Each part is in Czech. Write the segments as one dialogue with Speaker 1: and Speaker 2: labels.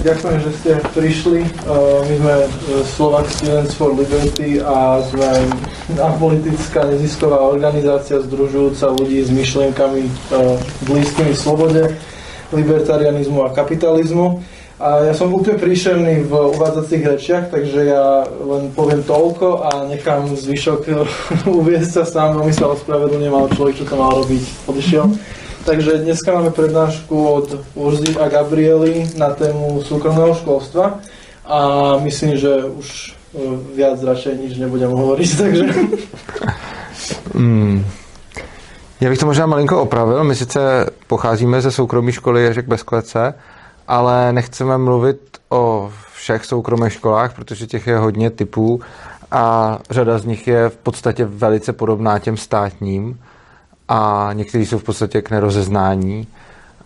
Speaker 1: ďakujem, že ste prišli. My sme Slovak Students for Liberty a sme apolitická nezisková organizácia združujúca ľudí s myšlienkami blízkymi slobode, libertarianizmu a kapitalizmu. A ja som úplne príšerný v uvádzacích rečiach, takže ja len poviem toľko a nechám zvyšok uviezť sa sám, veľmi sa ospravedlňujem, ale človek, čo to mal robiť, odišiel. Takže dneska máme prednášku od Urzy a Gabriely na tému súkromného školstva a myslím, že už e, viac radšej nič nebudem hovoriť, takže...
Speaker 2: Hmm. Já bych to možná malinko opravil. My sice pocházíme ze soukromé školy Ježek bez klece, ale nechceme mluvit o všech soukromých školách, protože těch je hodně typů a řada z nich je v podstatě velice podobná těm státním a někteří jsou v podstatě k nerozeznání.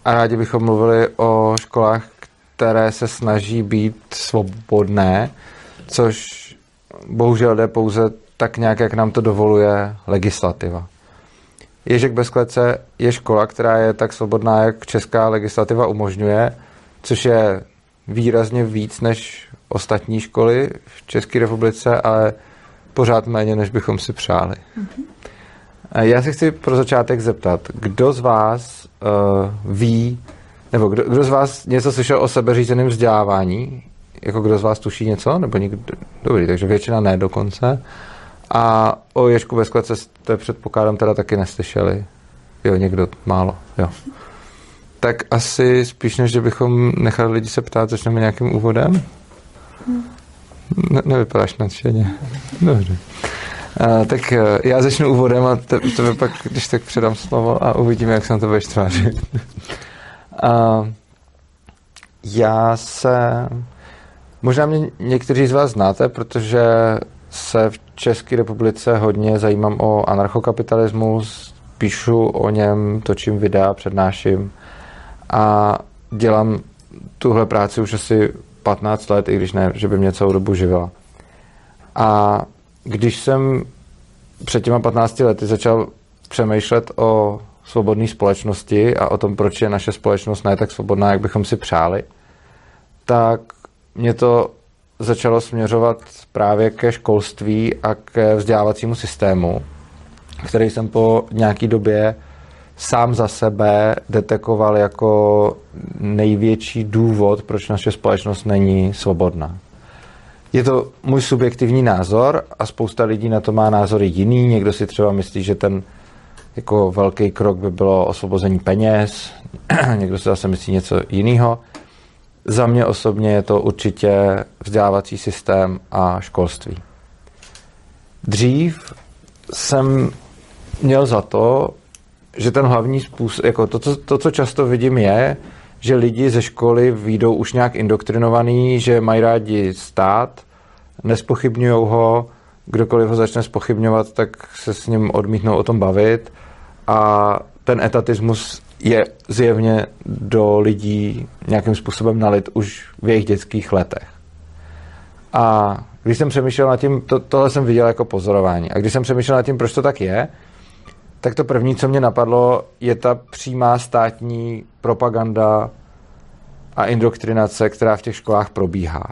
Speaker 2: A rádi bychom mluvili o školách, které se snaží být svobodné, což bohužel jde pouze tak nějak, jak nám to dovoluje legislativa. Ježek bez klece je škola, která je tak svobodná, jak česká legislativa umožňuje, což je výrazně víc než ostatní školy v České republice, ale pořád méně, než bychom si přáli. Mm-hmm. Já se chci pro začátek zeptat, kdo z vás uh, ví, nebo kdo, kdo z vás něco slyšel o sebeřízeném vzdělávání? Jako kdo z vás tuší něco? Nebo někdo? Dobrý, takže většina ne dokonce. A o Ježku ve skladce jste předpokládám teda taky neslyšeli. Jo, někdo málo, jo tak asi spíš, než že bychom nechali lidi se ptát, začneme nějakým úvodem. Ne, nevypadáš nadšeně. Dobře. A, tak e, já začnu úvodem a te, tebe pak, když tak předám slovo a uvidíme, jak se na to budeš tvářit. a, já se... Možná mě někteří z vás znáte, protože se v České republice hodně zajímám o anarchokapitalismus, píšu o něm, točím videa, přednáším a dělám tuhle práci už asi 15 let, i když ne, že by mě celou dobu živila. A když jsem před těma 15 lety začal přemýšlet o svobodné společnosti a o tom, proč je naše společnost ne tak svobodná, jak bychom si přáli, tak mě to začalo směřovat právě ke školství a ke vzdělávacímu systému, který jsem po nějaký době sám za sebe detekoval jako největší důvod, proč naše společnost není svobodná. Je to můj subjektivní názor a spousta lidí na to má názory jiný. Někdo si třeba myslí, že ten jako velký krok by bylo osvobození peněz, někdo si zase myslí něco jiného. Za mě osobně je to určitě vzdělávací systém a školství. Dřív jsem měl za to, že ten hlavní způsob, jako to, to, to, co často vidím, je, že lidi ze školy výjdou už nějak indoktrinovaný, že mají rádi stát, nespochybňují ho, kdokoliv ho začne spochybňovat, tak se s ním odmítnou o tom bavit a ten etatismus je zjevně do lidí nějakým způsobem nalit už v jejich dětských letech. A když jsem přemýšlel nad tím, to, tohle jsem viděl jako pozorování, a když jsem přemýšlel nad tím, proč to tak je, tak to první, co mě napadlo, je ta přímá státní propaganda a indoktrinace, která v těch školách probíhá.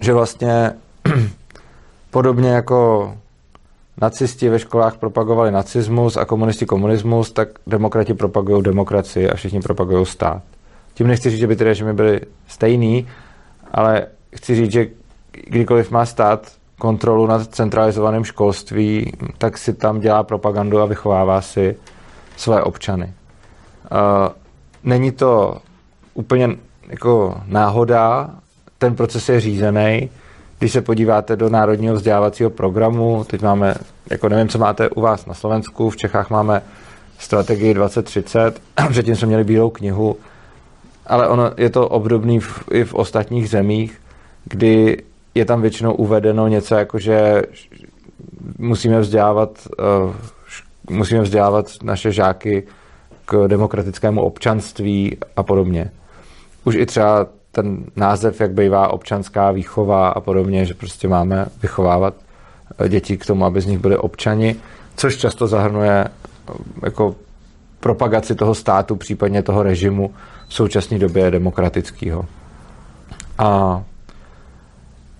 Speaker 2: Že vlastně podobně jako nacisti ve školách propagovali nacismus a komunisti komunismus, tak demokrati propagují demokracii a všichni propagují stát. Tím nechci říct, že by ty režimy byly stejný, ale chci říct, že kdykoliv má stát kontrolu nad centralizovaným školství, tak si tam dělá propagandu a vychovává si své občany. Není to úplně jako náhoda, ten proces je řízený. Když se podíváte do Národního vzdělávacího programu, teď máme, jako nevím, co máte u vás na Slovensku, v Čechách máme strategii 2030, předtím jsme měli bílou knihu, ale ono je to obdobný v, i v ostatních zemích, kdy je tam většinou uvedeno něco jako, že musíme vzdělávat, uh, musíme vzdělávat naše žáky k demokratickému občanství a podobně. Už i třeba ten název, jak bývá občanská výchova a podobně, že prostě máme vychovávat eh, děti k tomu, aby z nich byli občani, což často zahrnuje eh, jako propagaci toho státu, případně toho režimu v současné době demokratického. A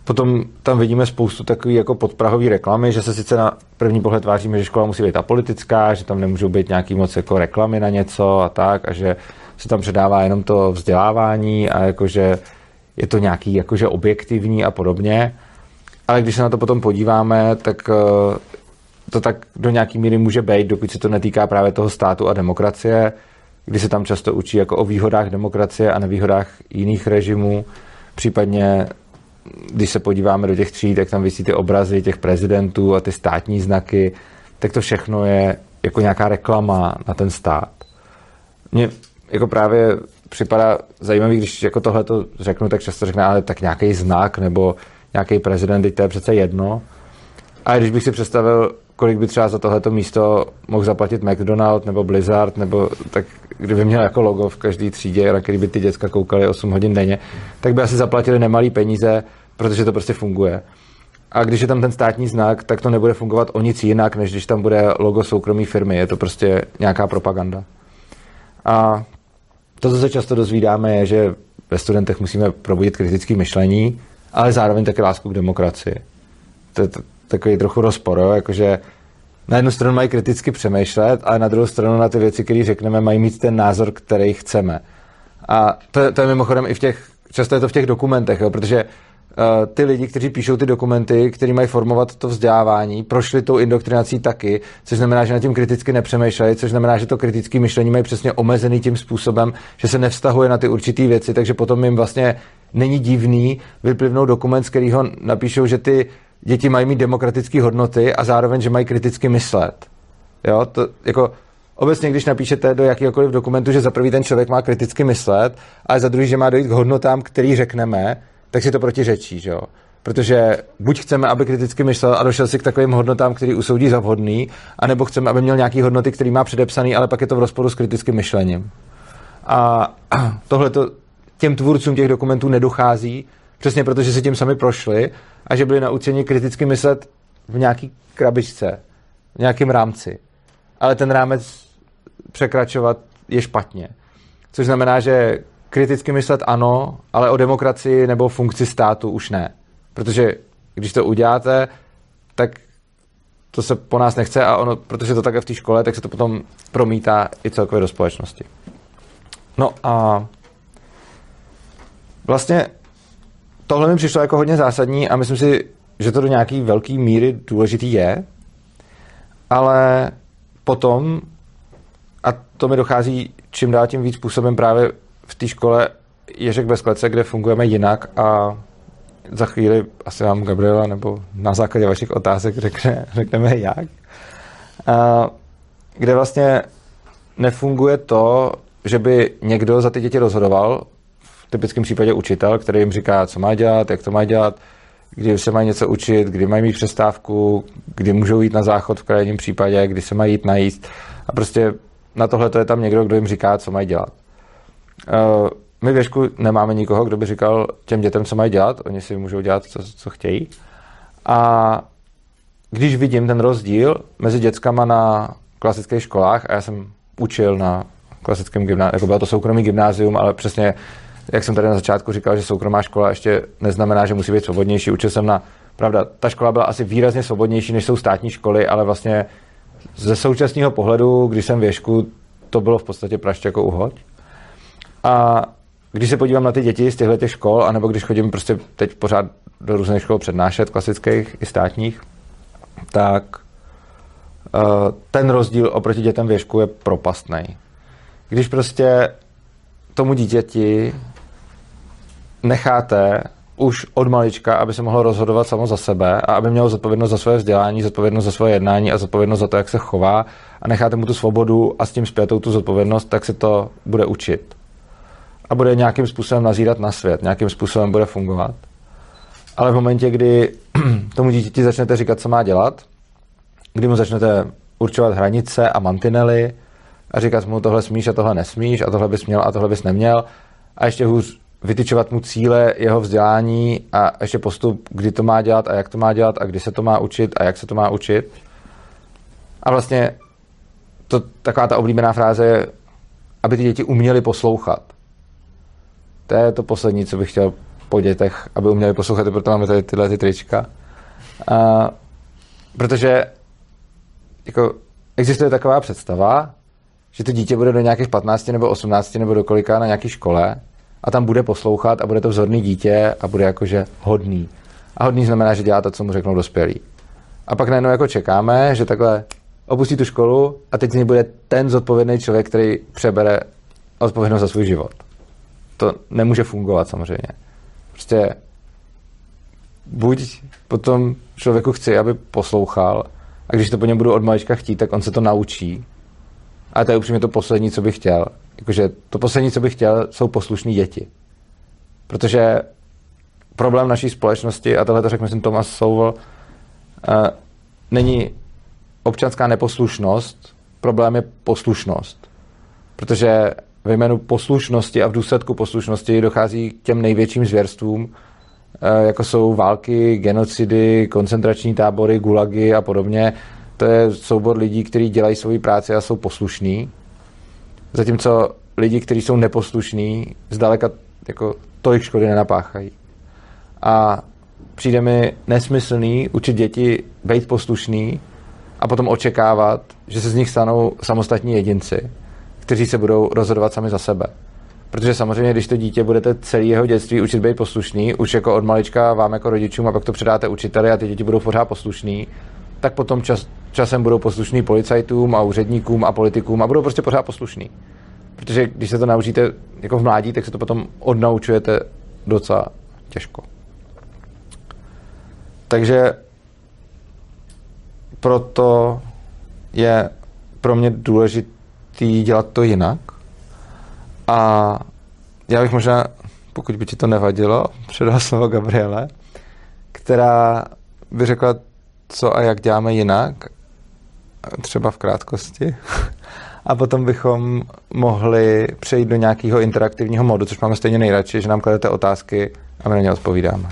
Speaker 2: Potom tam vidíme spoustu takových jako podprahový reklamy, že se sice na první pohled tváříme, že škola musí být apolitická, že tam nemůžou být nějaký moc jako reklamy na něco a tak, a že se tam předává jenom to vzdělávání a jakože je to nějaký jakože objektivní a podobně. Ale když se na to potom podíváme, tak eh, to tak do nějaký míry může být, dokud se to netýká právě toho státu a demokracie, kdy se tam často učí jako o výhodách demokracie a nevýhodách jiných režimů, případně když se podíváme do těch tří, tak tam vysí ty obrazy těch prezidentů a ty státní znaky, tak to všechno je jako nějaká reklama na ten stát. Mně jako právě připadá zajímavý, když jako tohle to řeknu, tak často řekne, ale tak nějaký znak nebo nějaký prezident, to je přece jedno. A když bych si představil, kolik by třeba za tohleto místo mohl zaplatit McDonald nebo Blizzard, nebo tak kdyby měl jako logo v každé třídě, na který by ty děcka koukali 8 hodin denně, tak by asi zaplatili nemalý peníze, protože to prostě funguje. A když je tam ten státní znak, tak to nebude fungovat o nic jinak, než když tam bude logo soukromé firmy. Je to prostě nějaká propaganda. A to, co se často dozvídáme, je, že ve studentech musíme probudit kritické myšlení, ale zároveň také lásku k demokracii. To je takový trochu rozpor, jo? jakože na jednu stranu mají kriticky přemýšlet, ale na druhou stranu na ty věci, které řekneme, mají mít ten názor, který chceme. A to, to je mimochodem i v těch, často je to v těch dokumentech, jo? protože ty lidi, kteří píšou ty dokumenty, kteří mají formovat to vzdělávání, prošli tou indoktrinací taky, což znamená, že na tím kriticky nepřemýšlejí, což znamená, že to kritické myšlení mají přesně omezený tím způsobem, že se nevztahuje na ty určité věci, takže potom jim vlastně není divný vyplivnout dokument, z kterého napíšou, že ty děti mají mít demokratické hodnoty a zároveň, že mají kriticky myslet. Jo, to jako obecně, když napíšete do jakýkoliv dokumentu, že za prvý ten člověk má kriticky myslet, a za druhý, že má dojít k hodnotám, který řekneme, tak si to protiřečí, že jo. Protože buď chceme, aby kriticky myslel a došel si k takovým hodnotám, který usoudí za vhodný, anebo chceme, aby měl nějaký hodnoty, který má předepsaný, ale pak je to v rozporu s kritickým myšlením. A tohle to těm tvůrcům těch dokumentů nedochází, přesně protože si tím sami prošli a že byli naučeni kriticky myslet v nějaký krabičce, v nějakém rámci. Ale ten rámec překračovat je špatně. Což znamená, že kriticky myslet ano, ale o demokracii nebo funkci státu už ne. Protože když to uděláte, tak to se po nás nechce a ono, protože to také v té škole, tak se to potom promítá i celkově do společnosti. No a vlastně tohle mi přišlo jako hodně zásadní a myslím si, že to do nějaký velký míry důležitý je, ale potom, a to mi dochází čím dál tím víc způsobem právě v té škole Ježek bez klece, kde fungujeme jinak a za chvíli asi vám Gabriela nebo na základě vašich otázek řekne, řekneme jak. A, kde vlastně nefunguje to, že by někdo za ty děti rozhodoval, v typickém případě učitel, který jim říká, co má dělat, jak to má dělat, kdy se mají něco učit, kdy mají mít přestávku, kdy můžou jít na záchod v krajním případě, kdy se mají jít najíst. A prostě na tohle to je tam někdo, kdo jim říká, co mají dělat. Uh, my věšku nemáme nikoho, kdo by říkal těm dětem, co mají dělat. Oni si můžou dělat, co, co chtějí. A když vidím ten rozdíl mezi dětskama na klasických školách, a já jsem učil na klasickém gymnáziu, jako bylo to soukromý gymnázium, ale přesně, jak jsem tady na začátku říkal, že soukromá škola ještě neznamená, že musí být svobodnější. Učil jsem na, pravda, ta škola byla asi výrazně svobodnější, než jsou státní školy, ale vlastně ze současného pohledu, když jsem věšku, to bylo v podstatě praště jako uhoď. A když se podívám na ty děti z těchto těch škol, anebo když chodím prostě teď pořád do různých škol přednášet, klasických i státních, tak uh, ten rozdíl oproti dětem věšku je propastný. Když prostě tomu dítěti necháte už od malička, aby se mohlo rozhodovat samo za sebe a aby mělo zodpovědnost za své vzdělání, zodpovědnost za svoje jednání a zodpovědnost za to, jak se chová a necháte mu tu svobodu a s tím zpětou tu zodpovědnost, tak se to bude učit a bude nějakým způsobem nazírat na svět, nějakým způsobem bude fungovat. Ale v momentě, kdy tomu dítěti začnete říkat, co má dělat, kdy mu začnete určovat hranice a mantinely a říkat mu, tohle smíš a tohle nesmíš a tohle bys měl a tohle bys neměl a ještě hůř vytyčovat mu cíle jeho vzdělání a ještě postup, kdy to má dělat a jak to má dělat a kdy se to má učit a jak se to má učit. A vlastně to taková ta oblíbená fráze je, aby ty děti uměly poslouchat. To je to poslední, co bych chtěl po dětech, aby uměli poslouchat, proto máme tady tyhle ty trička. A, protože jako, existuje taková představa, že to dítě bude do nějakých 15 nebo 18 nebo do kolika na nějaké škole a tam bude poslouchat a bude to vzorný dítě a bude jakože hodný. A hodný znamená, že dělá to, co mu řeknou dospělí. A pak najednou jako čekáme, že takhle opustí tu školu a teď z něj bude ten zodpovědný člověk, který přebere odpovědnost za svůj život. To nemůže fungovat samozřejmě. Prostě buď potom člověku chci, aby poslouchal a když to po něm budu od malička chtít, tak on se to naučí. A to je upřímně to poslední, co bych chtěl. Jakože to poslední, co bych chtěl, jsou poslušní děti. Protože problém naší společnosti, a tohle to řekl myslím Thomas Sowell, uh, není občanská neposlušnost, problém je poslušnost. Protože ve jménu poslušnosti a v důsledku poslušnosti dochází k těm největším zvěrstvům, eh, jako jsou války, genocidy, koncentrační tábory, gulagy a podobně. To je soubor lidí, kteří dělají svoji práci a jsou poslušní. Zatímco lidi, kteří jsou neposlušní, zdaleka jako tolik škody nenapáchají. A přijde mi nesmyslný učit děti být poslušný a potom očekávat, že se z nich stanou samostatní jedinci, kteří se budou rozhodovat sami za sebe. Protože samozřejmě, když to dítě budete celý jeho dětství učit být poslušný, už jako od malička vám jako rodičům a pak to předáte učiteli a ty děti budou pořád poslušný, tak potom čas, časem budou poslušní policajtům a úředníkům a politikům a budou prostě pořád poslušní. Protože když se to naučíte jako v mládí, tak se to potom odnaučujete docela těžko. Takže proto je pro mě důležitý dělat to jinak. A já bych možná, pokud by ti to nevadilo, předal slovo Gabriele, která by řekla, co a jak děláme jinak, třeba v krátkosti. A potom bychom mohli přejít do nějakého interaktivního modu, což máme stejně nejradši, že nám kladete otázky a my na ně odpovídáme.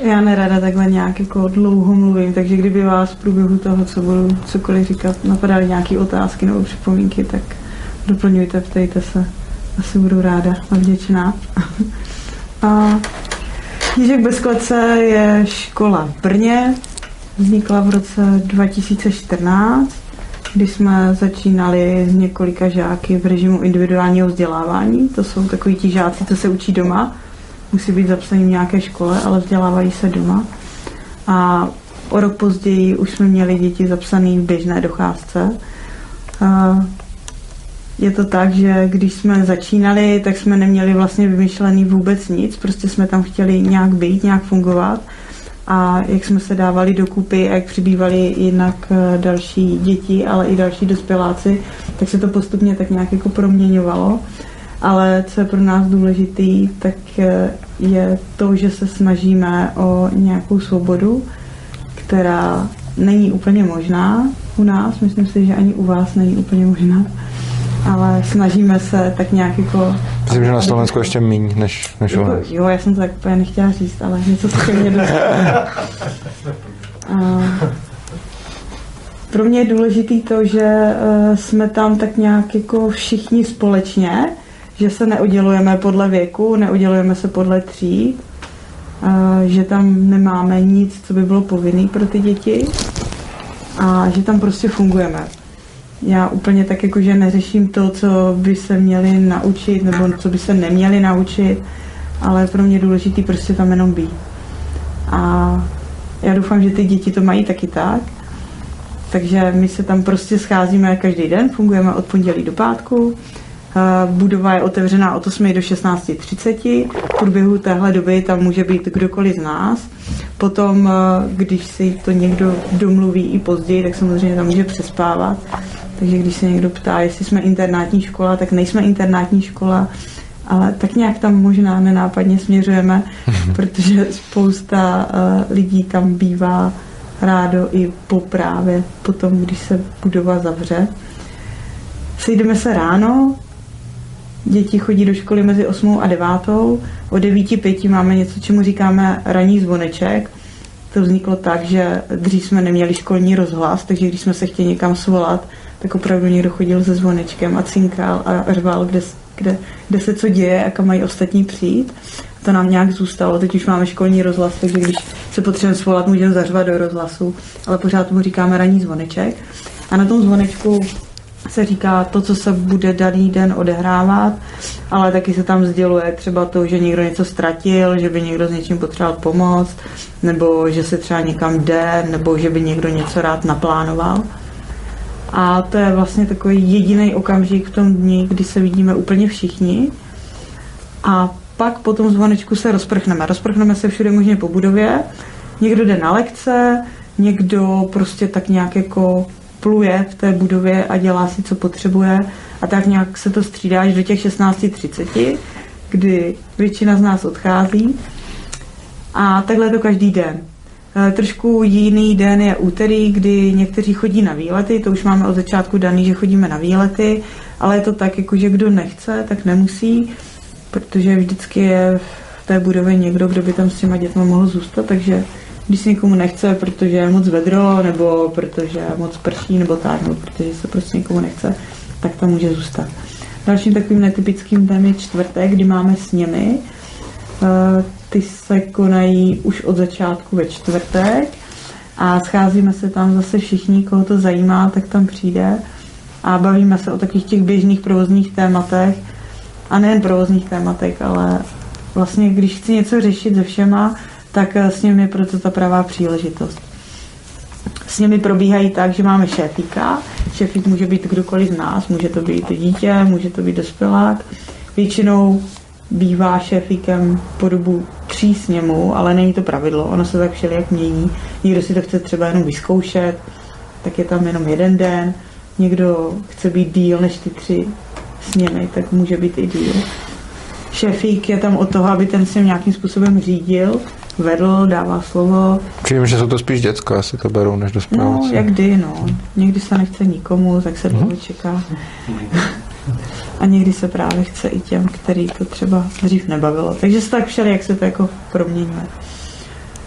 Speaker 3: Já nerada takhle nějak jako dlouho mluvím, takže kdyby vás v průběhu toho, co budu cokoliv říkat, napadaly nějaké otázky nebo připomínky, tak doplňujte, ptejte se. Asi budu ráda a vděčná. a Ježek bez klece je škola v Brně. Vznikla v roce 2014, kdy jsme začínali s několika žáky v režimu individuálního vzdělávání. To jsou takový ti žáci, co se učí doma musí být zapsaný v nějaké škole, ale vzdělávají se doma. A o rok později už jsme měli děti zapsané v běžné docházce. Je to tak, že když jsme začínali, tak jsme neměli vlastně vymyšlený vůbec nic, prostě jsme tam chtěli nějak být, nějak fungovat. A jak jsme se dávali dokupy a jak přibývali jednak eh, další děti, ale i další dospěláci, tak se to postupně tak nějak jako proměňovalo ale co je pro nás důležitý, tak je to, že se snažíme o nějakou svobodu, která není úplně možná u nás, myslím si, že ani u vás není úplně možná, ale snažíme se tak nějak jako...
Speaker 2: Myslím, že na Slovensku ještě méně než, než u
Speaker 3: jako,
Speaker 2: nás.
Speaker 3: Jo, já jsem to tak úplně nechtěla říct, ale něco se mě pro mě je důležitý to, že eh, jsme tam tak nějak jako všichni společně, že se neoddělujeme podle věku, neoddělujeme se podle tříd, že tam nemáme nic, co by bylo povinné pro ty děti a že tam prostě fungujeme. Já úplně tak jako, že neřeším to, co by se měli naučit nebo co by se neměli naučit, ale pro mě je důležitý prostě tam jenom být. A já doufám, že ty děti to mají taky tak. Takže my se tam prostě scházíme každý den, fungujeme od pondělí do pátku. Budova je otevřená od 8 do 16.30. V průběhu téhle doby tam může být kdokoliv z nás. Potom, eh, když si to někdo domluví i později, tak samozřejmě tam může přespávat. Takže když se někdo ptá, jestli jsme internátní škola, tak nejsme internátní škola, ale tak nějak tam možná nenápadně směřujeme, protože spousta uh, lidí tam bývá rádo i po právě potom, když se budova zavře. Sejdeme se ráno, Děti chodí do školy mezi 8 a 9. O 9.5 máme něco, čemu říkáme ranní zvoneček. To vzniklo tak, že dřív jsme neměli školní rozhlas, takže když jsme se chtěli někam svolat, tak opravdu někdo chodil se zvonečkem a cinkal a řval, kde kde, kde se co děje a kam mají ostatní přijít. To nám nějak zůstalo. Teď už máme školní rozhlas, takže když se potřebujeme svolat, můžeme zařvat do rozhlasu, ale pořád tomu říkáme ranní zvoneček. A na tom zvonečku se říká to, co se bude daný den odehrávat, ale taky se tam sděluje třeba to, že někdo něco ztratil, že by někdo s něčím potřeboval pomoct, nebo že se třeba někam jde, nebo že by někdo něco rád naplánoval. A to je vlastně takový jediný okamžik v tom dni, kdy se vidíme úplně všichni. A pak po tom zvonečku se rozprchneme. Rozprchneme se všude možně po budově. Někdo jde na lekce, někdo prostě tak nějak jako pluje v té budově a dělá si, co potřebuje. A tak nějak se to střídá až do těch 16.30, kdy většina z nás odchází. A takhle to každý den. E, trošku jiný den je úterý, kdy někteří chodí na výlety, to už máme od začátku daný, že chodíme na výlety, ale je to tak, jako že kdo nechce, tak nemusí, protože vždycky je v té budově někdo, kdo by tam s těma dětmi mohl zůstat, takže když se někomu nechce, protože je moc vedro, nebo protože moc prší, nebo tak, nebo protože se prostě někomu nechce, tak tam může zůstat. Dalším takovým netypickým dnem je čtvrtek, kdy máme sněmy. E, ty se konají už od začátku ve čtvrtek a scházíme se tam zase všichni, koho to zajímá, tak tam přijde a bavíme se o takových těch běžných provozních tématech a nejen provozních tématech, ale vlastně když chci něco řešit se všema, tak eh, s nimi je proto ta pravá příležitost. S nimi probíhají tak, že máme šéfíka. Šéfík může být kdokoliv z nás, může to být dítě, může to být dospělák. Většinou bývá šéfíkem po dobu tří sněmů, ale není to pravidlo, ono se tak všelijak mění. Někdo si to chce třeba jenom vyzkoušet, tak je tam jenom jeden den. Někdo chce být díl než ty tři sněmy, tak může být i díl. Šéfík je tam od toho, aby ten sněm nějakým způsobem řídil, vedl, dává slovo.
Speaker 2: Přijím, že jsou to spíš děcka, asi to berou, než dospěláci.
Speaker 3: No, jak kdy, no. Někdy se nechce nikomu, tak se dlouho čeká. A někdy se právě chce i těm, který to třeba dřív nebavilo. Takže se tak všeli, jak se to jako proměňuje.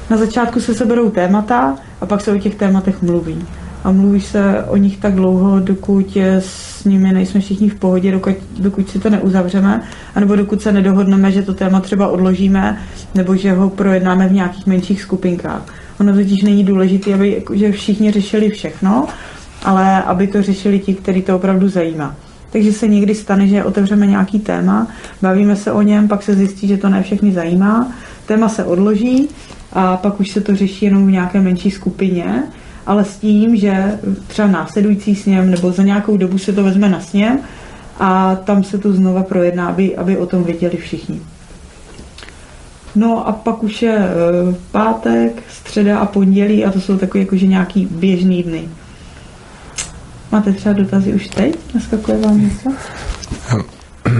Speaker 3: Na začátku se seberou témata a pak se o těch tématech mluví. A mluví se o nich tak dlouho, dokud s nimi nejsme všichni v pohodě, dokud, dokud si to neuzavřeme, anebo dokud se nedohodneme, že to téma třeba odložíme, nebo že ho projednáme v nějakých menších skupinkách. Ono totiž není důležité, aby jako, že všichni řešili všechno, ale aby to řešili ti, který to opravdu zajímá. Takže se někdy stane, že otevřeme nějaký téma, bavíme se o něm, pak se zjistí, že to ne všechny zajímá, téma se odloží a pak už se to řeší jenom v nějaké menší skupině, ale s tím, že třeba následující sněm nebo za nějakou dobu se to vezme na sněm a tam se to znova projedná, aby, aby o tom věděli všichni. No a pak už je e, pátek, středa a pondělí a to jsou takové jakože nějaký běžný dny. Máte třeba dotazy už teď? Naskakuje vám něco?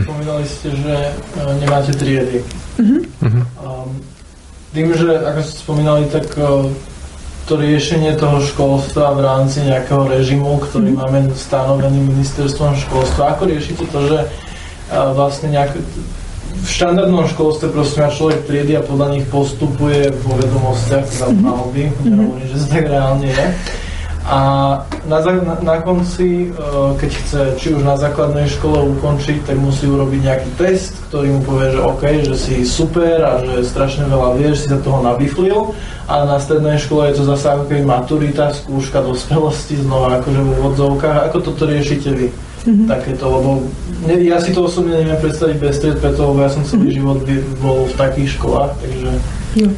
Speaker 1: Spomínali ste, že uh, nemáte triedy.
Speaker 3: Mhm.
Speaker 1: Um, tým, že ako ste spomínali, tak uh, to riešenie toho školstva v rámci nejakého režimu, ktorý
Speaker 3: Mhm.
Speaker 1: máme stanovený ministerstvom školstva, ako riešite to, že vlastne nejak v štandardnom školstve proste má človek triedy a podľa nich postupuje vo vedomostiach, teda
Speaker 3: Mhm.
Speaker 1: mal by, nehovorím, že to tak reálne je. A na, na, na konci, uh, keď chce či už na základnej škole ukončiť, tak musí urobiť nejaký test, ktorý mu povie, že OK, že si super a že strašne veľa vieš, si sa toho nabiflil. A na strednej škole je to zase ako keby maturita, skúška dospelosti, znova akože v úvodzovkách. Ako toto riešite vy?
Speaker 3: Mhm.
Speaker 1: Takéto, lebo ne, ja si to osobne neviem predstaviť bez tried, preto, lebo ja som celý život by- bol v takých školách, takže...
Speaker 3: Jo.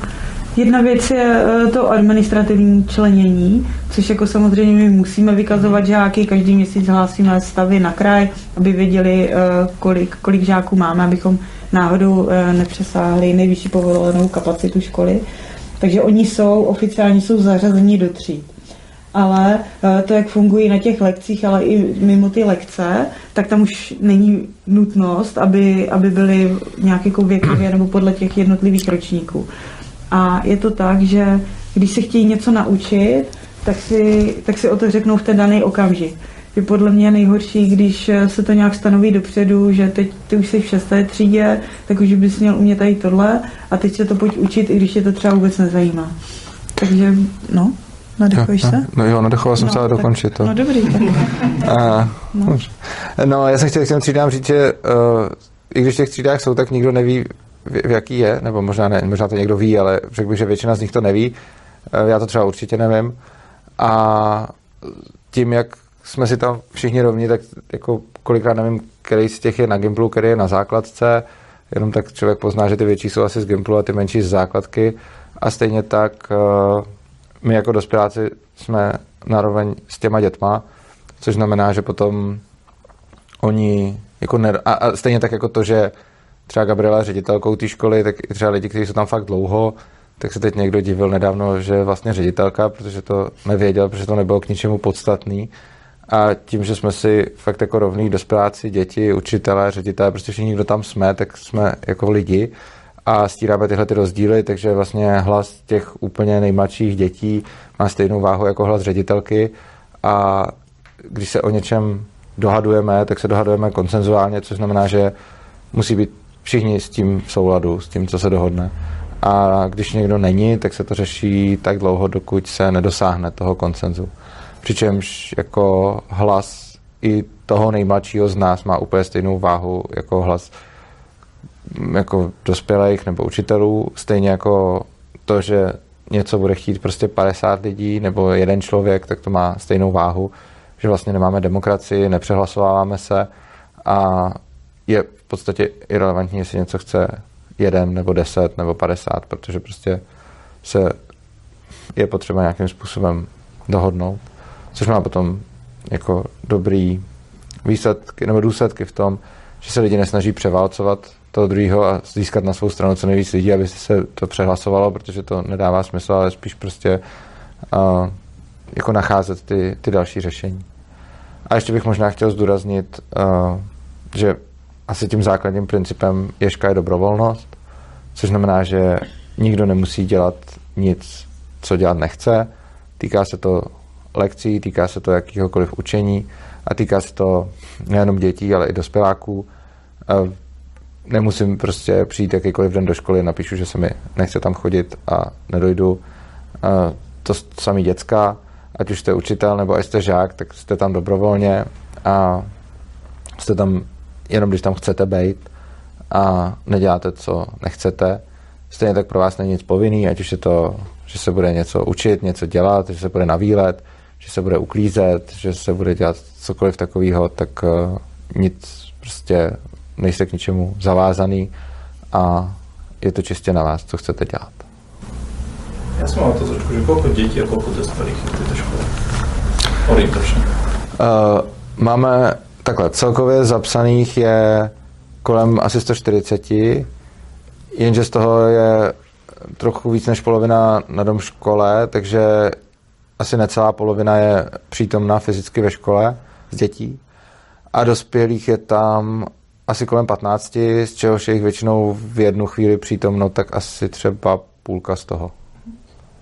Speaker 3: Jedna věc je eh, to administrativní členění, což jako samozřejmě my musíme vykazovat žáky, každý měsíc hlásíme stavy na kraj, aby věděli, eh, kolik, kolik žáků máme, abychom náhodou eh, nepřesáhli nejvyšší povolenou kapacitu školy. Takže oni jsou, oficiálně jsou zařazeni do tříd. Ale to, jak fungují na těch lekcích, ale i mimo ty lekce, tak tam už není nutnost, aby, aby byly nějak jako věkově nebo podle těch jednotlivých ročníků. A je to tak, že když se chtějí něco naučit, tak si, tak si o to řeknou v ten daný okamžik. Je podle mě nejhorší, když se to nějak stanoví dopředu, že teď ty už jsi v šesté třídě, tak už bys měl umět tady tohle a teď se to pojď učit, i když tě to třeba vůbec nezajímá. Takže, no, nadechuješ se?
Speaker 2: No jo, nadechoval jsem
Speaker 3: No,
Speaker 2: se ale dokončit to.
Speaker 3: No dobrý, tak
Speaker 2: A,
Speaker 3: No.
Speaker 2: no, já jsem chtěl k těm třídám říct, že uh, i když v těch třídách jsou, tak nikdo neví, v, jaký je, nebo možná, ne, možná to někdo ví, ale řekl bych, že většina z nich to neví. Eh, já to třeba určitě nevím. A tím, jak jsme si tam všichni rovni, tak jako kolikrát nevím, který z těch je na Gimplu, který je na základce, jenom tak člověk pozná, že ty větší jsou asi z Gimplu a ty menší z základky. A stejně tak eh, my jako dospěláci jsme naroveň s těma dětma, což znamená, že potom oni jako ne, a, a stejně tak jako to, že třeba Gabriela ředitelkou té školy, tak i třeba lidi, kteří jsou tam fakt dlouho, tak se teď někdo divil nedávno, že vlastně ředitelka, protože to nevěděl, protože to nebylo k ničemu podstatný. A tím, že jsme si fakt jako rovný dospěláci, děti, učitelé, ředitelé, prostě všichni, kdo tam jsme, tak jsme jako lidi a stíráme tyhle ty rozdíly, takže vlastně hlas těch úplně nejmladších dětí má stejnou váhu jako hlas ředitelky a když se o něčem dohadujeme, tak se dohadujeme konsenzuálně, což znamená, že musí být všichni s tím v souladu, s tím, co se dohodne. A když někdo není, tak se to řeší tak dlouho, dokud se nedosáhne toho konsenzu. Přičemž jako hlas i toho nejmladšího z nás má úplně stejnou váhu jako hlas jako dospělých nebo učitelů, stejně jako to, že něco bude chtít prostě 50 lidí nebo jeden člověk, tak to má stejnou váhu, že vlastně nemáme demokracii, nepřehlasováváme se a je podstatě irrelevantní, jestli něco chce jeden nebo deset nebo padesát, protože prostě se je potřeba nějakým způsobem dohodnout, což má potom jako dobrý výsledky nebo důsledky v tom, že se lidi nesnaží převálcovat toho druhého a získat na svou stranu co nejvíc lidí, aby se to přehlasovalo, protože to nedává smysl, ale spíš prostě uh, jako nacházet ty, ty další řešení. A ještě bych možná chtěl zdůraznit, uh, že asi tím základním principem ješka je dobrovolnost, což znamená, že nikdo nemusí dělat nic, co dělat nechce. Týká se to lekcí, týká se to jakýhokoliv učení a týká se to nejenom dětí, ale i dospěláků. Nemusím prostě přijít jakýkoliv den do školy, napíšu, že se mi nechce tam chodit a nedojdu. To samý děcka, ať už jste učitel nebo jste žák, tak jste tam dobrovolně a jste tam jenom když tam chcete být a neděláte, co nechcete. Stejně tak pro vás není nic povinný, ať už je to, že se bude něco učit, něco dělat, že se bude na výlet, že se bude uklízet, že se bude dělat cokoliv takového, tak uh, nic prostě nejste k ničemu zavázaný a je to čistě na vás, co chcete dělat.
Speaker 1: Já jsem mal to trošku, že koľko dětí a koľko dospělých je v této škole? Orientačně.
Speaker 2: Uh, máme takhle, celkově zapsaných je kolem asi 140, jenže z toho je trochu víc než polovina na dom škole, takže asi necelá polovina je přítomná fyzicky ve škole z dětí. A dospělých je tam asi kolem 15, z čehož je jich většinou v jednu chvíli přítomno, tak asi třeba půlka z toho.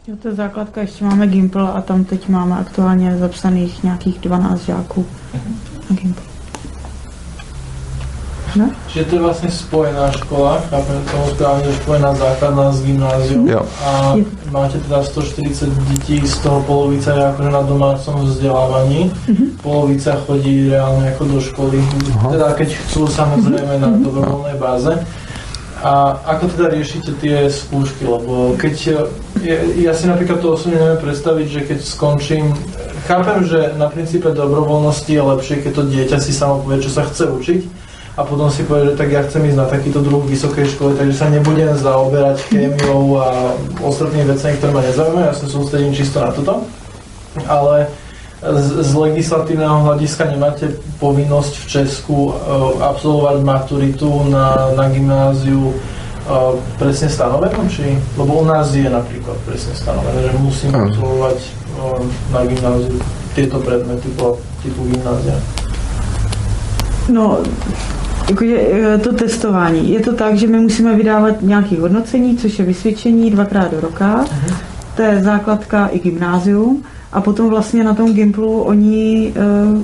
Speaker 3: Jo, to je základka, ještě máme Gimple a tam teď máme aktuálně zapsaných nějakých 12 žáků na Gimple.
Speaker 1: Ne? Že to je vlastně spojená škola, chápem tomu správně, že spojená základná s gymnázium.
Speaker 2: Jo.
Speaker 1: A máte teda 140 dětí, z toho polovica je akože na domácom vzdelávaní, mm-hmm. polovica chodí reálne jako do školy, Aha. teda keď chcú samozrejme na mhm. dobrovoľnej báze. A ako teda riešite tie skúšky, lebo keď, ja, ja si napríklad to osobne neviem predstaviť, že keď skončím, chápem, že na princípe dobrovoľnosti je lepšie, keď to dieťa si samo povie, čo sa chce učiť, a potom si povie, že tak ja chcem ísť na takýto druh vysokej školy, takže sa nebudem zaoberať chémiou a ostatnými vecami, ktoré ma nezaujímajú, ja sa sústredím čisto na toto. Ale z, z legislatívneho hľadiska nemáte povinnosť v Česku uh, absolvovať maturitu na, na gymnáziu uh, presne stanovenú? Či, lebo u nás je napríklad presne stanovené, že musím absolvovať uh, na gymnáziu tieto predmety po typu gymnázia.
Speaker 3: No, Jakože eh, to testování. Je to tak, že my musíme vydávat nějaké hodnocení, což je vysvědčení dvakrát do roka. Uh-huh. To je základka i gymnázium. A potom vlastně na tom Gimplu oni, uh,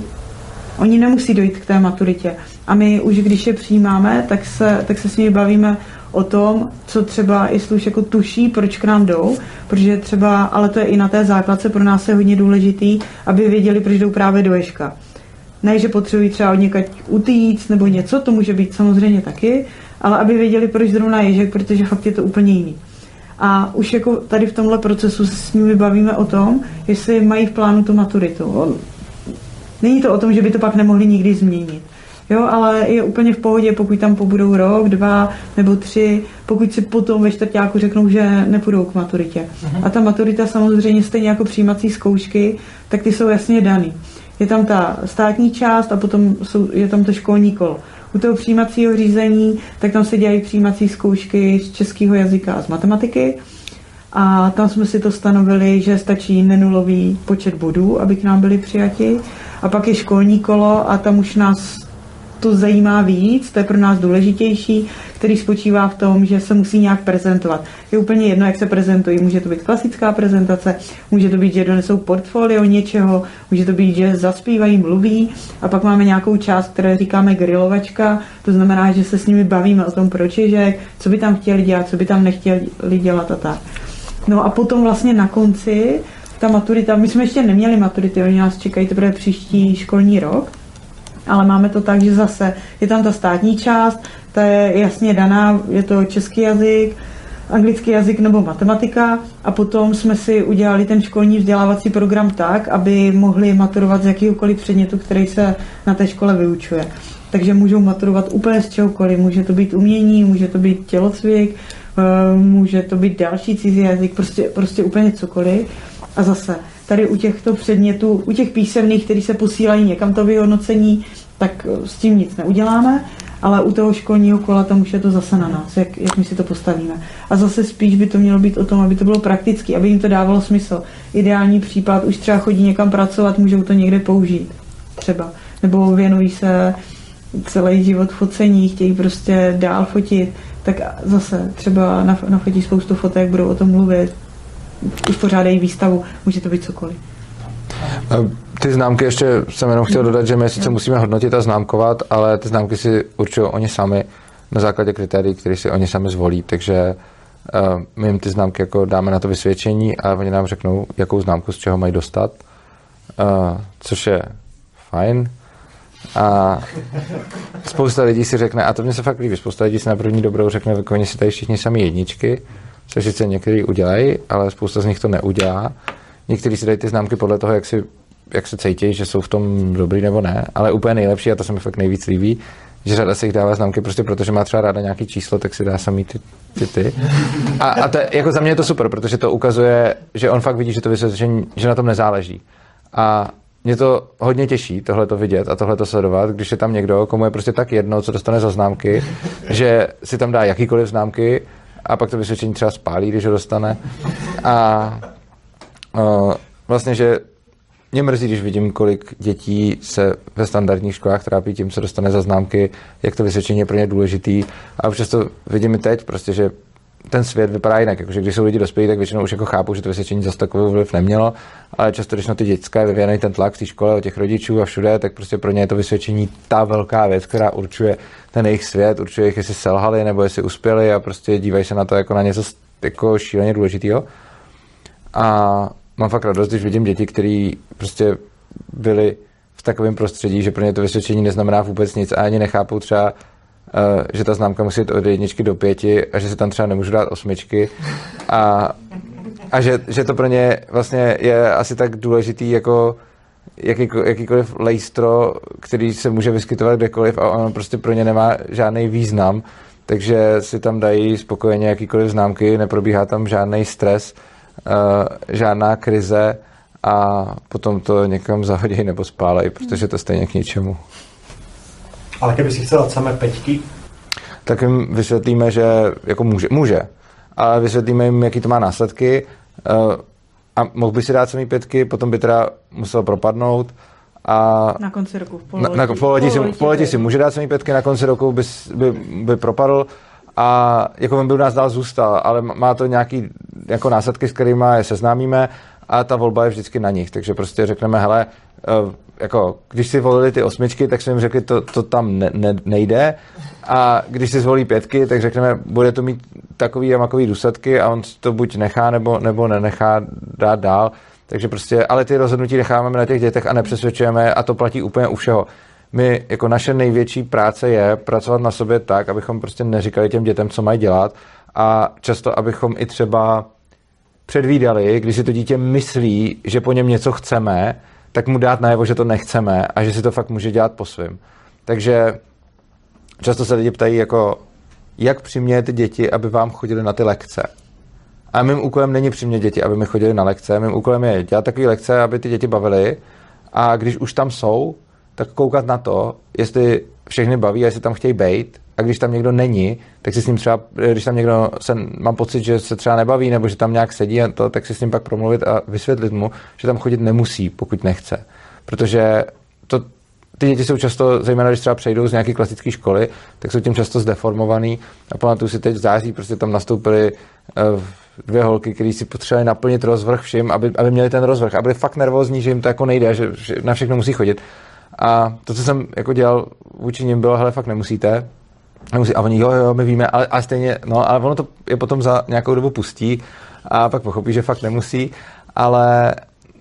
Speaker 3: oni nemusí dojít k té maturitě. A my už když je přijímáme, tak se, tak se s nimi bavíme o tom, co třeba jestli už jako tuší, proč k nám jdou, protože třeba, ale to je i na té základce, pro nás je hodně důležitý, aby věděli, proč jdou právě do Ješka Ne, že potřebují třeba od někaď utíct nebo něco, to může být samozřejmě taky, ale aby věděli, proč zrovna ježek, protože fakt je to úplně jiný. A už jako tady v tomhle procesu s nimi bavíme o tom, jestli mají v plánu tu maturitu. Není to o tom, že by to pak nemohli nikdy změnit. Jo, ale je úplně v pohodě, pokud tam pobudou rok, dva nebo tři, pokud si potom ve čtvrtáku řeknou, že nepůjdou k maturitě. Uh-huh. A ta maturita samozřejmě stejně jako přijímací zkoušky, tak ty jsou jasně daný. Je tam ta státní část a potom jsou, je tam to školní kolo. U toho přijímacího řízení, tak tam se dělají přijímací zkoušky z českého jazyka a z matematiky. A tam jsme si to stanovili, že stačí nenulový počet bodů, aby k nám byli přijati. A pak je školní kolo a tam už nás to zajímá víc, to je pro nás důležitější, který spočívá v tom, že se musí nějak prezentovat. Je úplně jedno, jak se prezentují. Může to být klasická prezentace, může to být, že donesou portfolio něčeho, může to být, že zaspívají, mluví a pak máme nějakou část, které říkáme grilovačka, to znamená, že se s nimi bavíme o tom, proč je, co by tam chtěli dělat, co by tam nechtěli dělat a tak. No a potom vlastně na konci ta maturita, my jsme ještě neměli maturity, oni nás čekají teprve příští školní rok, ale máme to tak, že zase je tam ta státní část, ta je jasně daná, je to český jazyk, anglický jazyk nebo matematika a potom jsme si udělali ten školní vzdělávací program tak, aby mohli maturovat z jakýkoliv předmětu, který se na té škole vyučuje. Takže můžou maturovat úplně z čehokoliv. Může to být umění, může to být tělocvik, eh, může to být další cizí jazyk, prostě, prostě úplně cokoliv. A zase tady u těchto předmětů, u těch písemných, který se posílají někam to vyhodnocení, tak s tím nic neuděláme, ale u toho školního kola tam už je to zase na nás, jak, jak my si to postavíme. A zase spíš by to mělo být o tom, aby to bylo prakticky, aby jim to dávalo smysl. Ideální případ, už třeba chodí někam pracovat, můžou to někde použít třeba. Nebo věnují se celý život focení, chtějí prostě dál fotit, tak zase třeba nafotí spoustu fotek, budou o tom mluvit, uspořádají výstavu, může to být cokoliv.
Speaker 2: Ty známky ještě jsem jenom chtěl dodat, že my sice musíme hodnotit a známkovat, ale ty známky si určují oni sami na základě kritérií, které si oni sami zvolí, takže uh, my jim ty známky jako dáme na to vysvědčení a oni nám řeknou, jakou známku z čeho mají dostat, uh, což je fajn. A spousta lidí si řekne, a to mě se fakt líbí, spousta lidí si na první dobrou řekne, že oni si tady všichni sami jedničky, což sice někteří udělají, ale spousta z nich to neudělá. Někteří si dají ty známky podle toho, jak, si, jak se cítí, že jsou v tom dobrý nebo ne, ale úplně nejlepší, a to se mi fakt nejvíc líbí, že řada si jich dává známky prostě protože má třeba ráda nějaký číslo, tak si dá samý ty, ty, ty. A, a to, jako za mě je to super, protože to ukazuje, že on fakt vidí, že to vysvětlení, že na tom nezáleží. A mě to hodně těší, tohle to vidět a tohle to sledovat, když je tam někdo, komu je prostě tak jedno, co dostane za známky, že si tam dá jakýkoliv známky a pak to vysvětlení třeba spálí, když ho dostane. A uh, vlastně, že mě mrzí, když vidím, kolik dětí se ve standardních školách trápí tím, co dostane za známky, jak to vysvětlení je pro ně důležitý. A občas to vidím i teď, prostě, že ten svět vypadá jinak. Jakože když jsou lidi dospělí, tak většinou už jako chápu, že to vysvětlení zase takový vliv nemělo, ale často, když na ty dětská je ten tlak v té škole od těch rodičů a všude, tak prostě pro ně je to vysvětlení ta velká věc, která určuje ten jejich svět, určuje jich, jestli selhali nebo jestli uspěli a prostě dívají se na to jako na něco jako šíleně důležitého. A mám fakt radost, když vidím děti, které prostě byly v takovém prostředí, že pro ně to vysvětlení neznamená vůbec nic a ani nechápou třeba, že ta známka musí jít od jedničky do pěti a že si tam třeba nemůžu dát osmičky a, a že, že to pro ně vlastně je asi tak důležitý jako jaký, jakýkoliv lejstro, který se může vyskytovat kdekoliv a on prostě pro ně nemá žádný význam, takže si tam dají spokojeně jakýkoliv známky, neprobíhá tam žádný stres, uh, žádná krize a potom to někam zahodí nebo spálejí, protože to stejně k ničemu.
Speaker 4: Ale kdyby si chcel samé peťky?
Speaker 2: Tak jim vysvětlíme, že jako může, může, ale vysvětlíme jim, jaký to má následky. Uh, a mohl by si dát samý pětky, potom by teda musel propadnout. A
Speaker 3: na konci roku, v pololetí.
Speaker 2: Na, na, v pololetí, si, v pololetí si může dát samý pětky, na konci roku by, by, by propadl. A jako by u nás dál zůstal, ale má to nějaký jako následky, s kterými je seznámíme a ta volba je vždycky na nich, takže prostě řekneme, hele, eh, jako, když si volili ty osmičky, tak jsme jim řekli, to, to tam ne, ne, nejde a když si zvolí pětky, tak řekneme, bude to mít takový a makový důsledky a on to buď nechá nebo, nebo nenechá dát dál. Takže prostě, ale ty rozhodnutí necháváme na těch dětech a nepřesvědčujeme a to platí úplně u všeho. My, jako naše největší práce je pracovat na sobě tak, abychom prostě neříkali těm dětem, co mají dělat a často, abychom i třeba předvídali, když si to dítě myslí, že po něm něco chceme, tak mu dát najevo, že to nechceme a že si to fakt může dělat po svém. Takže často se lidi ptají, jako, jak přimějete děti, aby vám chodili na ty lekce. A mým úkolem není přimět děti, aby mi chodili na lekce. Mým úkolem je dělat takové lekce, aby ty děti bavily. A když už tam jsou, tak koukat na to, jestli všechny baví a jestli tam chtějí být. A když tam někdo není, tak si s ním třeba, když tam někdo se, mám pocit, že se třeba nebaví nebo že tam nějak sedí a to, tak si s ním pak promluvit a vysvětlit mu, že tam chodit nemusí, pokud nechce. Protože to, ty děti jsou často, zejména když třeba přejdou z nějaké klasické školy, tak jsou tím často zdeformovaný. A pamatuju si teď v září, prostě tam nastoupili uh, dvě holky, které si potřebovali naplnit rozvrh všim, aby, aby měli ten rozvrh a byli fakt nervózní, že jim to jako nejde, že, že na všechno musí chodit. A to, co jsem jako dělal vůči nim, bylo, hele, fakt nemusíte, nemusí, a oni, jo, jo, my víme, ale, ale stejně, no, ale ono to je potom za nějakou dobu pustí a pak pochopí, že fakt nemusí, ale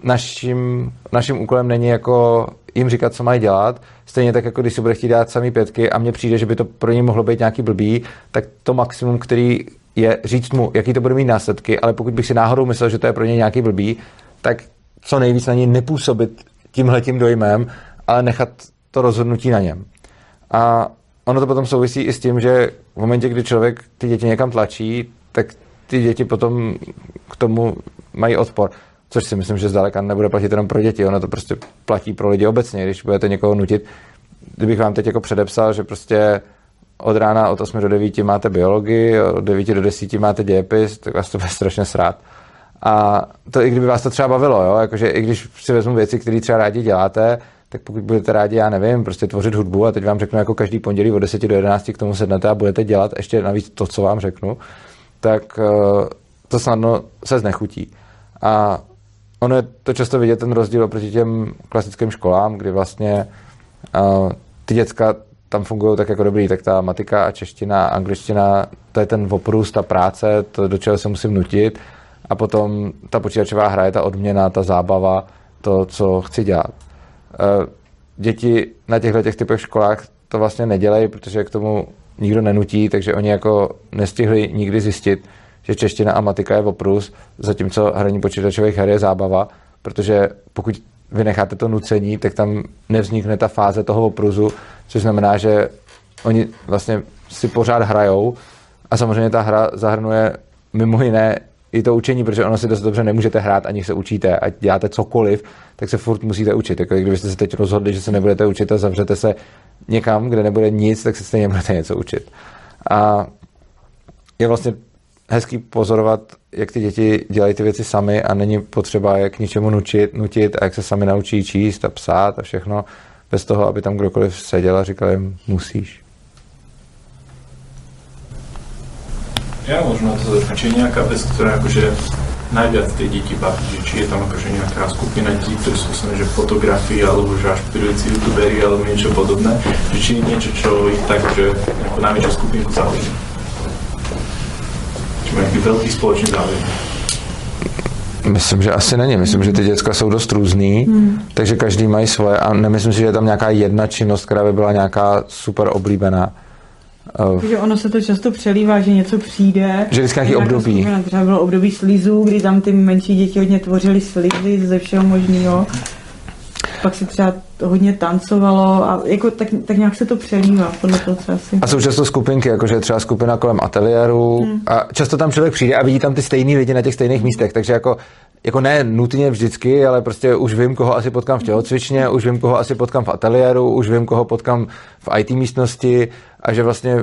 Speaker 2: naším, naším úkolem není jako jim říkat, co mají dělat. Stejně tak, jako když si bude chtít dát samý pětky a mně přijde, že by to pro ně mohlo být nějaký blbý, tak to maximum, který je říct mu, jaký to bude mít následky, ale pokud bych si náhodou myslel, že to je pro ně nějaký blbý, tak co nejvíc na něj nepůsobit tímhletím dojmem, ale nechat to rozhodnutí na něm. A ono to potom souvisí i s tím, že v momentě, kdy člověk ty děti někam tlačí, tak ty děti potom k tomu mají odpor. Což si myslím, že zdaleka nebude platit jenom pro děti, ono to prostě platí pro lidi obecně, když budete někoho nutit. Kdybych vám teď jako předepsal, že prostě od rána od 8 do 9 máte biologii, od 9 do 10 máte dějepis, tak vás to bude strašně srát. A to i kdyby vás to třeba bavilo, jo? Jakože i když si vezmu věci, které třeba rádi děláte, tak pokud budete rádi, já nevím, prostě tvořit hudbu a teď vám řeknu jako každý pondělí od 10 do 11 k tomu sednete a budete dělat ještě navíc to, co vám řeknu, tak uh, to snadno se znechutí. A ono je to často vidět ten rozdíl oproti těm klasickým školám, kdy vlastně uh, ty děcka tam fungují tak jako dobrý, tak ta matika a čeština, angličtina, to je ten oprůst, ta práce, to, do čeho se musím nutit a potom ta počítačová hra je ta odměna, ta zábava, to, co chci dělat. Eh, děti na těchto těch typech školách to vlastně nedělají, protože k tomu nikdo nenutí, takže oni jako nestihli nikdy zjistit, že čeština a matika je oprus, zatímco hraní počítačových her je zábava, protože pokud vynecháte to nucení, tak tam nevznikne ta fáze toho opruzu, což znamená, že oni vlastně si pořád hrajou. A samozřejmě ta hra zahrnuje mimo jiné i to učení, protože ono si dost dobře nemůžete hrát, ani se učíte, ať děláte cokoliv, tak se furt musíte učit. Jako kdybyste se teď rozhodli, že se nebudete učit a zavřete se někam, kde nebude nic, tak se stejně budete něco učit. A je vlastně hezký pozorovat, jak ty děti dělají ty věci sami a není potřeba je k ničemu nutit, nutit a jak se sami naučí číst a psát a všechno, bez toho, aby tam kdokoliv seděl a říkal jim, musíš.
Speaker 5: Ja možno to či je nejaká vec, ktorá akože najviac tie deti baví, že či je tam akože nejaká skupina detí, ktorí sú som, že fotografii, alebo že ašpirujúci youtuberi, alebo niečo podobné, že či je niečo, čo ich tak, že nejakú najväčšiu skupinku zaujíma. Či mají nejaký veľký spoločný záujem.
Speaker 2: Myslím, že asi není. Myslím, že ty děcka jsou dost různý, hmm. takže každý mají svoje a nemyslím si, že je tam nějaká jedna činnost, která by byla nějaká super oblíbená.
Speaker 3: Takže ono se to často přelívá, že něco přijde.
Speaker 2: Že vždycky nějaký období.
Speaker 3: Skupina, třeba bylo období slizů, kdy tam ty menší děti hodně tvořily slizy ze všeho možného. Pak se třeba hodně tancovalo a jako tak, tak nějak se to přelívá podle toho, co asi.
Speaker 2: A jsou často skupinky, jakože třeba skupina kolem ateliéru hmm. a často tam člověk přijde a vidí tam ty stejný lidi na těch stejných místech, takže jako jako ne nutně vždycky, ale prostě už vím, koho asi potkám v tělocvičně, už vím, koho asi potkám v ateliéru, už vím, koho potkám v IT místnosti a že vlastně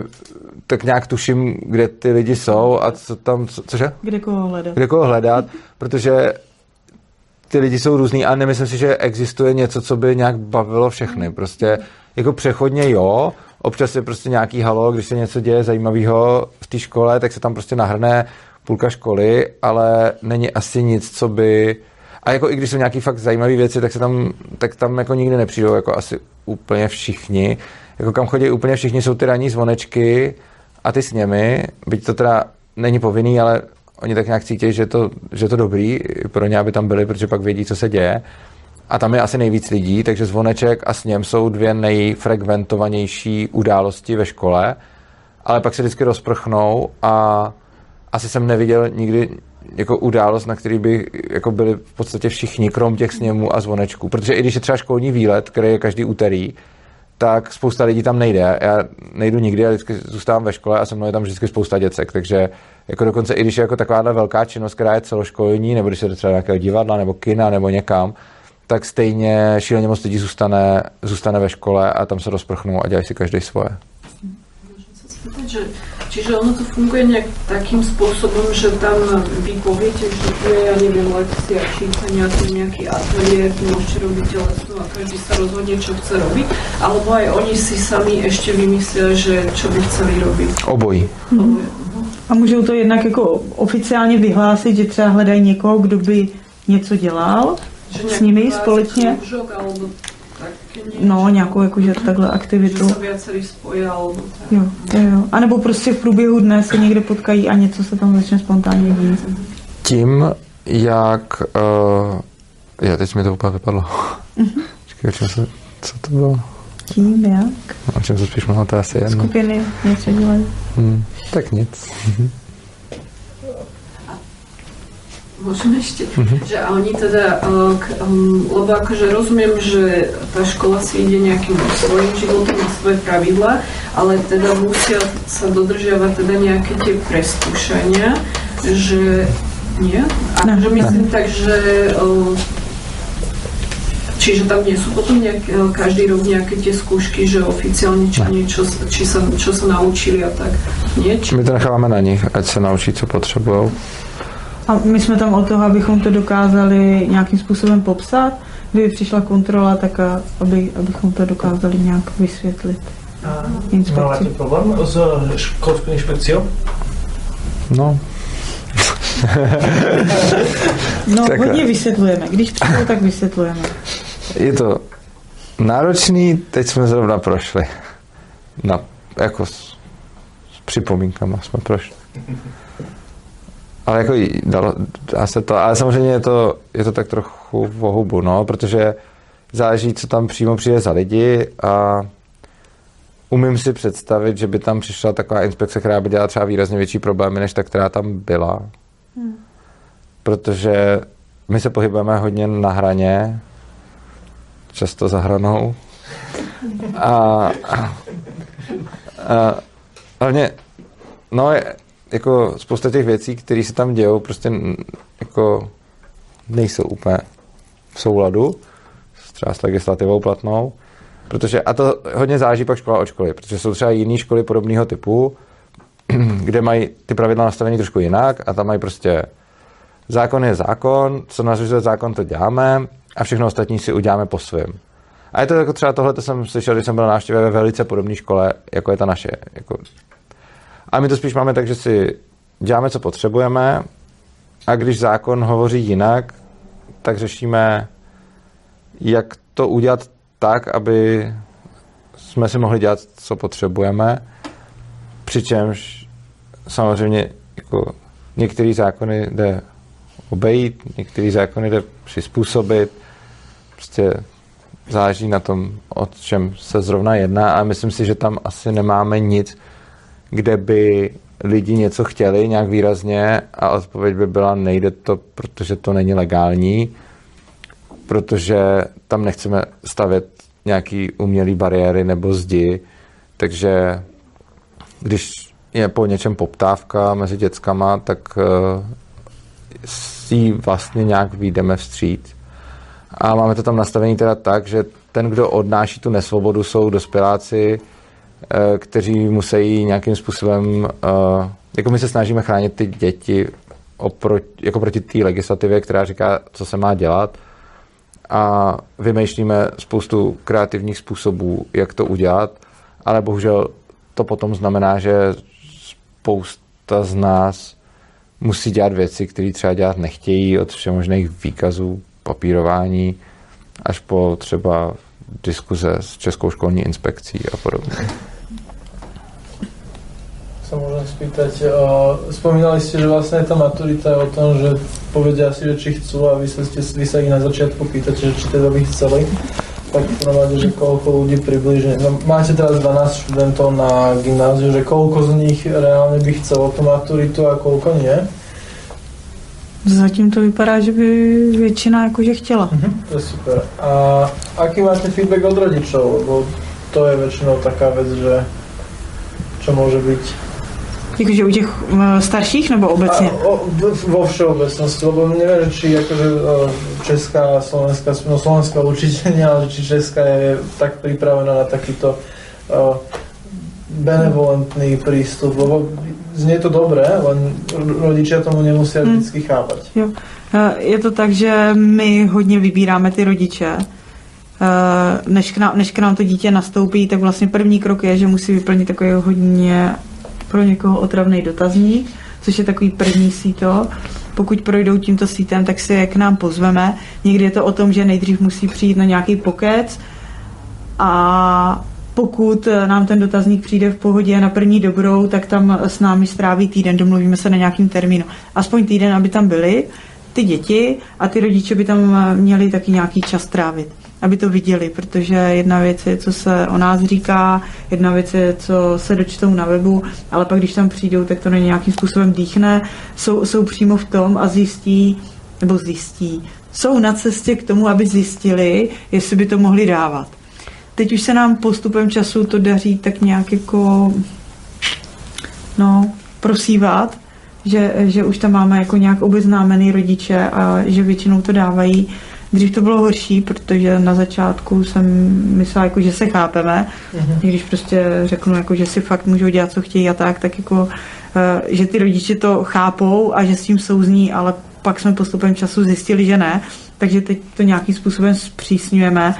Speaker 2: tak nějak tuším, kde ty lidi jsou a co tam, co, cože?
Speaker 3: Kde koho hledat.
Speaker 2: Kde koho hledat, protože ty lidi jsou různý a nemyslím si, že existuje něco, co by nějak bavilo všechny. Prostě jako přechodně jo, občas je prostě nějaký halo, když se něco děje zajímavého v té škole, tak se tam prostě nahrne půlka školy, ale není asi nic, co by... A jako i když jsou nějaký fakt zajímavé věci, tak se tam, tak tam jako nikdy nepřijdou jako asi úplně všichni. Jako kam chodí úplně všichni, jsou ty ranní zvonečky a ty s němi, byť to teda není povinný, ale oni tak nějak cítí, že to, že to dobrý pro ně, aby tam byli, protože pak vědí, co se děje. A tam je asi nejvíc lidí, takže zvoneček a sněm jsou dvě nejfrekventovanější události ve škole, ale pak se vždycky rozprchnou a asi jsem neviděl nikdy jako událost, na který by jako byli v podstatě všichni, krom těch sněmů a zvonečků. Protože i když je třeba školní výlet, který je každý úterý, tak spousta lidí tam nejde. Já nejdu nikdy, já vždycky zůstávám ve škole a se mnou je tam vždycky spousta děcek, takže jako dokonce i když je jako taková velká činnost, která je celoškolní, nebo když se jde třeba nějakého divadla nebo kina nebo někam, tak stejně šíleně moc lidí zůstane, zůstane ve škole a tam se rozprchnou a dělají si každý svoje.
Speaker 6: Že, čiže ono to funguje nejak takým spôsobom, že tam vy poviete, že tu je, ja neviem, lekcia čítania, tu nejaký ateliér, tu môžete robiť telesnú a každý sa rozhodne, čo chce robiť, alebo aj oni si sami ešte vymyslia, že čo by chceli robiť.
Speaker 2: Obojí.
Speaker 6: Mm.
Speaker 3: A můžou to jednak jako oficiálně vyhlásit, že třeba hledají někoho, kdo by něco dělal
Speaker 6: Že
Speaker 3: s nimi společně.
Speaker 6: krúžok, alebo
Speaker 3: No, nějakou jakože takhle
Speaker 6: že
Speaker 3: aktivitu.
Speaker 6: viacerí spoja, alebo tak.
Speaker 3: Jo, jo, jo. A nebo prostě v průběhu dne se někde potkají a něco se tam začne spontánně dít.
Speaker 2: Tím, jak... Uh, já teď mi to úplně vypadlo. Počkej, o čem se, co to bylo?
Speaker 3: Tím, jak
Speaker 2: O čem se spíš mluvil, to asi jedno.
Speaker 3: skupiny něco dělají.
Speaker 2: Hmm, tak nic.
Speaker 6: Môžem ešte? Že a oni teda, uh, k, um, lebo akože rozumiem, že tá škola si ide nejakým svojím životom, má svoje pravidla, ale teda musia sa dodržiavať teda nejaké tie preskúšania, že nie? A
Speaker 3: Ne,
Speaker 6: že
Speaker 3: ne.
Speaker 6: myslím tak, že uh, Čiže tam nie sú potom nejak, uh, každý rok nejaké tie skúšky, že oficiálne čo, niečo, či sa, čo sa naučili a tak. Nie? Či,
Speaker 2: My to necháváme na nich, ať se naučí, co potřebují.
Speaker 3: A my jsme tam od toho, abychom to dokázali nějakým způsobem popsat. Kdyby přišla kontrola, tak a, aby, abychom to dokázali nějak vysvětlit. Inspekci.
Speaker 4: Máte problém s školskou inšpekciou?
Speaker 2: No,
Speaker 3: No,
Speaker 2: Tak-
Speaker 3: hodně vysvětlujeme. Když přijdou, tak vysvětlujeme.
Speaker 2: je to náročný, teď jsme zrovna prošli. Na, jako s, s připomínkama jsme prošli. Ale jako dalo, dá se to, ale samozřejmě je to, je to tak trochu v hubu, no, protože záleží, co tam přímo přijde za lidi a umím si představit, že by tam přišla taková inspekce, která by dělala třeba výrazně větší problémy, než ta, která tam byla. Protože my se pohybujeme hodně na hraně, často za hranou. A, a, a hlavně, no, je, jako spousta těch věcí, které se tam dějou, prostě jako nejsou úplně v souladu s- třeba s legislativou platnou, protože, a to hodně záleží pak škola od školy, protože jsou třeba jiné školy podobného typu, kde mají ty pravidla nastavené trošku jinak a tam mají prostě zákon je zákon, co vyžaduje zákon, to děláme a všechno ostatní si uděláme po svém. A je to jako třeba tohle, to jsem slyšel, když jsem byl na návštěvě ve velice podobné škole, jako je ta naše. Jako. A my to spíš máme tak, že si děláme, co potřebujeme. A když zákon hovoří jinak, tak řešíme, jak to udělat tak, aby jsme si mohli dělat, co potřebujeme, přičemž samozřejmě jako některé zákony jde obejít, některé zákony jde přizpůsobit, prostě záleží na tom, o čem se zrovna jedná. A myslím si, že tam asi nemáme nic, kde by lidi něco chtěli nějak výrazně a odpověď by byla nejde to, protože to není legální, protože tam nechceme stavět nějaký umělý bariéry nebo zdi, takže když je po něčem poptávka mezi dětskama, tak uh, si vlastně nějak výjdeme vstříc. A máme to tam nastavení teda tak, že ten, kdo odnáší tu nesvobodu, jsou dospěláci, eh, kteří musí nějakým způsobem, eh, jako my se snažíme chránit ty děti oproti, jako proti té legislativě, která říká, co se má dělat a vymýšlíme spoustu kreativních způsobů, jak to udělat, ale bohužel to potom znamená, že spousta z nás musí dělat věci, které třeba dělat nechtějí, od všemožných výkazů, papírování, až po třeba diskuze s Českou školní inspekcí a podobně.
Speaker 1: Sa môžem spýtať. Uh, spomínali ste, že vlastne tá maturita je o tom, že povedia si, že či chcú a vy sa, ste, vy sa ich na začiatku pýtate, že či teda by chceli. Tak rade, že koľko ľudí približne. No, máte teraz 12 študentov na gymnáziu, že koľko z nich reálne by chcelo tú maturitu a koľko nie?
Speaker 3: Zatím to vypadá, že by většina jakože chtěla.
Speaker 1: Mhm, to je super. A aký máte feedback od rodičov? Lebo to je väčšinou taká vec, že čo môže byť
Speaker 3: Jakože u těch uh, starších nebo obecně?
Speaker 1: A, o, vo všeobecnosti, lebo neviem, že či akože o, česká a slovenská, no slovenská určite nie, ale či česká je tak pripravená na takýto o, benevolentný prístup, lebo znie to dobré, len r- rodičia tomu nemusia
Speaker 3: Hmm.
Speaker 1: vždycky chápať.
Speaker 3: Jo. Je to tak, že my hodně vybíráme ty rodiče. Než k, nám, než k nám to dítě nastoupí, tak vlastně první krok je, že musí vyplnit takový hodně pro někoho otravný dotazník, což je takový první síto. Pokud projdou tímto sítem, tak si je k nám pozveme. Někdy je to o tom, že nejdřív musí přijít na nějaký pokec a pokud nám ten dotazník přijde v pohodě na první dobrou, tak tam s námi stráví týden, domluvíme se na nějakým termínu. Aspoň týden, aby tam byli ty děti a ty rodiče by tam měli taky nějaký čas trávit, aby to viděli, protože jedna věc je, co se o nás říká, jedna věc je, co se dočtou na webu, ale pak, když tam přijdou, tak to na nějakým způsobem dýchne, jsou, jsou přímo v tom a zjistí, nebo zjistí, jsou na cestě k tomu, aby zjistili, jestli by to mohli dávat. Teď už se nám postupem času to daří tak nějak jako no, prosívat, že, že už tam máme jako nějak obeznámený rodiče a že většinou to dávají. Dřív to bylo horší, protože na začátku jsem myslela, jako, že se chápeme.
Speaker 1: Mhm.
Speaker 3: I Když prostě řeknu, jako, že si fakt můžou dělat, co chtějí a tak, tak jako, eh, že ty rodiče to chápou a že s tím souzní, ale pak jsme postupem času zjistili, že ne. Takže teď to nějakým způsobem zpřísňujeme.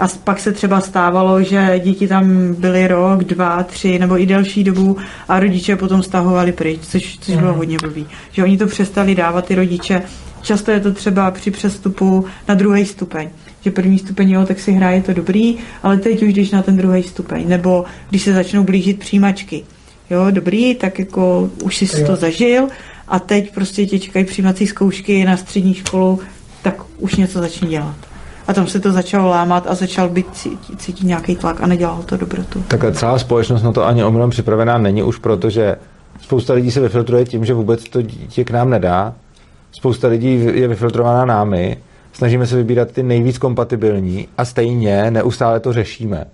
Speaker 3: A pak se třeba stávalo, že děti tam byly rok, dva, tři nebo i delší dobu a rodiče potom stahovali pryč, což, což bylo
Speaker 1: Mhm.
Speaker 3: hodně blbý. Že oni to přestali dávat ty rodiče. Často je to třeba při přestupu na druhý stupeň. Že první stupeň, jo, tak si hraje to dobrý, ale teď už jdeš na ten druhý stupeň. Nebo když se začnou blížit přijímačky. Jo, dobrý, tak jako už jsi
Speaker 1: Jo.
Speaker 3: to zažil a teď prostě tě čekají přijímací zkoušky na střední školu, tak už něco začni dělat. A tam se to začalo lámat a začal být cítit, cítit nějaký tlak a nedělal to dobrotu.
Speaker 2: Takhle celá společnost na to ani omylem připravená není už proto, že spousta lidí se vyfiltruje tím, že vůbec to dítě k nám nedá. Spousta lidí je vyfiltrovaná námi. Snažíme se vybírat ty nejvíc kompatibilní a stejně neustále to řešíme.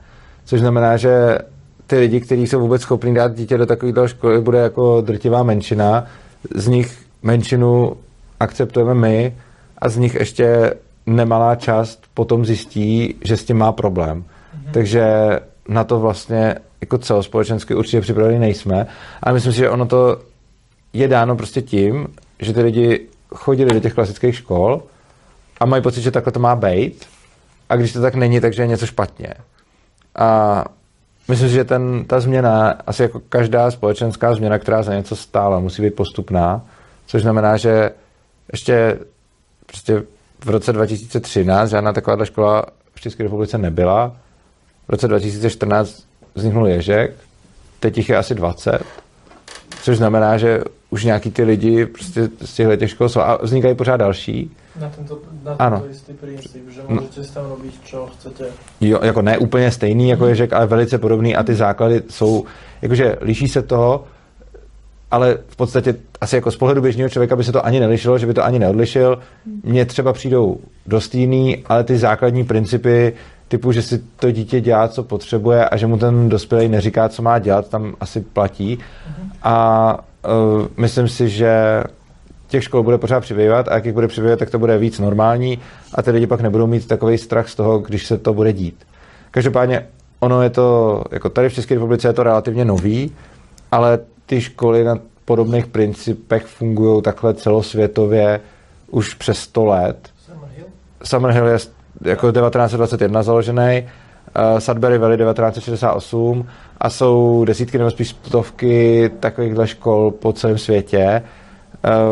Speaker 2: Což znamená, že ty lidi, kteří jsou vůbec schopní dát dítě do takovéhle školy, bude jako drtivá menšina. Z nich menšinu akceptujeme my a z nich ještě nemalá část potom zjistí, že s tím má problém. Takže na to vlastně jako celospolečensky určitě připraveni nejsme. Ale myslím si, že ono to je dáno prostě tím, že ty lidi chodili do těch klasických škol a mají pocit, že takhle to má být. A když to tak není, takže je něco špatně. A myslím si, že ten, ta změna, asi jako každá společenská změna, která za něco stála, musí být postupná, což znamená, že ještě prostě v roce 2013 žádná takováhle škola v České republice nebyla. V roce 2014 vzniknul Ježek, teď jich je asi 20, což znamená, že už nějaký ty lidi prostě z těchto těch škol jsou a vznikají pořád další.
Speaker 1: Na tento, na
Speaker 2: Ano.
Speaker 1: tento istý princíp, že
Speaker 2: No.
Speaker 1: môžete si tam robiť, čo chcete.
Speaker 2: Jo, jako ne úplně stejný jako Ježek, ale velice podobný a ty základy jsou, jakože liší se toho, ale v podstatě asi jako z pohledu běžného člověka by se to ani nelišilo, že by to ani neodlišil. Mně třeba přijdou dost jiný, ale ty základní principy typu, že si to dítě dělá, co potřebuje a že mu ten dospělý neříká, co má dělat, tam asi platí. A uh, myslím si, že těch škol bude pořád přibývat a jak jich bude přibývat, tak to bude víc normální a ty lidi pak nebudou mít takový strach z toho, když se to bude dít. Každopádně ono je to, jako tady v České republice je to relativně nový, ale ty školy na podobných principech fungují takhle celosvětově už přes 100 let. Summerhill je jako 1921 založený, uh, Sudbury Valley 1968 a jsou desítky nebo spíš stovky takovýchhle škol po celém světě,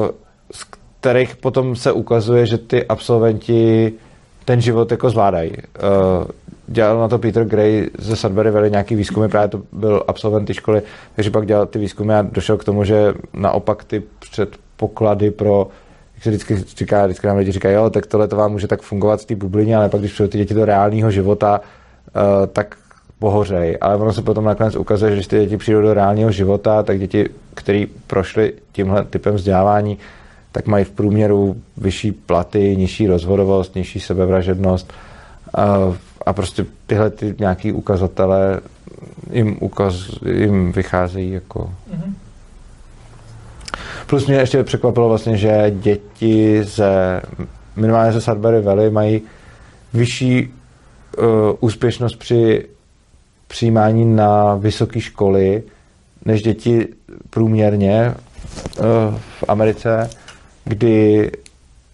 Speaker 2: uh, z kterých potom se ukazuje, že ty absolventi ten život jako zvládají. Uh, dělal na to Peter Gray ze Sudbury Valley nějaký výzkumy, právě to byl absolvent té školy, takže pak dělal ty výzkumy a došel k tomu, že naopak ty předpoklady pro jak se vždycky říká, vždycky nám lidi říkají, jo, tak tohle to vám může tak fungovat v té bublině, ale pak když přijdou ty děti do reálného života, tak pohořej. Ale ono se potom nakonec ukazuje, že když ty děti přijdou do reálného života, tak děti, které prošly tímhle typem vzdělávání, tak mají v průměru vyšší platy, nižší rozvodovost, nižší sebevražednost a, a prostě tyhle ty nějaký ukazatele jim, ukaz, jim vycházejí jako... Mm-hmm. Plus mě ještě překvapilo vlastně, že děti ze minimálně ze Sudbury Valley mají vyšší úspěšnost při přijímání na vysoké školy než děti průměrně uh, v Americe kdy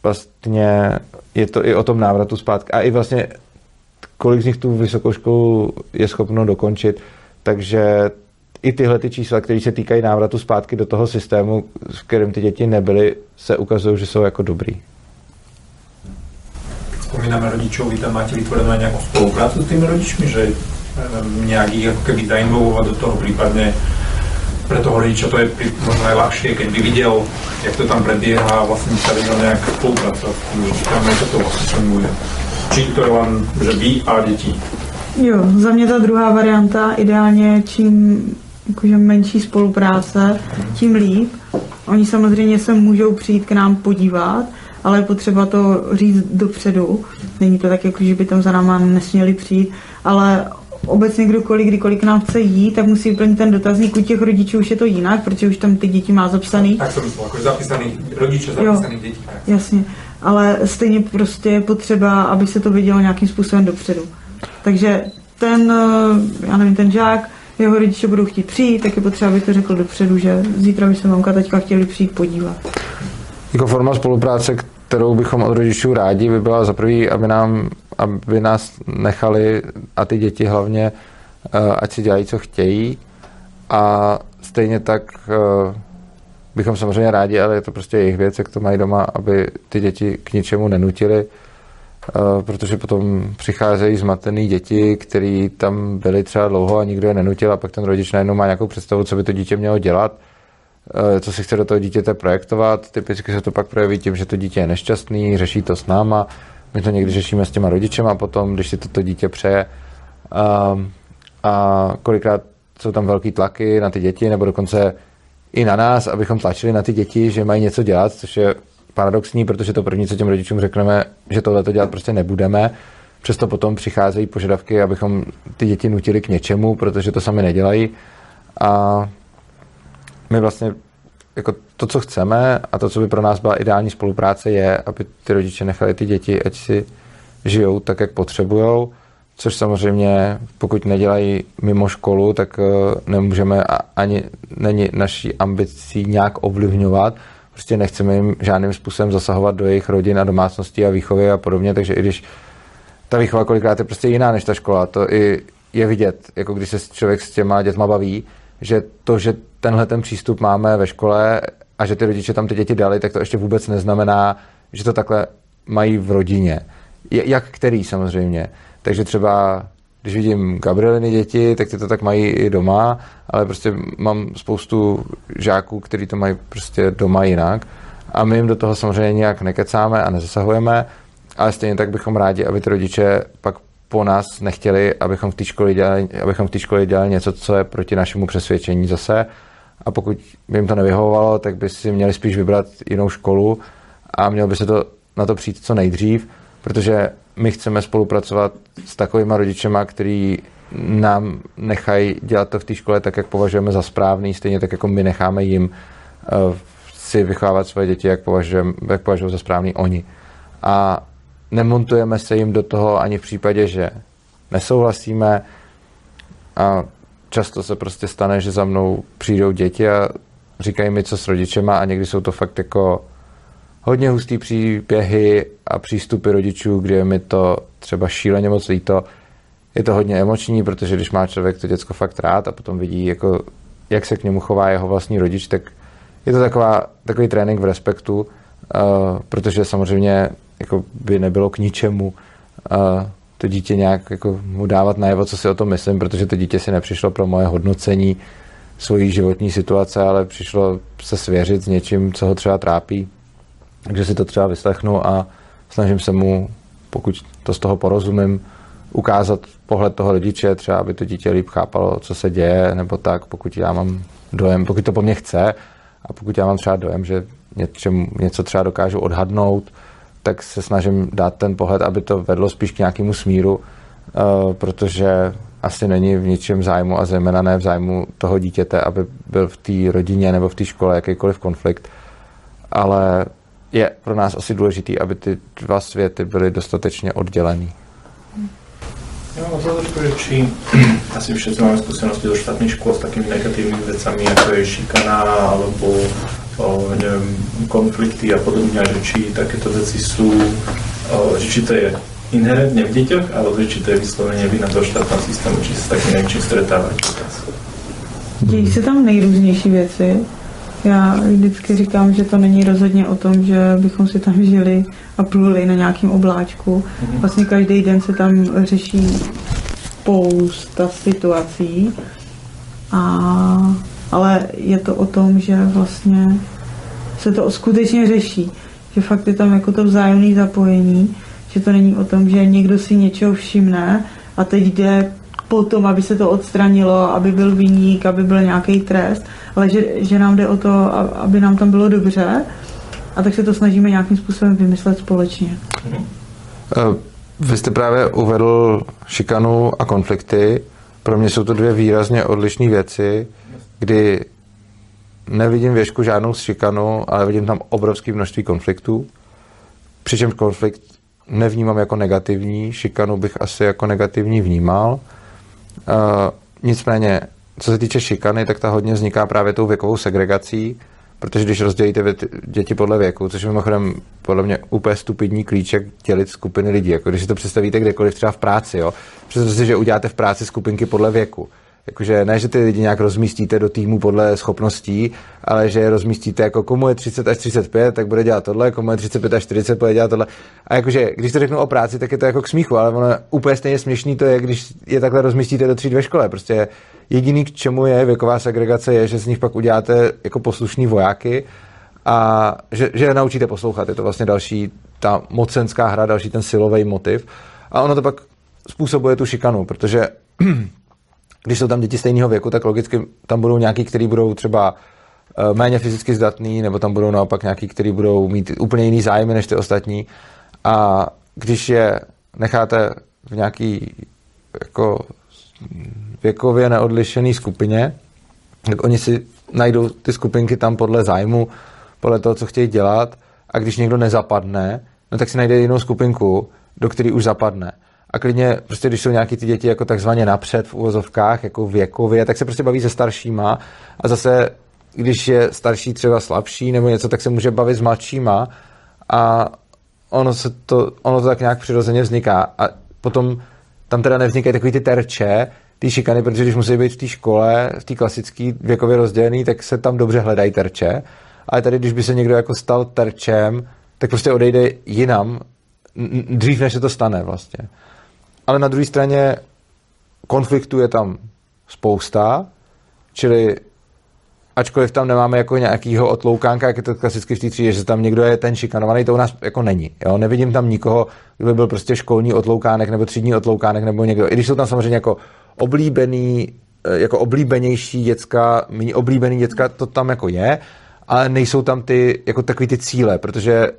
Speaker 2: vlastně je to i o tom návratu zpátky a i vlastně kolik z nich tu vysokou školu je schopno dokončit, takže i tyhle ty čísla, které se týkají návratu zpátky do toho systému, v kterém ty děti nebyly, se ukazují, že jsou jako dobrý.
Speaker 7: Spomínáme rodičov, vy tam máte vytvorenú nějakou spoluprácu s tými rodičmi, že nějak ich ako keby zainvolvovať do toho, prípadne pre toho rodiča to je možno aj ľahšie, keď by videl, jak to tam prebieha a vlastne sa vedel nejak spolupracovať s tým tam ako to vlastne funguje. Či to je len, že vy a děti.
Speaker 3: Jo, za mě ta druhá varianta, ideálně čím jakože menší spolupráce, tím líp. Oni samozřejmě se můžou přijít k nám podívat, ale je potřeba to říct dopředu. Není to tak, jako, že by tam za náma nesměli přijít, ale obecně kdokoliv, kdykoliv k nám chce jít, tak musí vyplnit ten dotazník. U těch rodičů už je to jinak, protože už tam ty děti má zapsaný.
Speaker 7: Tak jsem myslel, jako zapísaný, rodiče zapísaný děti. Tak.
Speaker 3: Jasně, ale stejně prostě je potřeba, aby se to vidělo nějakým způsobem dopředu. Takže ten, eh, já nevím, ten žák, jeho rodiče budou chtít přijít, tak je potřeba, aby to řekl dopředu, že zítra by se mamka teďka chtěli přijít podívat.
Speaker 2: Jako forma spolupráce, kterou bychom od rodičů rádi, by byla za prvý, aby, nám, aby nás nechali a ty děti hlavně, eh, ať si dělají, co chtějí. A stejně tak eh, bychom samozřejmě rádi, ale je to prostě jejich věc, jak to mají doma, aby ty děti k ničemu nenutili, eh, protože potom přicházejí zmatený děti, který tam byli třeba dlouho a nikdo je nenutil a pak ten rodič najednou má nějakou představu, co by to dítě mělo dělat co si chce do toho dítěte projektovat. Typicky se to pak projeví tím, že to dítě je nešťastný, řeší to s náma. My to někdy řešíme s těma rodičema potom, když si toto dítě přeje. A, ehm, a kolikrát jsou tam velký tlaky na ty děti, nebo dokonce i na nás, abychom tlačili na ty děti, že mají něco dělat, což je paradoxní, protože to první, co těm rodičům řekneme, že tohle to dělat prostě nebudeme. Přesto potom přicházejí požadavky, abychom ty děti nutili k něčemu, protože to sami nedělají. A my vlastně jako to, co chceme a to, co by pro nás byla ideální spolupráce, je, aby ty rodiče nechali ty děti, ať si žijou tak, jak potřebují, což samozřejmě, pokud nedělají mimo školu, tak eh, nemůžeme ani není naší ambicí nějak ovlivňovat. Prostě nechceme jim žádným způsobem zasahovat do jejich rodin a domácností a výchovy a podobně, takže i když ta výchova kolikrát je prostě jiná než ta škola, to i je vidět, jako když se člověk s těma dětma baví, že to, že tenhle ten přístup máme ve škole a že ty rodiče tam ty děti dali, tak to ještě vůbec neznamená, že to takhle mají v rodině. Jak který samozřejmě. Takže třeba když vidím Gabrieliny děti, tak ty to tak mají i doma, ale prostě mám spoustu žáků, kteří to mají prostě doma jinak a my jim do toho samozřejmě nějak nekecáme a nezasahujeme, ale stejně tak bychom rádi, aby ty rodiče pak po nás nechtěli, abychom v té škole dělali, abychom v té škole dělali něco, co je proti našemu přesvědčení zase. A pokud by jim to nevyhovovalo, tak by si měli spíš vybrat jinou školu a mělo by se to na to přijít co nejdřív, protože my chceme spolupracovat s takovými rodičema, který nám nechají dělat to v té škole tak, jak považujeme za správný, stejně tak, jako my necháme jim uh, si vychovávat svoje děti, jak, považujeme, jak považují za správný oni. A nemontujeme se jim do toho ani v případě, že nesouhlasíme a často se prostě stane, že za mnou přijdou děti a říkají mi, co s rodičema a někdy jsou to fakt jako hodně hustý příběhy a přístupy rodičů, kde je mi to třeba šíleně moc líto. Je to hodně emoční, protože když má člověk to děcko fakt rád a potom vidí, jako, jak se k němu chová jeho vlastní rodič, tak je to taková, takový trénink v respektu, uh, protože samozřejmě jako by nebylo k ničemu to dítě nějak jako mu dávat najevo, co si o tom myslím, protože to dítě si nepřišlo pro moje hodnocení svojí životní situace, ale přišlo se svěřit s něčím, co ho třeba trápí. Takže si to třeba vyslechnu a snažím se mu, pokud to z toho porozumím, ukázat pohled toho rodiče, třeba aby to dítě líp chápalo, co se děje, nebo tak, pokud já mám dojem, pokud to po mně chce a pokud já mám třeba dojem, že něčem, něco třeba dokážu odhadnout, tak se snažím dát ten pohled, aby to vedlo spíš k nějakému smíru, uh, protože asi není v ničem zájmu a zejména ne v zájmu toho dítěte, aby byl v té rodině nebo v té škole jakýkoliv konflikt, ale je pro nás asi důležitý, aby ty dva světy byly dostatečně oddělený.
Speaker 5: Mám otázku, že či asi všetci máme skúsenosti do štátnych škôl s takými negatívnymi vecami, ako je šikana alebo o, neviem, konflikty a podobne, že či takéto veci sú, o, že či to je inherentne v deťoch, alebo či to je vyslovene vina toho štátneho systému, či sa s takým niečím stretávajú.
Speaker 3: Dějí se tam nejrůznější věci. Já vždycky říkám, že to není rozhodně o tom, že bychom si tam žili a pluli na nějakým obláčku. Mhm. Vlastně každý den se tam řeší spousta situací, a, ale je to o tom, že vlastně se to skutečně řeší. Že fakt je tam jako to vzájemné zapojení, že to není o tom, že někdo si něčeho všimne a teď jde po tom, aby se to odstranilo, aby byl vyník, aby byl nějaký trest, ale že, že nám jde o to, aby nám tam bylo dobře a tak se to snažíme nějakým způsobem vymyslet společně.
Speaker 2: Eh, vy jste právě uvedl šikanu a konflikty. Pro mě jsou to dvě výrazně odlišné věci, kdy nevidím věšku žádnou šikanu, ale vidím tam obrovské množství konfliktů. Přičemž konflikt nevnímám jako negativní, šikanu bych asi jako negativní vnímal. Uh, nicméně, co se týče šikany, tak ta hodně vzniká právě tou věkovou segregací, protože když rozdělíte děti podle věku, což je mimochodem podle mě úplně stupidní klíček dělit skupiny lidí, jako když si to představíte kdekoliv třeba v práci, jo. Představte si, že uděláte v práci skupinky podle věku. Jakože ne, že ty lidi nějak rozmístíte do týmu podle schopností, ale že je rozmístíte jako komu je 30 až 35, tak bude dělat tohle, komu je 35 až 40, bude dělat tohle. A jakože, když to řeknu o práci, tak je to jako k smíchu, ale ono úplně stejně směšný to je, když je takhle rozmístíte do tříd ve škole. Prostě jediný, k čemu je věková segregace, je, že z nich pak uděláte jako poslušní vojáky a že, že je naučíte poslouchat. Je to vlastně další ta mocenská hra, další ten silový motiv. A ono to pak způsobuje tu šikanu, protože když jsou tam děti stejného věku, tak logicky tam budou nějaký, kteří budou třeba eh, méně fyzicky zdatný, nebo tam budou naopak nějaký, kteří budou mít úplně jiný zájmy než ty ostatní. A když je necháte v nějaký jako věkově neodlišený skupině, tak oni si najdou ty skupinky tam podle zájmu, podle toho, co chtějí dělat a když někdo nezapadne, no tak si najde jinou skupinku, do které už zapadne a klidně, prostě když jsou nějaký ty děti jako takzvaně napřed v uvozovkách, jako věkově, tak se prostě baví se staršíma. A zase, když je starší třeba slabší nebo něco, tak se může bavit s mladšíma. A ono, se to, ono to tak nějak přirozeně vzniká. A potom tam teda nevznikají takový ty terče, ty šikany, protože když musí být v té škole, v té klasické věkově rozdělený, tak se tam dobře hledají terče. Ale tady, když by se někdo jako stal terčem, tak prostě odejde jinam, dřív než se to stane vlastně ale na druhé straně konfliktu je tam spousta, čili ačkoliv tam nemáme jako nějakýho otloukánka, jak je to klasicky v té třídě, že tam někdo je ten šikanovaný, to u nás jako není. Jo? Nevidím tam nikoho, kdo by byl prostě školní otloukánek nebo třídní otloukánek nebo někdo. I když jsou tam samozřejmě jako oblíbený, eh, jako oblíbenější děcka, méně oblíbený děcka, to tam jako je, ale nejsou tam ty, jako takový ty cíle, protože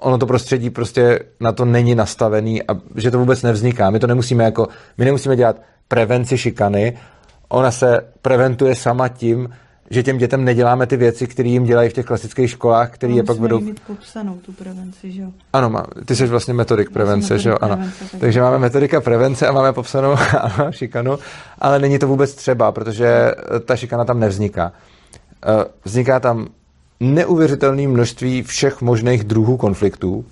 Speaker 2: ono to prostředí prostě na to není nastavený a že to vůbec nevzniká. My to nemusíme jako, my nemusíme dělat prevenci šikany, ona se preventuje sama tím, že těm dětem neděláme ty věci, které jim dělají v těch klasických školách, které je pak vedou...
Speaker 3: mít popsanou tu prevenci, že jo?
Speaker 2: Ano, má, ty jsi vlastně metodik prevence, že jo? Ano. Prevence, tak Takže máme metodika prevence a máme popsanou ano, šikanu, ale není to vůbec třeba, protože ta šikana tam nevzniká. Eh, vzniká tam neuvěřitelné množství všech možných druhů konfliktů.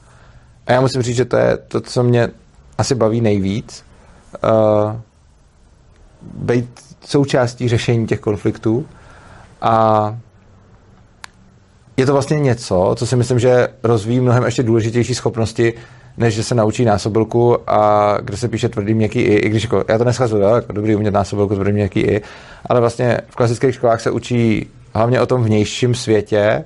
Speaker 2: A já musím říct, že to je to, co mě asi baví nejvíc. Uh, být součástí řešení těch konfliktů. A je to vlastně něco, co si myslím, že rozvíjí mnohem ještě důležitější schopnosti, než že se naučí násobilku a kde se píše tvrdý měkký i, i když jako, já to neschazuju, jako dobrý umět násobilku tvrdý měkký i, ale vlastně v klasických školách se učí hlavně o tom vnějším světě,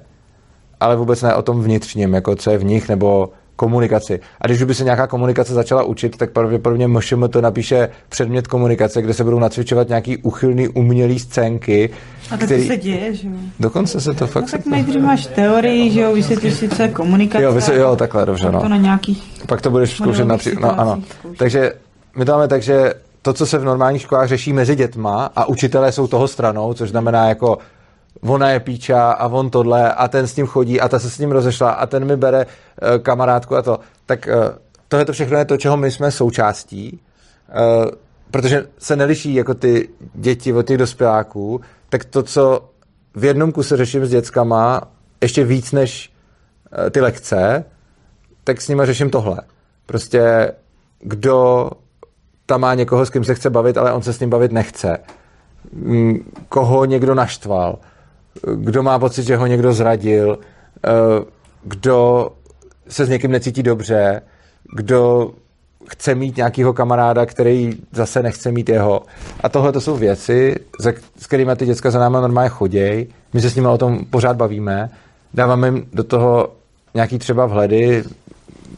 Speaker 2: ale vůbec ne o tom vnitřním, jako co je v nich, nebo komunikaci. A když by se nějaká komunikace začala učit, tak pravděpodobně MŠM to napíše předmět komunikace, kde se budou nacvičovat nějaký uchylný umělý scénky.
Speaker 3: A tak
Speaker 2: který...
Speaker 3: to se děje, že jo?
Speaker 2: Dokonce se to fakt...
Speaker 3: No tak nejdřív máš teorii, že jo, vysvětlíš si, co je komunikace.
Speaker 2: Jo, vysvět... jo, takhle, dobře,
Speaker 3: pak
Speaker 2: no.
Speaker 3: to na nějakých
Speaker 2: Pak to budeš zkoušet například, no ano.
Speaker 3: zkoušet.
Speaker 2: Takže my to máme tak, že to, co se v normálních školách řeší mezi dětma a učitelé jsou toho stranou, což znamená jako ona je píča a on tohle a ten s ním chodí a ta se s ním rozešla a ten mi bere uh, kamarádku a to. Tak uh, tohle to všechno je to, čeho my jsme součástí, uh, protože se neliší jako ty děti od těch dospěláků, tak to, co v jednom kuse řeším s dětskama, ještě víc než uh, ty lekce, tak s nima řeším tohle. Prostě kdo tam má někoho, s kým se chce bavit, ale on se s ním bavit nechce. Mm, Koho někdo naštval. Kdo má pocit, že ho někdo zradil. eh, Kdo se s někým necítí dobře. Kdo chce mít nějakého kamaráda, který zase nechce mít jeho. A tohle to jsou věci, s kterými ty děcka za náma normálně chodějí. My se s nimi o tom pořád bavíme. Dáváme jim do toho nějaký třeba vhledy,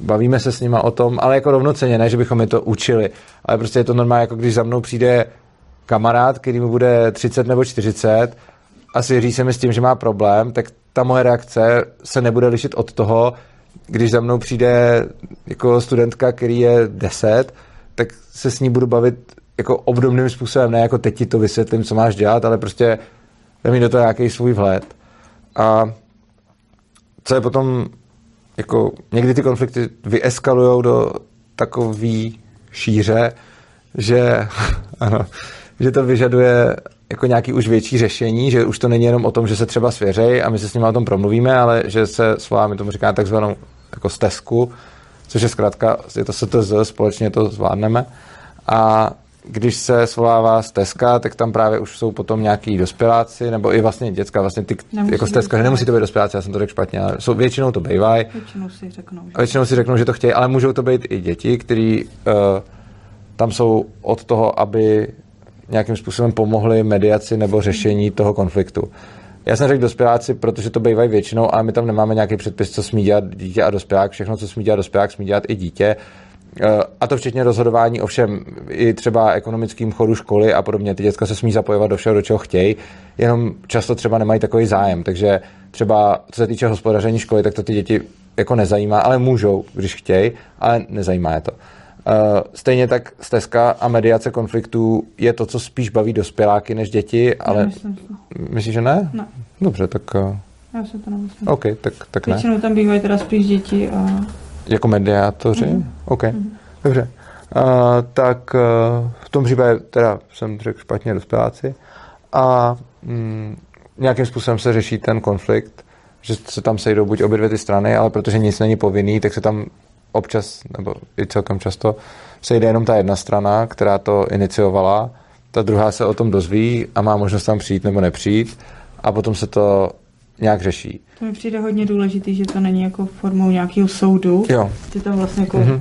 Speaker 2: bavíme se s nima o tom, ale jako rovnoceně, ne, že bychom je to učili, ale prostě je to normálně, jako když za mnou přijde kamarád, který mu bude 30 nebo 40 a svěří se mi s tím, že má problém, tak ta moje reakce se nebude lišit od toho, když za mnou přijde jako studentka, který je 10, tak se s ní budu bavit jako obdobným způsobem, ne jako teď ti to vysvětlím, co máš dělat, ale prostě mít do toho nějaký svůj vhled. A co je potom jako někdy ty konflikty vyeskalují do takový šíře, že, ano, že to vyžaduje jako nějaký už větší řešení, že už to není jenom o tom, že se třeba svěřej a my se s nimi o tom promluvíme, ale že se svoláme, tomu říká takzvanou jako stezku, což je zkrátka, je to STZ, společně to zvládneme. A když se svolává stezka, tak tam právě už jsou potom nějaký dospěláci, nebo i vlastně děcka, vlastně ty,
Speaker 3: Nemusí
Speaker 2: jako stezka, že nemusí to být dospěláci, já jsem to řekl špatně, ale jsou, většinou to bývají.
Speaker 3: Většinou si řeknou, že
Speaker 2: většinou si řeknou, že to chtějí, ale můžou to být i děti, který uh, tam jsou od toho, aby nějakým způsobem pomohli mediaci nebo řešení toho konfliktu. Já jsem řekl dospěláci, protože to bývají většinou, ale my tam nemáme nějaký předpis, co smí dělat dítě a dospělák. Všechno, co smí dělat dospělák, smí dělat i dítě. Eh, A to včetně rozhodování o všem, i třeba ekonomickým chodu školy a podobně. Ty děcka se smí zapojovat do všeho, do čeho chtějí, jenom často třeba nemají takový zájem. Takže třeba co se týče hospodaření školy, tak to ty děti jako nezajímá, ale můžou, když chtějí, ale nezajímá je to. Uh, stejně tak stezka a mediace konfliktů je to, co spíš baví dospěláky než děti, ale
Speaker 3: Nemyslím
Speaker 2: myslíš, že ne?
Speaker 3: Ne.
Speaker 2: Dobře, tak uh,
Speaker 3: Já si to nemyslím.
Speaker 2: OK, tak, tak ne.
Speaker 3: Většinou tam bývají teda spíš děti a
Speaker 2: Jako mediátoři?
Speaker 3: Mhm.
Speaker 2: OK, dobře. Uh, tak uh, v tom případě teda jsem řekl špatně dospěláci a mm, nějakým způsobem se řeší ten konflikt, že se tam sejdou buď obě dvě ty strany, ale protože nic není povinný, tak se tam občas, nebo i celkem často, sejde jenom ta jedna strana, která to iniciovala, ta druhá se o tom dozví a má možnost tam přijít nebo nepřijít a potom se to nějak řeší.
Speaker 3: to mi přijde hodně důležitý, že to není jako formou nějakého soudu,
Speaker 2: Jo,
Speaker 3: že tam vlastně jako
Speaker 2: Mhm.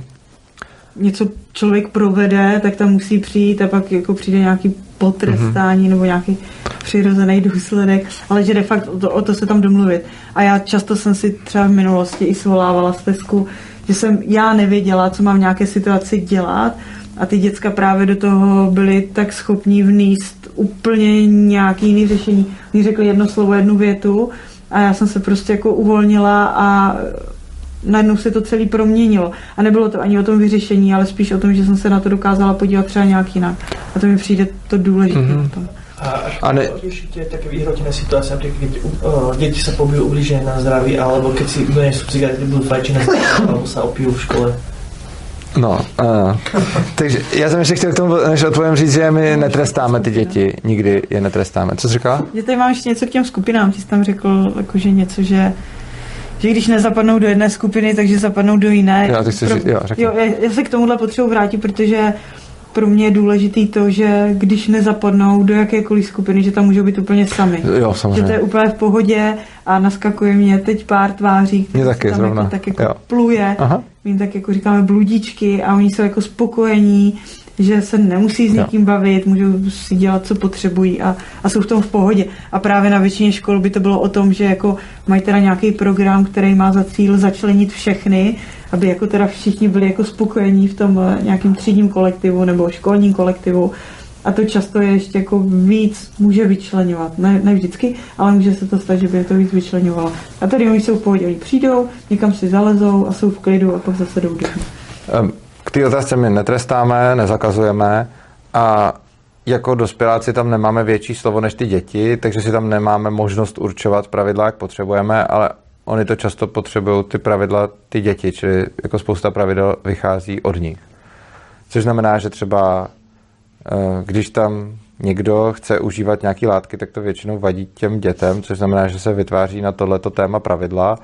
Speaker 3: něco člověk provede, tak tam musí přijít a pak jako přijde nějaký potrestání
Speaker 2: Mhm.
Speaker 3: nebo nějaký přirozený důsledek, ale že de facto o to, o to se tam domluvit. A já často jsem si třeba v minulosti i svolávala stezku, že jsem já nevěděla, co mám v nějaké situaci dělat a ty děcka právě do toho byly tak schopní vníst úplně nějaký jiný řešení. Oni řekli jedno slovo, jednu větu a já jsem se prostě jako uvolnila a najednou se to celý proměnilo. A nebylo to ani o tom vyřešení, ale spíš o tom, že jsem se na to dokázala podívat třeba nějak jinak. A to mi přijde to důležité
Speaker 2: Mhm.
Speaker 3: mm-hmm. tom.
Speaker 4: A
Speaker 2: ne-
Speaker 4: riešite také vyhrotené situácie, napríklad keď uh, deti sa pobijú na zdraví, alebo keď si donesú cigarety, budú fajčiť na zdraví, alebo sa opijú v škole.
Speaker 2: No, uh, takže já jsem ještě chtěl k tomu, než odpovím říct, že my netrestáme ty děti, nikdy je netrestáme. Co jsi říkala?
Speaker 3: Že tady mám ještě něco k těm skupinám. Ty jsi tam řekl, jakože něco, že že když nezapadnou do jedné skupiny, takže zapadnou do jiné.
Speaker 2: Jo, ty chceš říct- jo, řekni.
Speaker 3: jo já, já se k tomuhle potřebuji vrátit, protože pro mě je důležitý to, že když nezapadnou do jakékoliv skupiny, že tam můžou být úplně sami.
Speaker 2: Jo,
Speaker 3: Že
Speaker 2: samozřejmě.
Speaker 3: to je úplně v pohodě a naskakuje mě teď pár tváří, které
Speaker 2: taky
Speaker 3: tam
Speaker 2: zrovna.
Speaker 3: jako, tak jako
Speaker 2: Jo.
Speaker 3: pluje.
Speaker 2: Aha.
Speaker 3: My jim tak jako říkáme bludičky a oni jsou jako spokojení, že se nemusí s
Speaker 2: Jo.
Speaker 3: někým bavit, můžou si dělat, co potřebují a, a jsou v tom v pohodě. A právě na většině škol by to bylo o tom, že jako mají teda nějaký program, který má za cíl začlenit všechny, aby jako teda všichni byli jako spokojení v tom eh, nějakým třídním kolektivu nebo školním kolektivu. A to často je ještě jako víc může vyčlenovat. Ne, ne vždycky, ale může se to stát, že by to víc vyčlenovalo. A tady oni jsou v pohodě, oni přijdou, někam si zalezou a jsou v klidu a pak zase jdou domů.
Speaker 2: K té otázce my netrestáme, nezakazujeme a jako dospěláci tam nemáme větší slovo než ty děti, takže si tam nemáme možnost určovat pravidla, jak potřebujeme, ale oni to často potřebují ty pravidla ty děti, čili jako spousta pravidel vychází od nich. Což znamená, že třeba eh, když tam někdo chce užívat nějaké látky, tak to většinou vadí těm dětem, což znamená, že se vytváří na tohleto téma pravidla,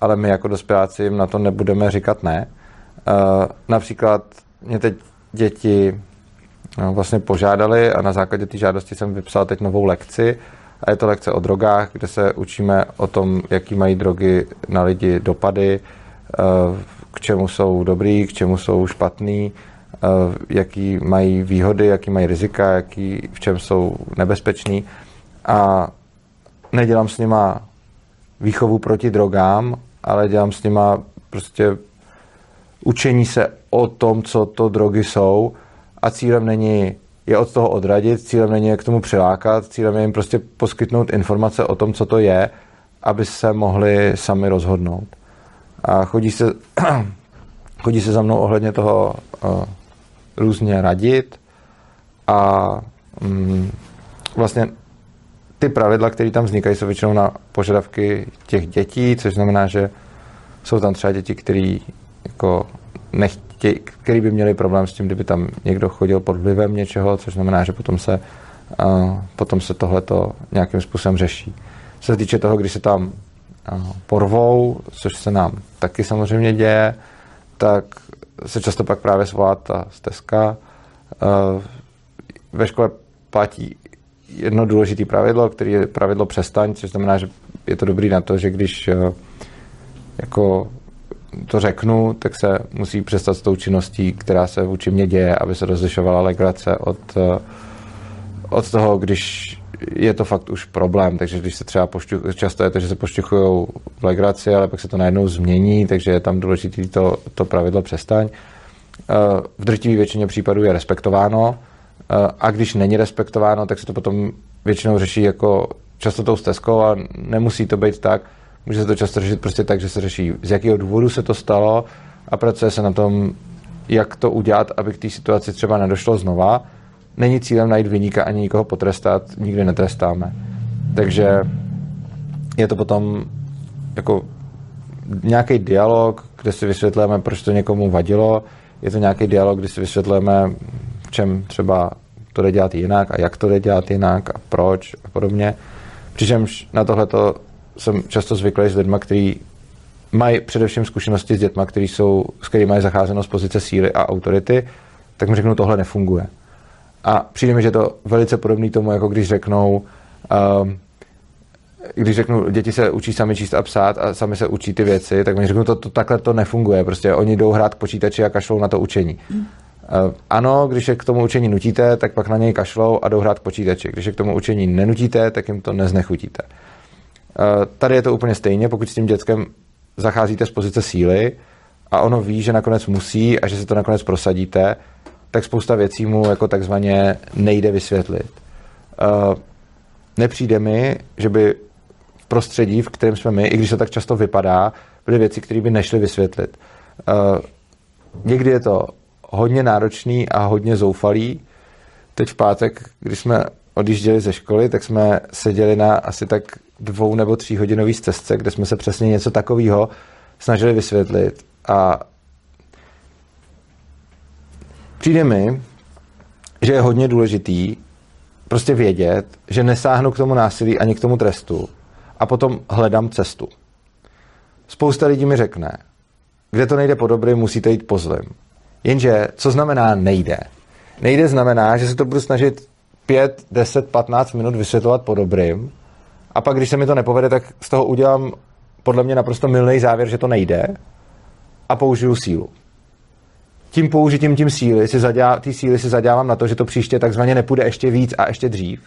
Speaker 2: ale my jako dospěláci jim na to nebudeme říkat ne. Uh, například mě teď děti no, vlastně požádali a na základě té žádosti jsem vypsal teď novou lekci a je to lekce o drogách, kde se učíme o tom, jaký mají drogy na lidi dopady, uh, k čemu jsou dobrý, k čemu jsou špatný, uh, jaký mají výhody, jaký mají rizika, jaký, v čem jsou nebezpeční. A nedělám s nima výchovu proti drogám, ale dělám s nima prostě učení se o tom, co to drogy jsou. A cílem není je od toho odradit, cílem není je k tomu přilákat, cílem je jim prostě poskytnout informace o tom, co to je, aby se mohli sami rozhodnout. A chodí se, chodí se za mnou ohledně toho uh, různě radit a mm, vlastně ty pravidla, které tam vznikají, jsou většinou na požadavky těch dětí, což znamená, že jsou tam třeba děti, které jako nechtějí, který by měli problém s tím, kdyby tam někdo chodil pod vlivem něčeho, což znamená, že potom se, uh, potom se tohleto nějakým způsobem řeší. Co se týče toho, když se tam uh, porvou, což se nám taky samozřejmě děje, tak se často pak právě svolá ta stezka. Uh, ve škole platí jedno důležité pravidlo, které je pravidlo přestaň, což znamená, že je to dobrý na to, že když jako to řeknu, tak se musí přestat s tou činností, která se vůči mě děje, aby se rozlišovala legrace od, eh, od toho, když je to fakt už problém, takže když se třeba pošťuch, často je to, že se pošťuchují v legraci, ale pak se to najednou změní, takže je tam důležité to, to pravidlo přestaň. Eh, V drtivé většině případů je respektováno eh, a když není respektováno, tak se to potom většinou řeší jako často tou stezkou a nemusí to být tak, Může se to často řešit prostě tak, že se řeší, z jakého důvodu se to stalo a pracuje se na tom, jak to udělat, aby k té situaci třeba nedošlo znova. Není cílem najít vyníka ani nikoho potrestat, nikdy netrestáme. Takže je to potom jako nějaký dialog, kde si vysvětlujeme, proč to někomu vadilo. Je to nějaký dialog, kde si vysvětlujeme, v čem třeba to jde dělat jinak a jak to jde dělat jinak a proč a podobně. Přičemž na tohleto jsem často zvyklý s lidmi, kteří mají především zkušenosti s dětmi, který jsou, s kterými mají zacházeno z pozice síly a autority, tak mi řeknou, tohle nefunguje. A přijde mi, že to velice podobný tomu, jako když řeknou, um, když řeknu, děti se učí sami číst a psát a sami se učí ty věci, tak mi řeknou, to, to takhle to nefunguje. Prostě oni jdou hrát k počítači a kašlou na to učení. Uh, ano, když je k tomu učení nutíte, tak pak na něj kašlou a jdou hrát k počítači. Když je k tomu učení nenutíte, tak jim to neznechutíte. Uh, tady je to úplně stejně, pokud s tím dětskem zacházíte z pozice síly a ono ví, že nakonec musí a že se to nakonec prosadíte, tak spousta věcí mu jako takzvaně nejde vysvětlit. Uh, nepřijde mi, že by v prostředí, v kterém jsme my, i když to tak často vypadá, byly věci, které by nešly vysvětlit. Uh, někdy je to hodně náročný a hodně zoufalý. Teď v pátek, když jsme odjížděli ze školy, tak jsme seděli na asi tak dvou nebo tří hodinový cestce, kde jsme se přesně něco takového snažili vysvětlit. A přijde mi, že je hodně důležitý prostě vědět, že nesáhnu k tomu násilí ani k tomu trestu a potom hledám cestu. Spousta lidí mi řekne, kde to nejde po dobrým, musíte jít po zlým. Jenže, co znamená nejde? nejde znamená, že se to budu snažit 5, 10, 15 minut vysvětlovat po dobrým a pak, když se mi to nepovede, tak z toho udělám podle mě naprosto milný závěr, že to nejde a použiju sílu. Tím použitím tím síly si zadělá, ty síly si zadělám na to, že to příště takzvaně nepůjde ještě víc a ještě dřív.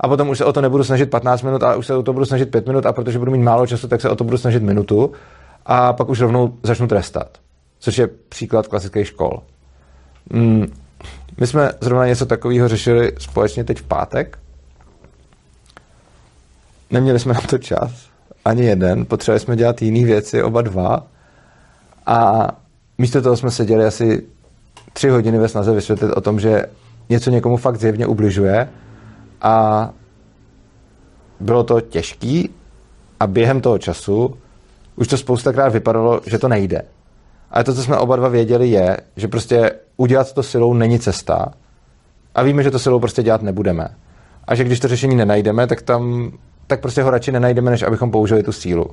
Speaker 2: A potom už se o to nebudu snažit 15 minut, ale už se o to budu snažit 5 minut a protože budu mít málo času, tak se o to budu snažit minutu a pak už rovnou začnu trestat. Což je příklad klasických škol. Mm, my jsme zrovna něco takového řešili společně teď v pátek. Neměli jsme na to čas, ani jeden, potřebovali jsme dělat jiné věci, oba dva. A místo toho jsme seděli asi tři hodiny ve snaze vysvětlit o tom, že něco někomu fakt zjevně ubližuje a bylo to těžký a během toho času už to spoustakrát vypadalo, že to nejde. Ale to, co jsme oba dva věděli, je, že prostě udělat to silou není cesta a víme, že to silou prostě dělat nebudeme. A že když to řešení nenajdeme, tak tam tak prostě ho radši nenajdeme, než abychom použili tu sílu.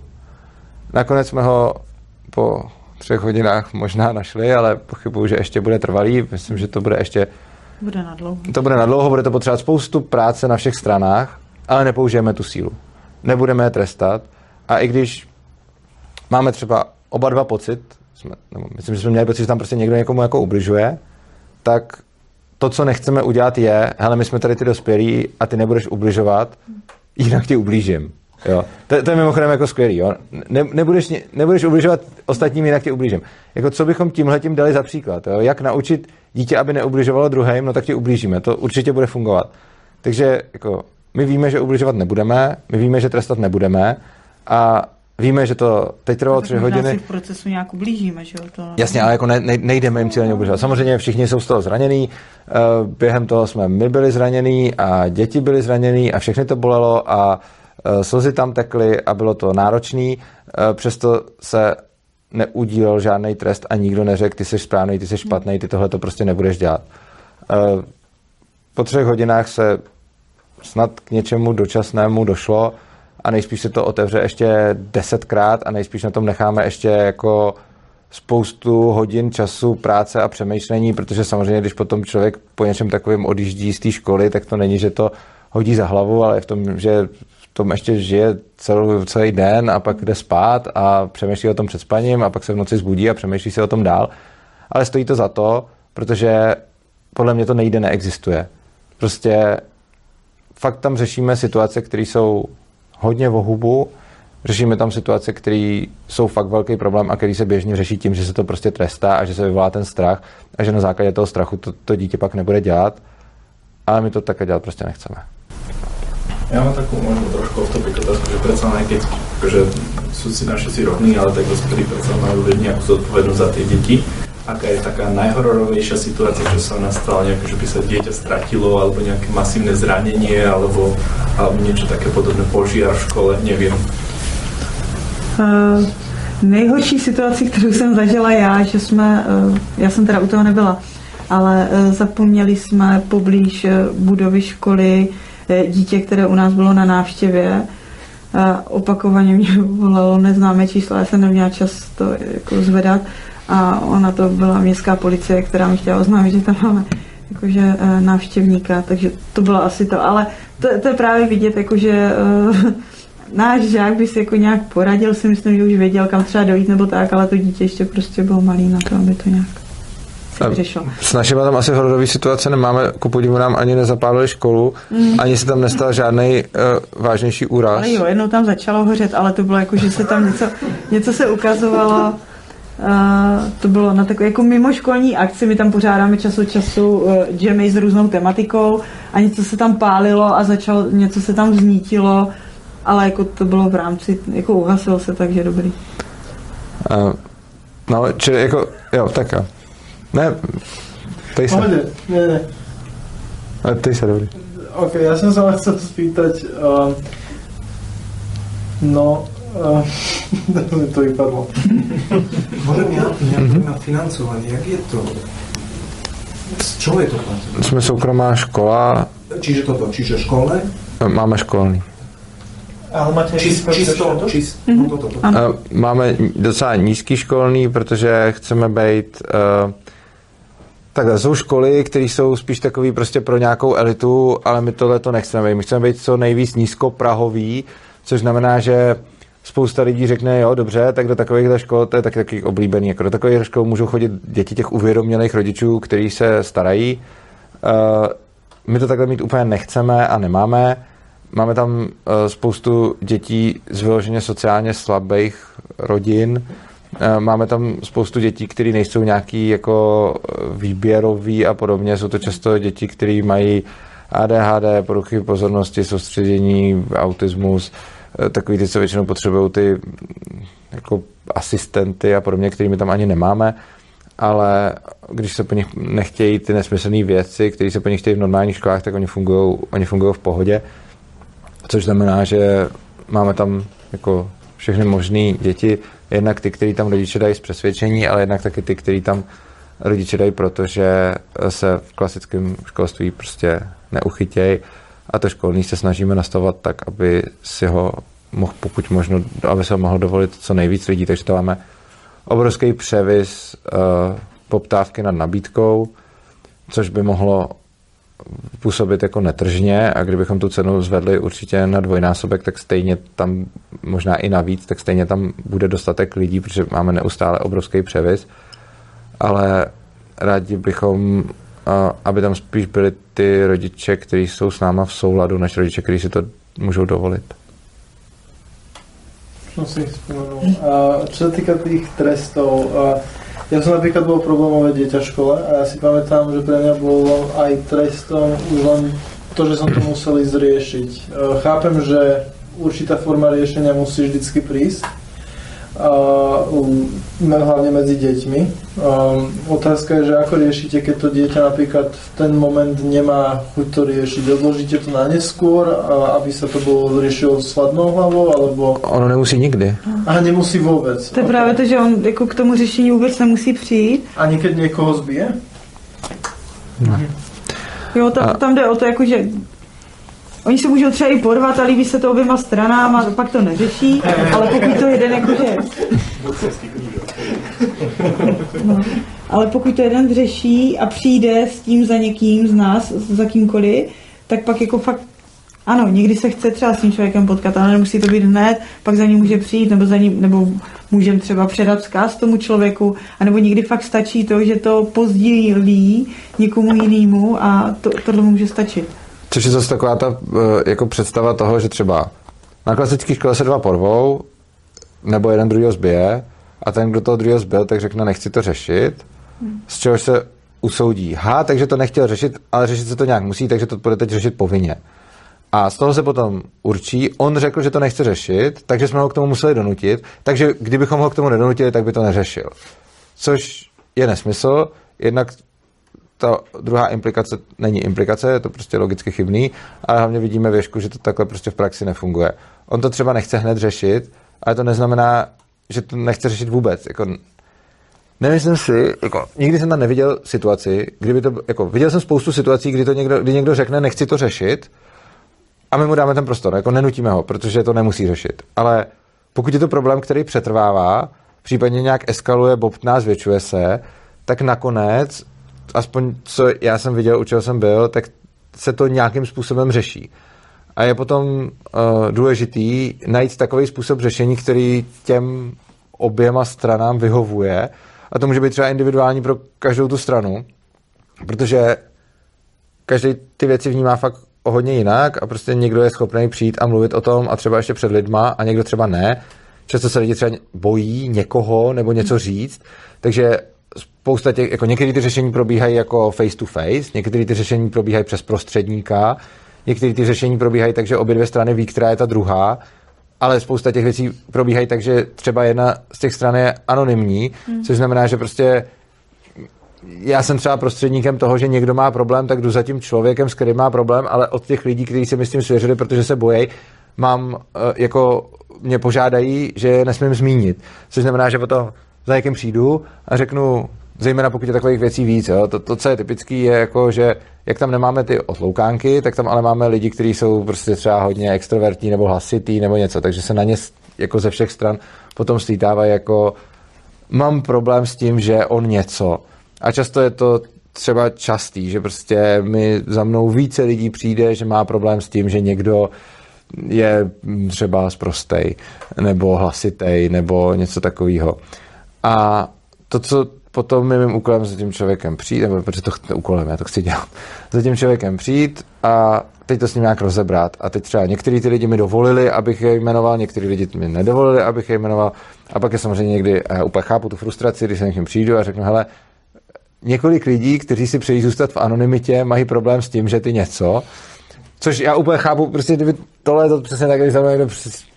Speaker 2: Nakonec jsme ho po třech hodinách možná našli, ale pochybuju, že ještě bude trvalý. Myslím, že to bude ještě...
Speaker 3: Bude na dlouho.
Speaker 2: To bude na dlouho, bude to potřebovat spoustu práce na všech stranách, ale nepoužijeme tu sílu. Nebudeme je trestat a i když máme třeba oba dva pocit, jsme, nebo myslím, že jsme měli pocit, že tam prostě někdo někomu jako ubližuje, tak to, co nechceme udělat, je, hele, my jsme tady ty dospělí a ty nebudeš ubližovat, jinak ti ublížím. Jo. To, to, je mimochodem jako skvělý. Jo. Ne, nebudeš, nebudeš ubližovat ostatním, jinak ti ublížím. Jako co bychom tímhle tím dali za příklad? Jo. Jak naučit dítě, aby neubližovalo druhým, no tak ti ublížíme. To určitě bude fungovat. Takže jako, my víme, že ubližovat nebudeme, my víme, že trestat nebudeme a víme, že to teď trvalo tři hodiny.
Speaker 3: si v procesu nějak ublížíme, že jo? To...
Speaker 2: Jasně, ale jako ne, ne, nejdeme jim cíleně ubližovat. Samozřejmě všichni jsou z toho zranění, eh, během toho jsme my byli zranění a děti byli zranění a všechny to bolelo a eh, slzy tam tekly a bylo to náročný, eh, přesto se neudílel žádný trest a nikdo neřekl, ty jsi správný, ty jsi špatný, ty tohle to prostě nebudeš dělat. Po třech hodinách se snad k něčemu dočasnému došlo, a nejspíš se to otevře ještě desetkrát a nejspíš na tom necháme ještě jako spoustu hodin času, práce a přemýšlení, protože samozřejmě, když potom člověk po něčem takovým odjíždí z té školy, tak to není, že to hodí za hlavu, ale v tom, že v tom ještě žije celý, celý den a pak jde spát a přemýšlí o tom před spaním a pak se v noci zbudí a přemýšlí se o tom dál. Ale stojí to za to, protože podle mě to nejde, neexistuje. Prostě fakt tam řešíme situace, které jsou hodně o hubu, řešíme tam situace, které jsou fakt velký problém a který se běžně řeší tím, že se to prostě trestá a že se vyvolá ten strach a že na základě toho strachu to, to dítě pak nebude dělat. Ale my to také dělat prostě nechceme.
Speaker 5: Já mám takovou možno trošku off topic otázku, že predsa aj keď akože sú si naši si rovní, ale tak dospelí predsa majú nejakú zodpovednosť za tie deti aká je taká najhororovejšia situácia, že sa nastalo nejaké, že by sa dieťa stratilo, alebo nejaké masívne zranenie, alebo, alebo niečo také podobné, požiar v škole, neviem.
Speaker 3: Uh, nejhorší situaci, kterou jsem zažila já, že jsme, uh, já jsem teda u toho nebyla, ale uh, zapomněli jsme poblíž uh, budovy školy dítě, které u nás bylo na návštěvě. Opakovaně mě volalo neznámé číslo, já jsem neměla čas to jako zvedat a ona to byla městská policie, která mi chtěla oznámit, že tam máme jakože eh, návštěvníka, takže to bylo asi to, ale to, to je právě vidět, jakože uh, náš žák by si jako nějak poradil, si myslím, že už věděl, kam třeba dojít nebo tak, ale to dítě ještě prostě bylo malý na to, aby to nějak.
Speaker 2: S našimi tam asi hororové situace nemáme, ku podivu nám ani nezapálili školu, mm. ani se tam nestal žádný uh, vážnější úraz.
Speaker 3: Ale jo, jednou tam začalo hořet, ale to bylo jako, že se tam něco, něco se ukazovalo, Uh, to bylo na takové jako mimoškolní akci, my tam pořádáme čas od času uh, jammy s různou tematikou a něco se tam pálilo a začalo, něco se tam znítilo, ale jako to bylo v rámci, jako uhasilo se, takže dobrý.
Speaker 2: Uh, no, čili jako, jo, tak jo. Ne,
Speaker 1: tady se. Ne, ne, ne.
Speaker 2: A ty se, dobrý.
Speaker 1: Ok, já jsem se vás chtěl spýtať, uh, no, Uh, to vypadlo.
Speaker 8: Môžem ja nejaké na financovanie, jak je to? Z čoho je to platené?
Speaker 2: Jsme soukromá škola.
Speaker 8: Čiže toto, čiže školné?
Speaker 2: Máme školný.
Speaker 4: Ale máte
Speaker 8: Čist, čisto, čist, no toto, toto.
Speaker 2: Máme docela nízký školný, protože chceme být uh, Takhle, jsou školy, které jsou spíš takový prostě pro nějakou elitu, ale my tohle to nechceme být. My chceme být co nejvíc nízkoprahový, což znamená, že spousta lidí řekne, jo, dobře, tak do takových škol, to je taky taky oblíbený, jako do takových škol můžou chodit děti těch uvědomělých rodičů, kteří se starají. Uh, my to takhle mít úplně nechceme a nemáme. Máme tam uh, spoustu dětí z vyloženě sociálně slabých rodin. Uh, máme tam spoustu dětí, které nejsou nějaký jako výběrový a podobně. Jsou to často děti, které mají ADHD, poruchy pozornosti, soustředění, autismus, uh, takový ty, co většinou potřebují ty jako asistenty a podobně, kterými tam ani nemáme. Ale když se po nich nechtějí ty nesmyslné věci, které se po nich chtějí v normálních školách, tak oni fungují oni fungují v pohodě. Což znamená, že máme tam jako všechny možné děti, jednak ty, který tam rodiče dají z přesvědčení, ale jednak taky ty, který tam rodiče dají, protože se v klasickém školství prostě neuchytějí a to školní se snažíme nastavovat tak, aby si ho mohl pokud možno, aby se ho mohlo dovolit co nejvíc lidí, takže to máme obrovský převis uh, poptávky nad nabídkou, což by mohlo působit jako netržně. A kdybychom tu cenu zvedli určitě na dvojnásobek, tak stejně tam, možná i navíc, tak stejně tam bude dostatek lidí, protože máme neustále obrovský převis, ale rádi bychom, aby tam spíš byli ty rodiče, kteří jsou s náma v souladu, než rodiče, kteří si to můžou dovolit.
Speaker 1: Som si spomenul. A čo sa týka tých trestov, a ja som problémové dieťa v škole a ja si pamätám, že pre mňa bolo aj trestom už len to, že som to musel ísť riešiť. Chápem, že určitá forma riešenia musí vždycky prísť, hlavne medzi deťmi. Um, otázka je, že ako riešite, keď to dieťa napríklad v ten moment nemá chuť to riešiť. Odložíte to na neskôr, aby sa to bolo riešilo s chladnou hlavou, alebo...
Speaker 2: Ono nemusí nikdy.
Speaker 1: A nemusí vůbec.
Speaker 3: To je okay. právě to, že on jako k tomu řešení vůbec nemusí přijít.
Speaker 1: A někdy někoho zbije?
Speaker 2: Ne.
Speaker 3: Jo, tam, a... tam jde o to, jako, že Oni se můžou třeba i porvat a líbí se to oběma stranám a pak to neřeší, ale pokud to jeden jakože... No, ale pokud to jeden řeší a přijde s tím za někým z nás, za kýmkoliv, tak pak jako fakt ano, někdy se chce třeba s tím člověkem potkat, ale nemusí to být hned, pak za ním může přijít, nebo za ním, nebo můžeme třeba předat vzkaz tomu člověku, anebo někdy fakt stačí to, že to pozdílí někomu jinému a to, tohle může stačit.
Speaker 2: Což je zase taková ta eh, jako představa toho, že třeba na klasické škole se dva porvou, nebo jeden druhýho zbije, a ten, kdo toho druhého zbil, tak řekne, nechci to řešit, z čehož se usoudí. Ha, takže to nechtěl řešit, ale řešit se to nějak musí, takže to bude teď řešit povinně. A z toho se potom určí, on řekl, že to nechce řešit, takže jsme ho k tomu museli donutit, takže kdybychom ho k tomu nedonutili, tak by to neřešil. Což je nesmysl, jednak ta druhá implikace není implikace, je to prostě logicky chybný, ale hlavně vidíme věšku, že to takhle prostě v praxi nefunguje. On to třeba nechce hned řešit, ale to neznamená, že to nechce řešit vůbec. Jako, nemyslím si, jako, nikdy jsem tam neviděl situaci, kdyby to, jako, viděl jsem spoustu situací, kdy, to někdo, kdy někdo řekne, nechci to řešit, a my mu dáme ten prostor, jako nenutíme ho, protože to nemusí řešit. Ale pokud je to problém, který přetrvává, případně nějak eskaluje, bobtná, zvětšuje se, tak nakonec aspoň co já jsem viděl, u čeho jsem byl, tak se to nějakým způsobem řeší. A je potom uh, důležitý najít takový způsob řešení, který těm oběma stranám vyhovuje. A to může být třeba individuální pro každou tu stranu, protože každý ty věci vnímá fakt o hodně jinak a prostě někdo je schopný přijít a mluvit o tom a třeba ještě před lidma a někdo třeba ne. Často se lidi třeba bojí někoho nebo něco říct, takže spousta těch, jako některé ty řešení probíhají jako face to face, některé ty řešení probíhají přes prostředníka, některé ty řešení probíhají tak, že obě dvě strany ví, která je ta druhá, ale spousta těch věcí probíhají tak, že třeba jedna z těch stran je anonymní, hmm. což znamená, že prostě já jsem třeba prostředníkem toho, že někdo má problém, tak jdu za tím člověkem, s kterým má problém, ale od těch lidí, kteří se mi s tím svěřili, protože se bojí, mám eh, jako mě požádají, že je nesmím zmínit. Což znamená, že potom za někým přijdu a řeknu, zejména pokud je takových věcí víc. Jo. To, to, co je typický, je jako, že jak tam nemáme ty otloukánky, tak tam ale máme lidi, kteří jsou prostě třeba hodně extrovertní nebo hlasitý nebo něco, takže se na ně jako ze všech stran potom slítávají jako mám problém s tím, že on něco. A často je to třeba častý, že prostě mi za mnou více lidí přijde, že má problém s tím, že někdo je třeba zprostej, nebo hlasitej, nebo něco takového. A to, co potom je mým úkolem za tím člověkem přijít, nebo protože to úkolem, já to chci dělat, za tím člověkem přijít a teď to s ním nějak rozebrat. A teď třeba některý ty lidi mi dovolili, abych je jmenoval, některý lidi mi nedovolili, abych je jmenoval. A pak je samozřejmě někdy, já úplně chápu tu frustraci, když se někým přijdu a řeknu, hele, několik lidí, kteří si přejí zůstat v anonymitě, mají problém s tím, že ty něco, Což já úplně chápu, prostě kdyby tohle to přesně tak, když za mnou někdo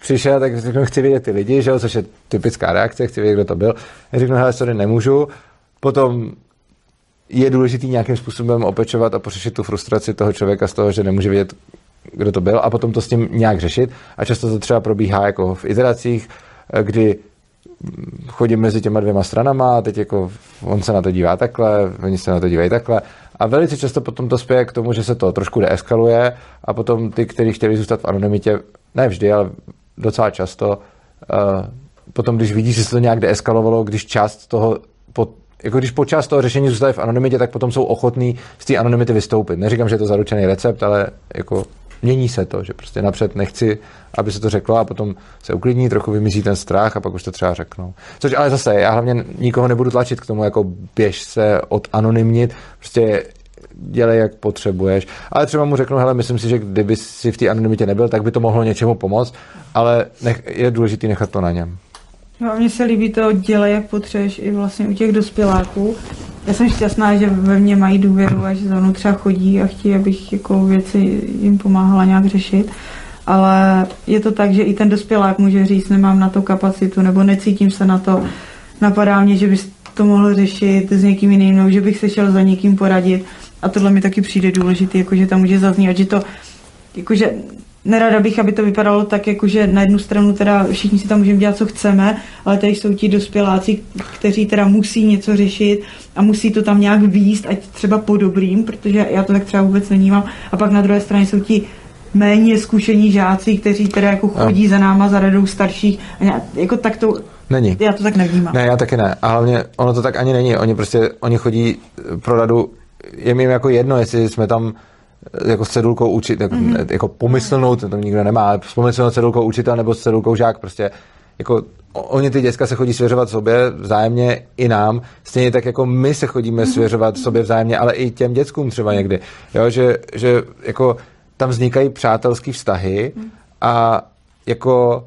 Speaker 2: přišel, tak řeknu, chci vidět ty lidi, že jo, což je typická reakce, chci vidět, kdo to byl. Já řeknu, hele, sorry, nemůžu. Potom je důležitý nějakým způsobem opečovat a pořešit tu frustraci toho člověka z toho, že nemůže vidět, kdo to byl a potom to s tím nějak řešit. A často to třeba probíhá jako v iteracích, kdy chodím mezi těma dvěma stranama a teď jako on se na to dívá takhle, oni se na to dívají takhle a velice často potom to spěje k tomu, že se to trošku deeskaluje a potom ty, kteří chtěli zůstat v anonymitě, ne vždy, ale docela často, uh, potom když vidíš, že se to nějak deeskalovalo, když část toho, jako když po část toho řešení zůstali v anonymitě, tak potom jsou ochotní z té anonymity vystoupit. Neříkám, že je to zaručený recept, ale jako mění se to, že prostě napřed nechci, aby se to řeklo a potom se uklidní, trochu vymizí ten strach a pak už to třeba řeknou. Což ale zase, já hlavně nikoho nebudu tlačit k tomu, jako běž se odanonymnit, prostě dělej, jak potřebuješ. Ale třeba mu řeknu, hele, myslím si, že kdyby si v té anonymitě nebyl, tak by to mohlo něčemu pomoct, ale nech, je důležité nechat to na něm.
Speaker 3: No, mně se líbí to dělej, jak potřebuješ i vlastně u těch dospěláků. Já jsem šťastná, že ve mně mají důvěru a že za mnou třeba chodí a chtějí, abych jako věci jim pomáhala nějak řešit. Ale je to tak, že i ten dospělák může říct, nemám na to kapacitu nebo necítím se na to. Napadá mě, že bys to mohl řešit s někým jiným, nebo že bych se šel za někým poradit. A tohle mi taky přijde důležité, jakože tam může zaznít, že to jakože nerada bych, aby to vypadalo tak, jako že na jednu stranu teda všichni si tam můžeme dělat, co chceme, ale tady jsou ti dospěláci, kteří teda musí něco řešit a musí to tam nějak výst, ať třeba po dobrým, protože já to tak třeba vůbec nevnímám. A pak na druhé straně jsou ti méně zkušení žáci, kteří teda jako chodí no. za náma, za radou starších. A jako tak to
Speaker 2: Není.
Speaker 3: Já to tak nevnímám.
Speaker 2: Ne, já taky ne. A hlavně ono to tak ani není. Oni prostě, oni chodí pro radu, je mi jako jedno, jestli jsme tam jako s cedulkou učit, jako, mm-hmm. jako pomyslnou, to tam nikdo nemá, ale s pomyslnou cedulkou učitel nebo s cedulkou žák, prostě jako oni ty děcka se chodí svěřovat sobě vzájemně i nám, stejně tak jako my se chodíme mhm. svěřovat sobě vzájemně, ale i těm dětskům třeba někdy, jo, že, že jako tam vznikají přátelské vztahy mhm. a jako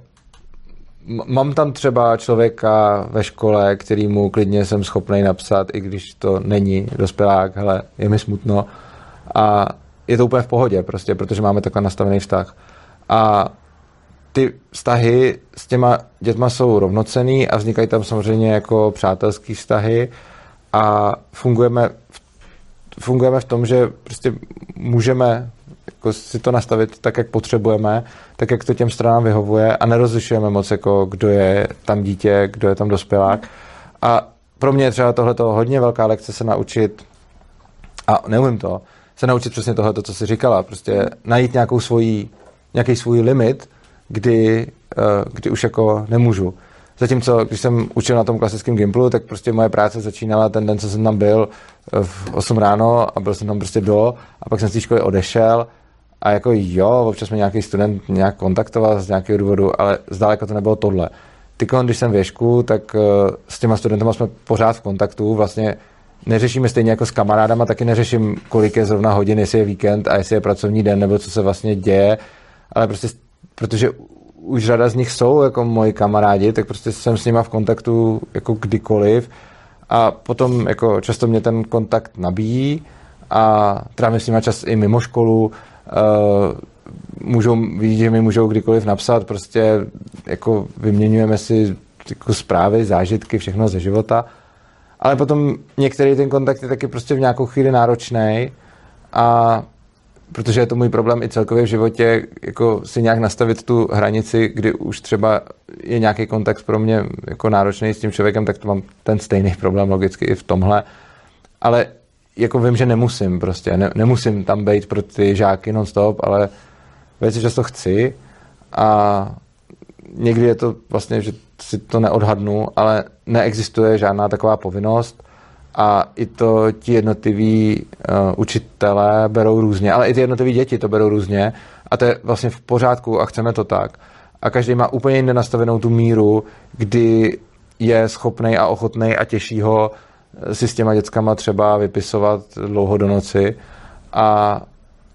Speaker 2: mám tam třeba člověka ve škole, kterýmu klidně jsem schopný napsat, i když to není dospělák, hele, je mi smutno a je to úplně v pohodě, prostě, protože máme takhle nastavený vztah. A ty vztahy s těma dětma jsou rovnocený a vznikají tam samozřejmě jako přátelský vztahy a fungujeme v, fungujeme v tom, že prostě můžeme jako si to nastavit tak, jak potřebujeme, tak, jak to těm stranám vyhovuje a nerozlišujeme moc, jako kdo je tam dítě, kdo je tam dospělák. A pro mě je třeba tohleto hodně velká lekce se naučit, a neumím to, se naučit přesně tohle, co jsi říkala, prostě najít nějakou svojí, nějaký svůj limit, kdy, eh, kdy už jako nemůžu. Zatímco, když jsem učil na tom klasickém Gimplu, tak prostě moje práce začínala ten den, co jsem tam byl eh, v 8 ráno a byl jsem tam prostě do a pak jsem z té školy odešel a jako jo, občas mě nějaký student nějak kontaktoval z nějakého důvodu, ale zdaleka to nebylo tohle. Ty, když jsem věšku, tak eh, s těma studentama jsme pořád v kontaktu, vlastně neřešíme stejně jako s kamarádama, taky neřeším, kolik je zrovna hodin, jestli je víkend a jestli je pracovní den, nebo co se vlastně děje, ale prostě, protože už řada z nich jsou jako moji kamarádi, tak prostě jsem s nima v kontaktu jako kdykoliv a potom jako často mě ten kontakt nabíjí a trávím s nima čas i mimo školu, uh, můžou vidět, že mi můžou kdykoliv napsat, prostě jako vyměňujeme si jako zprávy, zážitky, všechno ze života ale potom některý ten kontakt je taky prostě v nějakou chvíli náročný a protože je to můj problém i celkově v životě, jako si nějak nastavit tu hranici, kdy už třeba je nějaký kontakt pro mě jako náročný s tím člověkem, tak to mám ten stejný problém logicky i v tomhle. Ale jako vím, že nemusím prostě, ne, nemusím tam být pro ty žáky non-stop, ale velice často chci a někdy je to vlastně, že si to neodhadnu, ale neexistuje žádná taková povinnost a i to ti jednotliví uh, učitelé berou různě, ale i ty jednotliví děti to berou různě a to je vlastně v pořádku a chceme to tak. A každý má úplně jinde nastavenou tu míru, kdy je schopný a ochotný a těžší ho si s těma dětskama třeba vypisovat dlouho do noci a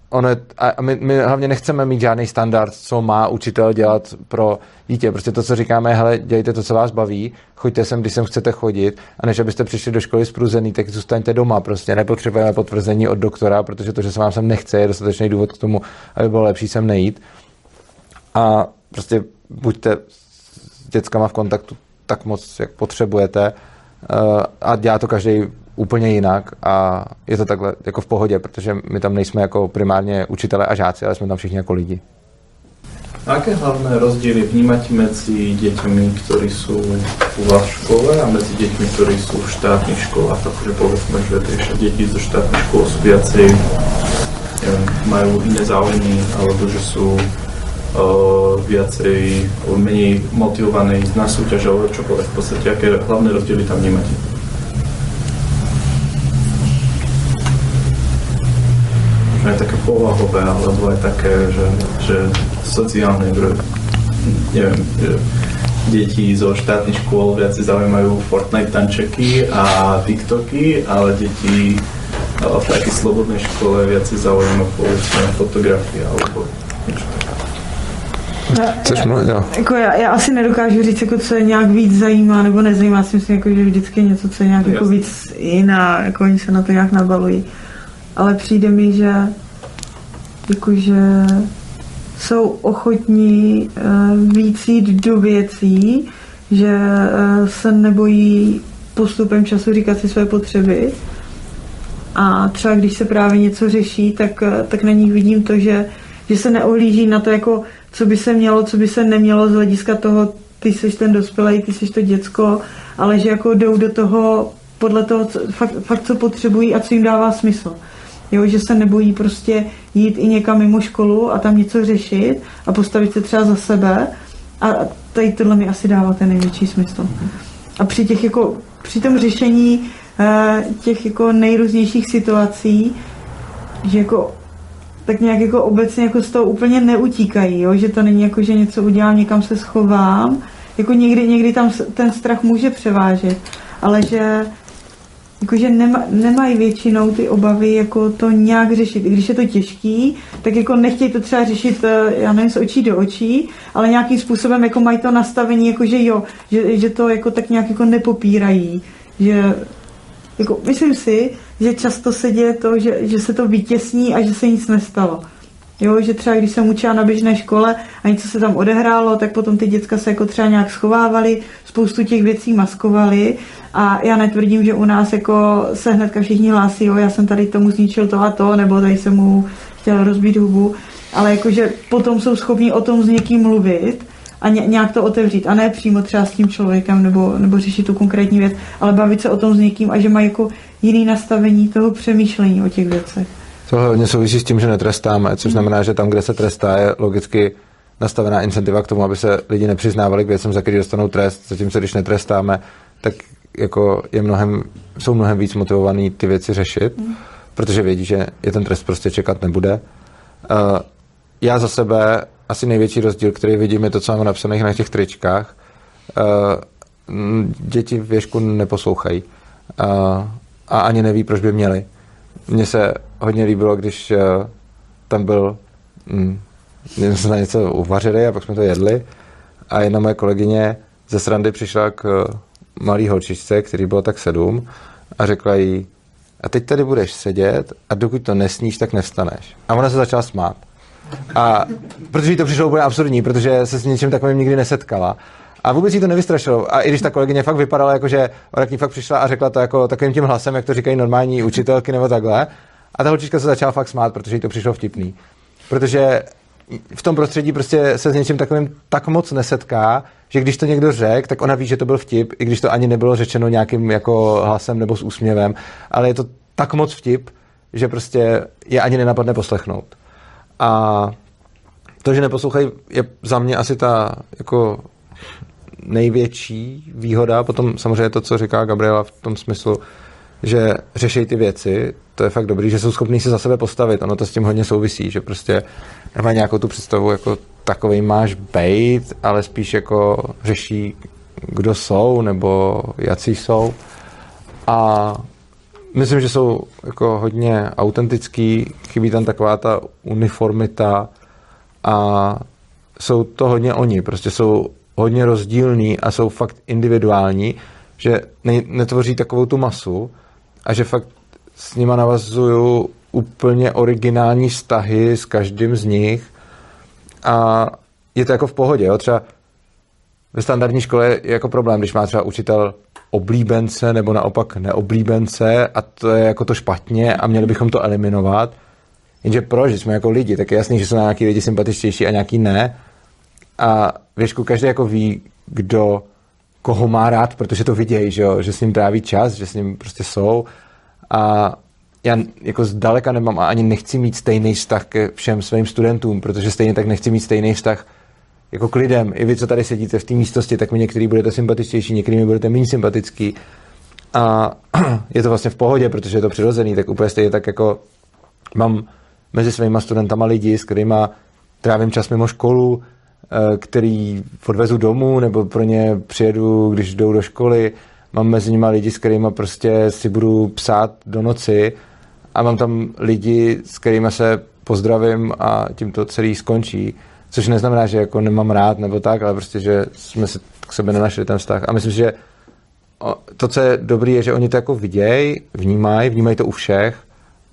Speaker 2: ono a my, my hlavně nechceme mít žádný standard, co má učitel dělat pro dítě. Prostě to, co říkáme, hele, dělejte to, co vás baví, choďte sem, když sem chcete chodit a než abyste přišli do školy spruzený, tak zůstaňte doma. Prostě nepotřebujeme potvrzení od doktora, protože to, že se vám sem nechce, je dostatečný důvod k tomu, aby bylo lepší sem nejít. A prostě buďte s dětskama v kontaktu tak moc, jak potřebujete eh, a dělá to každý úplně jinak a je to takhle jako v pohodě, protože my tam nejsme jako primárně učitelé a žáci, ale jsme tam všichni jako lidi.
Speaker 5: Aké hlavné rozdíly vnímať mezi dětmi, kteří jsou u vás v škole a mezi dětmi, kteří jsou v štátních školách? Takže povedzme, že ty děti zo štátnych škol sú viacej, majú iné záujmy, alebo že sú uh, viacej, menej motivovaní na súťaž alebo čokoľvek. V podstate, aké hlavné rozdiely tam vnímate? Aj také povahové, alebo aj také, že, že sociálne, že neviem, že deti zo štátnych škôl viac zaujímajú Fortnite tančeky a TikToky, ale deti v takej slobodnej škole viac zaujíma povedzme fotografie alebo niečo také.
Speaker 2: Chceš mluvit, jo?
Speaker 3: Jako já, já, asi nedokážu říct, jako, co je nějak víc zajímá nebo nezajímá. Já si myslím, jako, že vždycky něco, co je nějak jako víc jiná, jako oni se na to nějak nabalují. Ale přijde mi, že jakože jsou ochotní uh, víc jít do věcí, že uh, se nebojí postupem času říkat si své potřeby. A třeba když se právě něco řeší, tak, uh, tak na nich vidím to, že, že se neohlíží na to, jako co by se mělo, co by se nemělo z hlediska toho, ty jsi ten dospělý, ty jsi to děcko, ale že jako jdou do toho podle toho, co, fakt, fakt co potřebují a co jim dává smysl. Jo, že se nebojí prostě jít i někam mimo školu a tam něco řešit a postavit se třeba za sebe a tady tohle mi asi dává ten největší smysl. A při těch jako, při tom řešení eh, těch jako nejrůznějších situací, že jako tak nějak jako obecně jako z toho úplně neutíkají, jo? že to není jako, že něco udělám, někam se schovám, jako někdy, někdy tam ten strach může převážet, ale že jakože nema, nemají většinou ty obavy jako to nějak řešit. I když je to těžký, tak jako nechtějí to třeba řešit, eh, já nevím, z očí do očí, ale nějakým způsobem jako mají to nastavení, jako že jo, že, že to jako tak nějak jako nepopírají, že jako myslím si, že často se děje to, že, že se to vytěsní a že se nic nestalo. Jo, že třeba když jsem učila na běžné škole a něco se tam odehrálo, tak potom ty děcka se jako třeba nějak schovávali, spoustu těch věcí maskovali. A já netvrdím, že u nás jako se hnedka všichni hlásí, jo, já jsem tady tomu zničil to a to, nebo tady jsem mu chtěl rozbít hubu, ale jakože potom jsou schopni o tom s někým mluvit a nějak to otevřít. A ne přímo třeba s tím člověkem nebo, nebo řešit tu konkrétní věc, ale bavit se o tom s někým a že mají jako jiný nastavení toho přemýšlení o těch věcech.
Speaker 2: Tohle hodně souvisí s tím, že netrestáme, což znamená, že tam, kde se trestá, je logicky nastavená incentiva k tomu, aby se lidi nepřiznávali k věcem, za který dostanou trest, zatímco když netrestáme, tak jako je mnohem, jsou mnohem víc motivovaný ty věci řešit, mm. protože vědí, že je ten trest prostě čekat nebude. Uh, já za sebe asi největší rozdíl, který vidím, je to, co mám napsaných na těch tričkách. Uh, děti v věžku neposlouchají uh, a ani neví, proč by měli. Mně se hodně líbilo, když uh, tam byl, um, jsme na něco uvařili a pak jsme to jedli a jedna moje kolegyně ze srandy přišla k malý holčičce, který bylo tak sedm a řekla jí, a teď tady budeš sedět a dokud to nesníš, tak nevstaneš. A ona se začala smát. A protože jí to přišlo úplně absurdní, protože se s něčím takovým nikdy nesetkala. A vůbec jí to nevystrašilo. A i když ta kolegyně fakt vypadala, jako že ona k ní fakt přišla a řekla to jako takovým tím hlasem, jak to říkají normální učitelky nebo takhle. A ta holčička se začala fakt smát, protože jí to přišlo vtipný. Protože v tom prostředí prostě se s něčím takovým tak moc nesetká, že když to někdo řekl, tak ona ví, že to byl vtip, i když to ani nebylo řečeno nějakým jako hlasem nebo s úsměvem, ale je to tak moc vtip, že prostě je ani nenapadne poslechnout. A to, že neposlouchají, je za mě asi ta jako největší výhoda. Potom samozřejmě to, co říká Gabriela v tom smyslu, že řeší ty věci, to je fakt dobrý, že jsou schopní se za sebe postavit, ono to s tím hodně souvisí, že prostě nemá nějakou tu představu, jako takový máš bejt, ale spíš jako řeší, kdo jsou, nebo jaký jsou. A myslím, že jsou jako hodně autentický, chybí tam taková ta uniformita a jsou to hodně oni, prostě jsou hodně rozdílní a jsou fakt individuální, že ne, netvoří takovou tu masu a že fakt s nima navazuju úplně originální vztahy s každým z nich a je to jako v pohodě. Jo? Třeba ve standardní škole je jako problém, když má třeba učitel oblíbence nebo naopak neoblíbence a to je jako to špatně a měli bychom to eliminovat. Jenže proč? Jsme jako lidi, tak je jasný, že jsou nějaký lidi sympatičtější a nějaký ne. A věšku, každý jako ví, kdo koho má rád, protože to vidějí, že, jo? že s ním tráví čas, že s ním prostě jsou. A já jako zdaleka nemám a ani nechci mít stejný vztah ke všem svým studentům, protože stejně tak nechci mít stejný vztah jako k lidem. I vy, co tady sedíte v té místnosti, tak mi některý budete sympatičtější, některý mi budete méně sympatický. A je to vlastně v pohodě, protože je to přirozený, tak úplně stejně tak jako mám mezi svýma studentama lidi, s kterými trávím čas mimo školu, který odvezu domů, nebo pro ně přijedu, když jdou do školy. Mám mezi nimi lidi, s kterými prostě si budu psát do noci a mám tam lidi, s kterými se pozdravím a tím to celý skončí. Což neznamená, že jako nemám rád nebo tak, ale prostě, že jsme se k sebe nenašli ten vztah. A myslím, že to, co je dobré, je, že oni to jako vidějí, vnímají, vnímají to u všech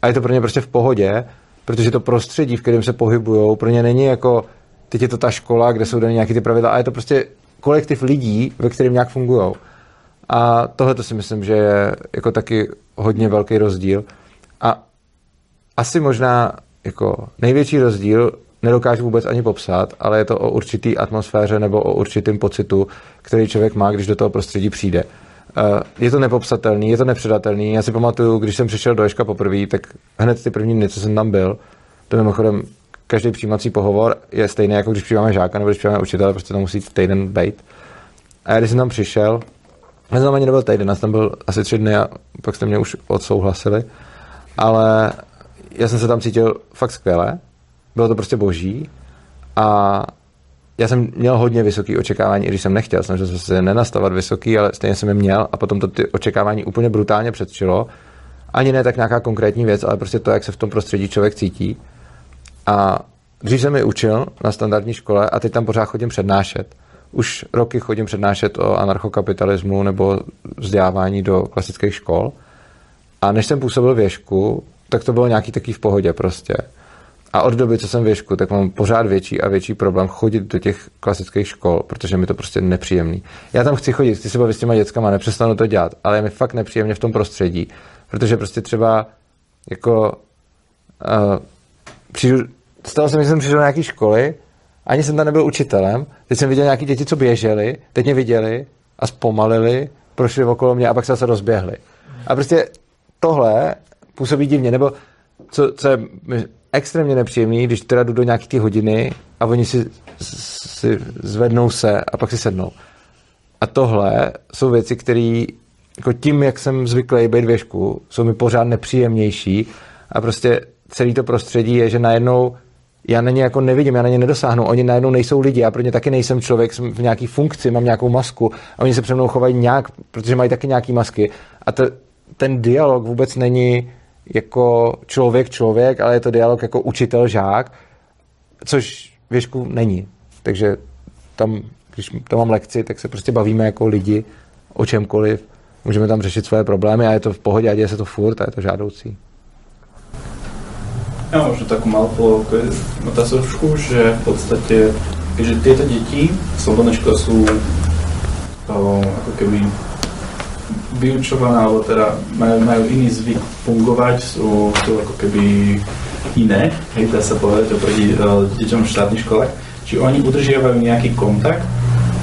Speaker 2: a je to pro ně prostě v pohodě, protože to prostředí, v kterém se pohybují, pro ně není jako, teď je to ta škola, kde jsou dané nějaké ty pravidla, a je to prostě kolektiv lidí, ve kterém nějak fungují. A tohle to si myslím, že je jako taky hodně velký rozdíl. A asi možná jako největší rozdíl nedokážu vůbec ani popsat, ale je to o určitý atmosféře nebo o určitým pocitu, který člověk má, když do toho prostředí přijde. Eh, je to nepopsatelný, je to nepředatelný. Já si pamatuju, když jsem přišel do Ješka poprvé, tak hned ty první dny, co jsem tam byl, to mimochodem každý přijímací pohovor je stejný, jako když přijímáme žáka nebo když přijímáme učitele, prostě to musí týden být. A já když jsem tam přišel, já jsem tam ani nebyl týden, já jsem tam byl asi tři dny a pak jste mě už odsouhlasili, ale já jsem se tam cítil fakt skvěle, bylo to prostě boží a já jsem měl hodně vysoký očekávání, i když jsem nechtěl, snažil jsem se nenastavat vysoký, ale stejně jsem je měl a potom to ty očekávání úplně brutálně předčilo. Ani ne tak nějaká konkrétní věc, ale prostě to, jak se v tom prostředí člověk cítí. A dřív jsem mi učil na standardní škole a teď tam pořád chodím přednášet. Už roky chodím přednášet o anarchokapitalismu nebo vzdělávání do klasických škol. A než jsem působil věšku, tak to bylo nějaký taký v pohodě prostě. A od doby, co jsem věšku, tak mám pořád větší a větší problém chodit do těch klasických škol, protože mi to prostě nepříjemný. Já tam chci chodit, chci se bavit s těma dětskama, nepřestanu to dělat, ale je mi fakt nepříjemně v tom prostředí, protože prostě třeba jako uh, přijdu, stalo se mi, že jsem přišel do nějaké školy, ani jsem tam nebyl učitelem, teď jsem viděl nějaký děti, co běželi, teď mě viděli a zpomalili, prošli okolo mě a pak se zase rozběhli. A prostě tohle působí divně, nebo co, co je extrémně nepříjemný, když teda jdu do nějaké ty hodiny a oni si, si zvednou se a pak si sednou. A tohle jsou věci, které jako tím, jak jsem zvyklý být věšku, jsou mi pořád nepříjemnější a prostě celý to prostředí je, že najednou já na ně jako nevidím, já na ně nedosáhnu, oni najednou nejsou lidi, já pro ně taky nejsem člověk, jsem v nějaký funkci, mám nějakou masku a oni se přede mnou chovají nějak, protože mají taky nějaký masky a to, ten dialog vůbec není jako člověk člověk, ale je to dialog jako učitel žák, což věšku není. Takže tam, když tam mám lekci, tak se prostě bavíme jako lidi o čemkoliv. Můžeme tam řešit svoje problémy a je to v pohodě a děje se to furt a je to žádoucí.
Speaker 5: Já možno takú malú otázku, že v podstate, keďže tieto deti v slobodnej škole sú o, ako keby vyučované, alebo teda majú, majú iný zvyk fungovať, sú, sú ako keby iné, hej, dá sa povedať, oproti uh, deťom v štátnych školách. Či oni udržiavajú nejaký kontakt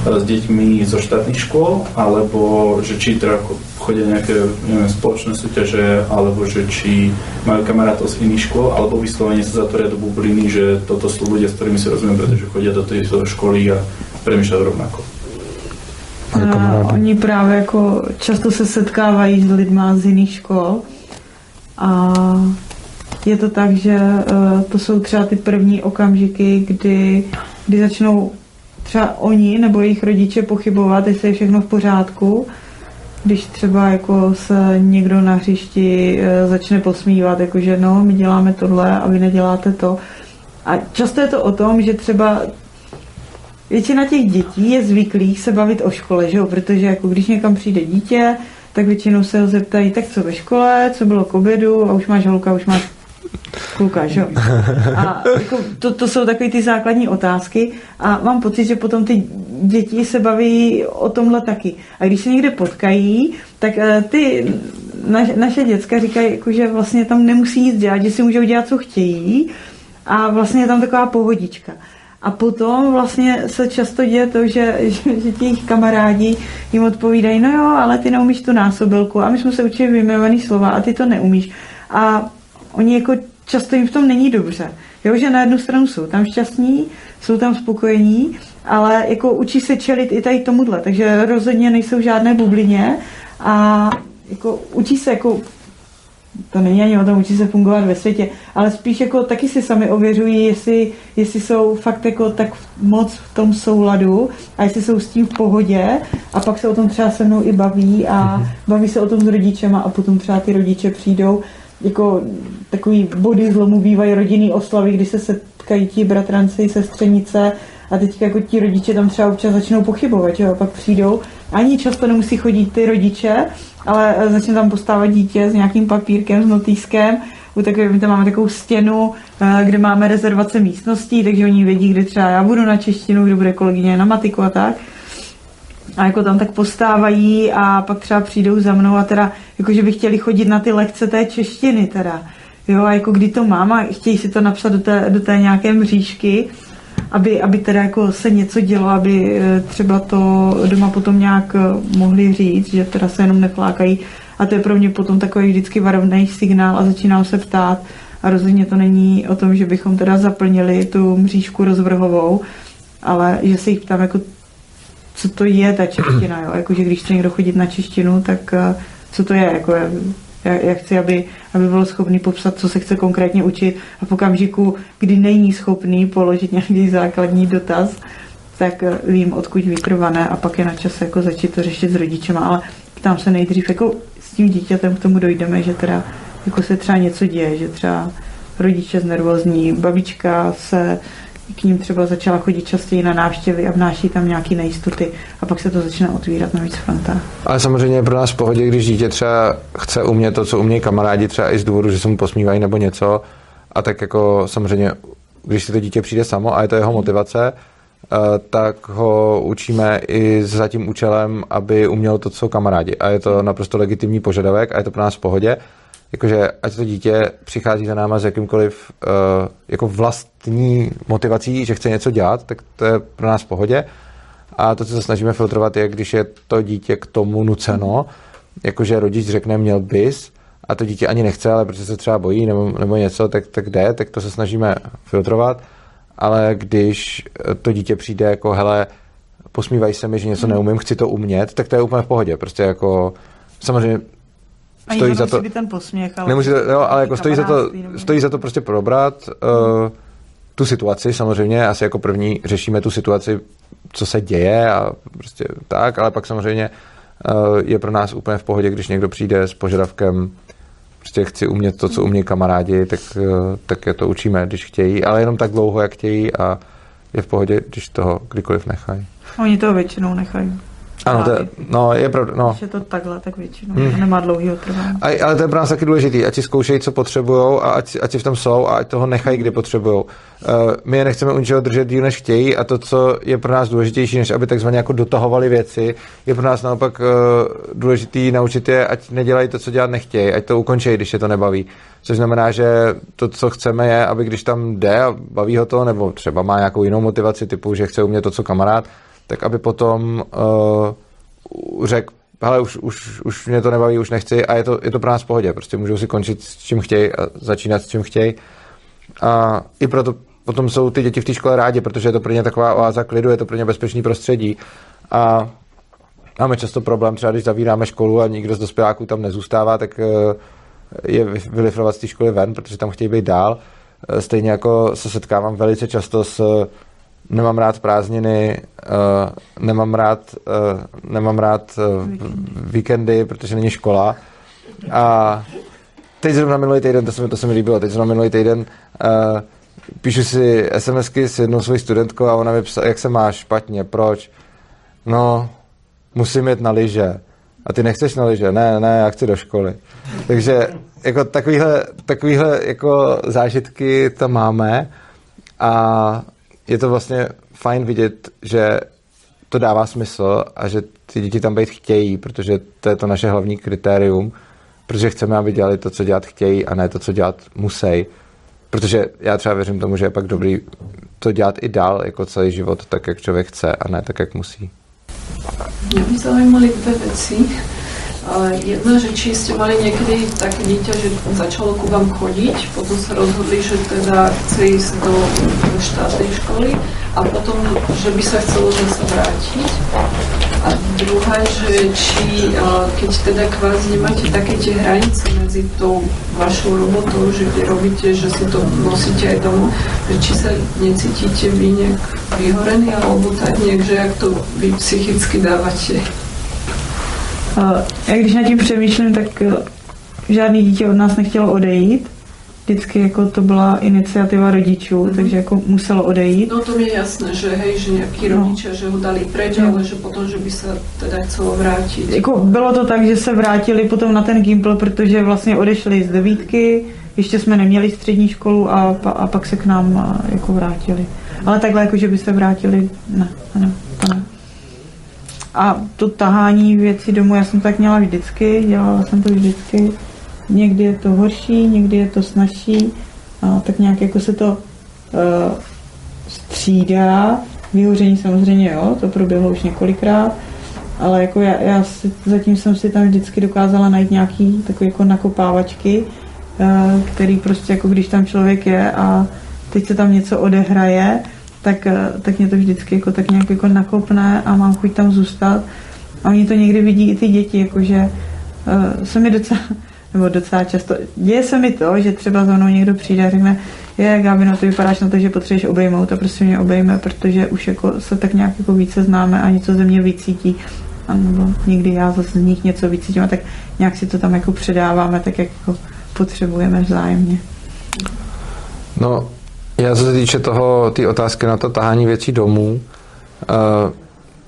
Speaker 5: s deťmi zo štátnych škôl, alebo že či teda chodia nejaké neviem, spoločné súťaže, alebo že či majú kamarátov z iných škôl, alebo vyslovene sa zatvoria do bubliny, že toto sú ľudia, s ktorými si rozumiem, pretože chodia do tej školy a premýšľajú rovnako.
Speaker 2: A
Speaker 3: oni právě jako často se setkávají s lidma z jiných škol a je to tak, že eh, to jsou třeba ty první okamžiky, kdy, kdy začnou třeba oni nebo jejich rodiče pochybovat, jestli je všechno v pořádku, když třeba jako se někdo na hřišti eh, začne posmívat, jakože no, my děláme tohle a vy neděláte to. A často je to o tom, že třeba většina těch dětí je zvyklých se bavit o škole, že jo? protože jako když někam přijde dítě, tak většinou se ho zeptají, tak co ve škole, co bylo k obědu a už máš holka, už máš že jo? A jako to, to jsou takové ty základní otázky a mám pocit, že potom ty děti se baví o tomhle taky. A když se někde potkají, tak eh, ty naš, naše děcka říkají, jako, že vlastně tam nemusí nic dělat, že si můžou dělat, co chtějí a vlastně je tam taková pohodička. A potom vlastně se často děje to, že, že, že ti jejich kamarádi jim odpovídají, no jo, ale ty neumíš tu násobilku a my jsme se učili vyjmenovaný slova a ty to neumíš. A oni jako často jim v tom není dobře. Jo, že na jednu stranu jsou tam šťastní, jsou tam spokojení, ale jako učí se čelit i tady tomuhle, takže rozhodně nejsou žádné bublině a jako učí se jako to není ani o tom, učí se fungovat ve světě, ale spíš jako taky si sami ověřují, jestli, jestli jsou fakt jako tak moc v tom souladu a jestli jsou s tím v pohodě a pak se o tom třeba se mnou i baví a baví se o tom s rodičema a potom třeba ty rodiče přijdou jako takový body zlomu bývají rodinný oslavy, kdy se setkají ti bratranci, sestřenice a teď jako ti rodiče tam třeba občas začnou pochybovat, jo, pak přijdou. Ani často nemusí chodit ty rodiče, ale začne tam postávat dítě s nějakým papírkem, s notýskem, u takové, my tam máme takovou stěnu, eh, kde máme rezervace místností, takže oni vědí, kde třeba já budu na češtinu, kde bude kolegyně na matiku a tak. A jako tam tak postávají a pak třeba přijdou za mnou a teda, jakože by chtěli chodit na ty lekce té češtiny teda. Jo, a jako kdy to mám a chtějí si to napsat do té, do té nějaké mřížky, aby, aby teda jako se něco dělo, aby eh, třeba to doma potom nějak eh, mohli říct, že teda se jenom neflákají. A to je pro mě potom takový vždycky varovný signál a začínám se ptát. A rozhodně to není o tom, že bychom teda zaplnili tu mřížku rozvrhovou, ale že se jich ptám, jako, co to je ta čeština, jo? Jako, že když chce někdo chodit na češtinu, tak eh, co to je, jako, já, já chci, aby, aby byl schopný popsat, co se chce konkrétně učit? A v okamžiku, kdy není schopný položit nějaký základní dotaz, tak eh, vím, odkud vytrvané a pak je na čase jako začít to řešit s rodičema, ale ptám se nejdřív, jako s tím dítětem k tomu dojdeme, že teda jako se třeba něco děje, že třeba rodiče znervozní, babička se k ním třeba začala chodit častěji na návštěvy a vnáší tam nějaké nejistoty a pak se to začne otvírat na víc frontách.
Speaker 2: Ale samozřejmě je pro nás v pohodě, když dítě třeba chce umět to, co umějí kamarádi, třeba i z důvodu, že se mu posmívají nebo něco. A tak jako samozřejmě, když si to dítě přijde samo a je to jeho motivace, eh, tak ho učíme i za tím účelem, aby uměl to, co kamarádi. A je to naprosto legitimní požadavek a je to pro nás v pohodě jakože ať to dítě přichází za náma s jakýmkoliv uh, jako vlastní motivací, že chce něco dělat, tak to je pro nás v pohodě. A to, co se snažíme filtrovat, je, když je to dítě k tomu nuceno, jakože rodič řekne měl bys, a to dítě ani nechce, ale protože se třeba bojí nebo, nebo něco, tak, tak jde, tak to se snažíme filtrovat. Ale když to dítě přijde jako, hele, posmívají se mi, že něco neumím, chci to umět, tak to je úplně v pohodě. Prostě jako, samozřejmě
Speaker 3: Ani stojí za to. ten posměch, ale,
Speaker 2: nemusí, jo, ale jako stojí za, to, stojí za to prostě probrat uh, tu situaci. Samozřejmě asi jako první řešíme tu situaci, co se děje a prostě tak, ale pak samozřejmě uh, je pro nás úplně v pohodě, když někdo přijde s požadavkem prostě chci umět to, co umějí kamarádi, tak, uh, tak je to učíme, když chtějí, ale jenom tak dlouho, jak chtějí a je v pohodě, když toho kdykoliv nechají.
Speaker 3: Oni toho většinou nechají.
Speaker 2: Ano, to je, no, je pravda. No.
Speaker 3: Když je to takhle, tak většinou hmm. nemá dlouhý trvání.
Speaker 2: A, ale to je pro nás taky důležitý, ať si zkoušejí, co potřebují a ať, ať si v tom jsou a ať toho nechají, kdy potřebují. Uh, my je nechceme u ničeho držet díl, než chtějí a to, co je pro nás důležitější, než aby takzvaně jako dotahovali věci, je pro nás naopak uh, důležitý naučit je, ať nedělají to, co dělat nechtějí, ať to ukončí, když je to nebaví. Což znamená, že to, co chceme, je, aby když tam jde a baví ho to, nebo třeba má nějakou jinou motivaci, typu, že chce umět to, co kamarád, tak aby potom uh, řekl, hele, už, už, už mě to nebaví, už nechci a je to, je to pro nás v pohodě. Prostě můžou si končit s čím chtějí a začínat s čím chtějí. A i proto potom jsou ty děti v té škole rádi, protože je to pro ně taková oáza klidu, je to pro ně bezpečný prostředí. A máme často problém, třeba když zavíráme školu a nikdo z dospěláků tam nezůstává, tak eh, je vylifrovat z té školy ven, protože tam chtějí být dál. Eh, stejně jako se setkávám velice často s nemám rád prázdniny, uh, nemám rád, uh, nemám rád uh, víkendy, protože není škola. A teď zrovna minulý týden, to se mi, to se mi líbilo, teď zrovna minulý týden uh, píšu si SMSky s jednou svojí studentkou a ona mi psala, jak se máš špatně, proč? No, musím jít na lyže. A ty nechceš na lyže? Ne, ne, já chci do školy. Takže jako takovýhle, takovýhle jako zážitky tam máme a je to vlastně fajn vidět, že to dává smysl a že ty děti tam být chtějí, protože to je to naše hlavní kritérium, protože chceme, aby dělali to, co dělat chtějí a ne to, co dělat musí. Protože já třeba věřím tomu, že je pak dobrý to dělat i dál, jako celý život, tak, jak člověk chce a ne tak, jak musí.
Speaker 6: Mě by zaujímali dvě věci. Jedna, že či ste mali niekedy také dieťa, že začalo ku vám chodiť, potom sa rozhodli, že teda chce ísť do štátnej školy a potom, že by sa chcelo zase vrátiť. A druhá, že či, keď teda kvázi nemáte také tie hranice medzi tou vašou robotou, že kde robíte, že si to nosíte aj domov, že či sa necítite vy nejak vyhorení alebo tak nejak, že jak to vy psychicky dávate.
Speaker 3: Já když nad tím přemýšlím, tak eh, žádný dítě od nás nechtělo odejít. Vždycky jako to byla iniciativa rodičů, mm-hmm. takže jako muselo odejít.
Speaker 6: No to mi je jasné, že hej, že nějaký no. rodiče, že ho dali preč, no. ale že potom, že by se teda chcelo vrátit.
Speaker 3: Jako bylo to tak, že se vrátili potom na ten Gimpl, protože vlastně odešli z devítky, ještě jsme neměli střední školu a, a pak se k nám eh, jako vrátili. Ale takhle jako, že by se vrátili, ne, ne. A to tahání věcí domů, já jsem tak měla vždycky, dělala jsem to vždycky. Někdy je to horší, někdy je to snažší, a tak nějak jako se to uh, střídá. Vyhoření samozřejmě, jo, to proběhlo už několikrát, ale jako já, já si, zatím jsem si tam vždycky dokázala najít nějaký takové jako nakopávačky, uh, který prostě jako když tam člověk je a teď se tam něco odehraje, tak, eh, tak mě to vždycky jako tak nějak jako nakopne a mám chuť tam zůstat. A oni to někdy vidí i ty děti, jakože uh, se mi docela, nebo docela často, děje se mi to, že třeba za mnou někdo přijde a řekne, je, Gabi, no to vypadáš na to, že potřebuješ obejmout a prostě mě obejme, protože už jako se tak nějak jako více známe a něco ze mě vycítí. A nebo někdy já zase z nich něco vycítím a tak nějak si to tam jako předáváme, tak jak jako potřebujeme vzájemně.
Speaker 2: No, já se týče toho, ty otázky na to tahání věcí domů, uh,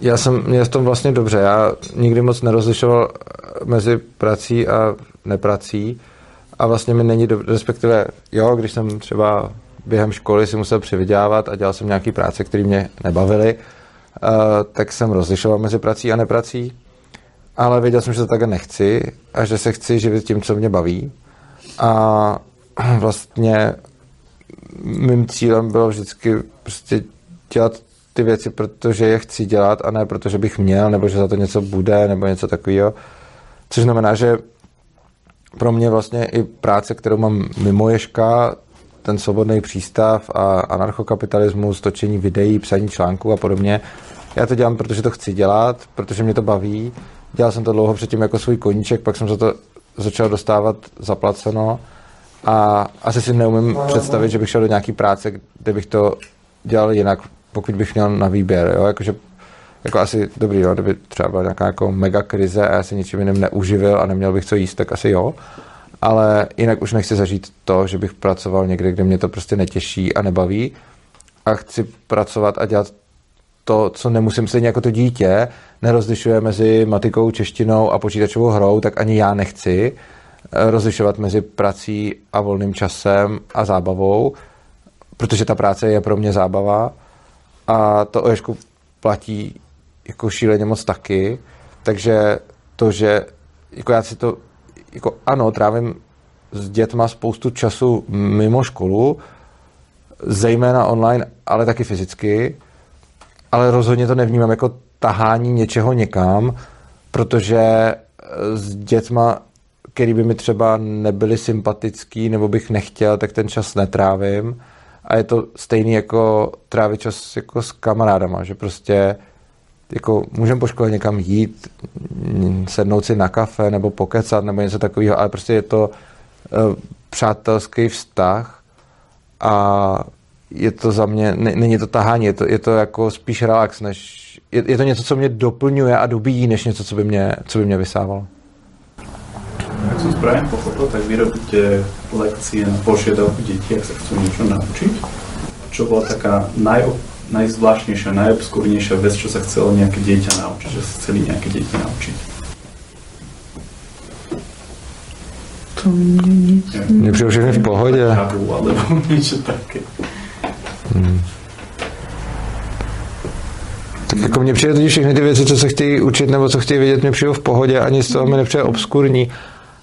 Speaker 2: já jsem, mě v tom vlastně dobře, já nikdy moc nerozlišoval mezi prací a neprací. A vlastně mi není dobře, respektive jo, když jsem třeba během školy si musel přivydělávat a dělal jsem nějaký práce, které mě nebavily, uh, tak jsem rozlišoval mezi prací a neprací, ale věděl jsem, že to takhle nechci a že se chci živit tím, co mě baví. A vlastně mým cílem bylo vždycky prostě dělat ty věci, protože je chci dělat a ne protože bych měl, nebo že za to něco bude, nebo něco takového. Což znamená, že pro mě vlastně i práce, kterou mám mimo Ježka, ten svobodný přístav a anarchokapitalismus, točení videí, psaní článků a podobně, já to dělám, protože to chci dělat, protože mě to baví. Dělal jsem to dlouho předtím jako svůj koníček, pak jsem za to začal dostávat zaplaceno a asi si neumím představit, že bych šel do nějaký práce, kde bych to dělal jinak, pokud bych měl na výběr. Jo? Jakože, jako asi dobrý, jo? kdyby třeba byla nějaká jako mega krize a já si ničím jiným neuživil a neměl bych co jíst, tak asi jo. Ale jinak už nechci zažít to, že bych pracoval někde, kde mě to prostě netěší a nebaví a chci pracovat a dělat to, co nemusím stejně jako to dítě, nerozlišuje mezi matikou, češtinou a počítačovou hrou, tak ani já nechci rozlišovat mezi prací a volným časem a zábavou, protože ta práce je pro mě zábava a to o Ježku platí jako šíleně moc taky, takže to, že jako já si to, jako ano, trávím s dětma spoustu času mimo školu, zejména online, ale taky fyzicky, ale rozhodně to nevnímám jako tahání něčeho někam, protože s dětma který by mi třeba nebyli sympatický nebo bych nechtěl, tak ten čas netrávím. A je to stejný jako trávit čas jako s kamarádama, že prostě jako můžeme po škole někam jít, sednout si na kafe nebo pokecat nebo něco takového, ale prostě je to uh, přátelský vztah a je to za mě, ne, není to tahání, je to, je to jako spíš relax, než je, je to něco, co mě doplňuje a dobíjí, než něco, co by mě, co by mě vysávalo.
Speaker 5: Jak som správne pochopil, tak vy robíte lekcie na požiadavku detí, ak sa chcú niečo naučiť. Čo bola taká naj, najzvláštnejšia, najobskúrnejšia vec, čo sa chcelo nejaké dieťa naučiť, že sa chceli nejaké deti naučiť?
Speaker 3: To mě nic.
Speaker 2: Mně přijde všechny v pohodě.
Speaker 5: Tabu, alebo niečo také.
Speaker 2: Hmm. Tak jako mně přijde totiž všechny ty věci, co se chtějí učit nebo co chtějí vědět, mě přijde v pohodě, ani z toho mi nepřijde obskurní.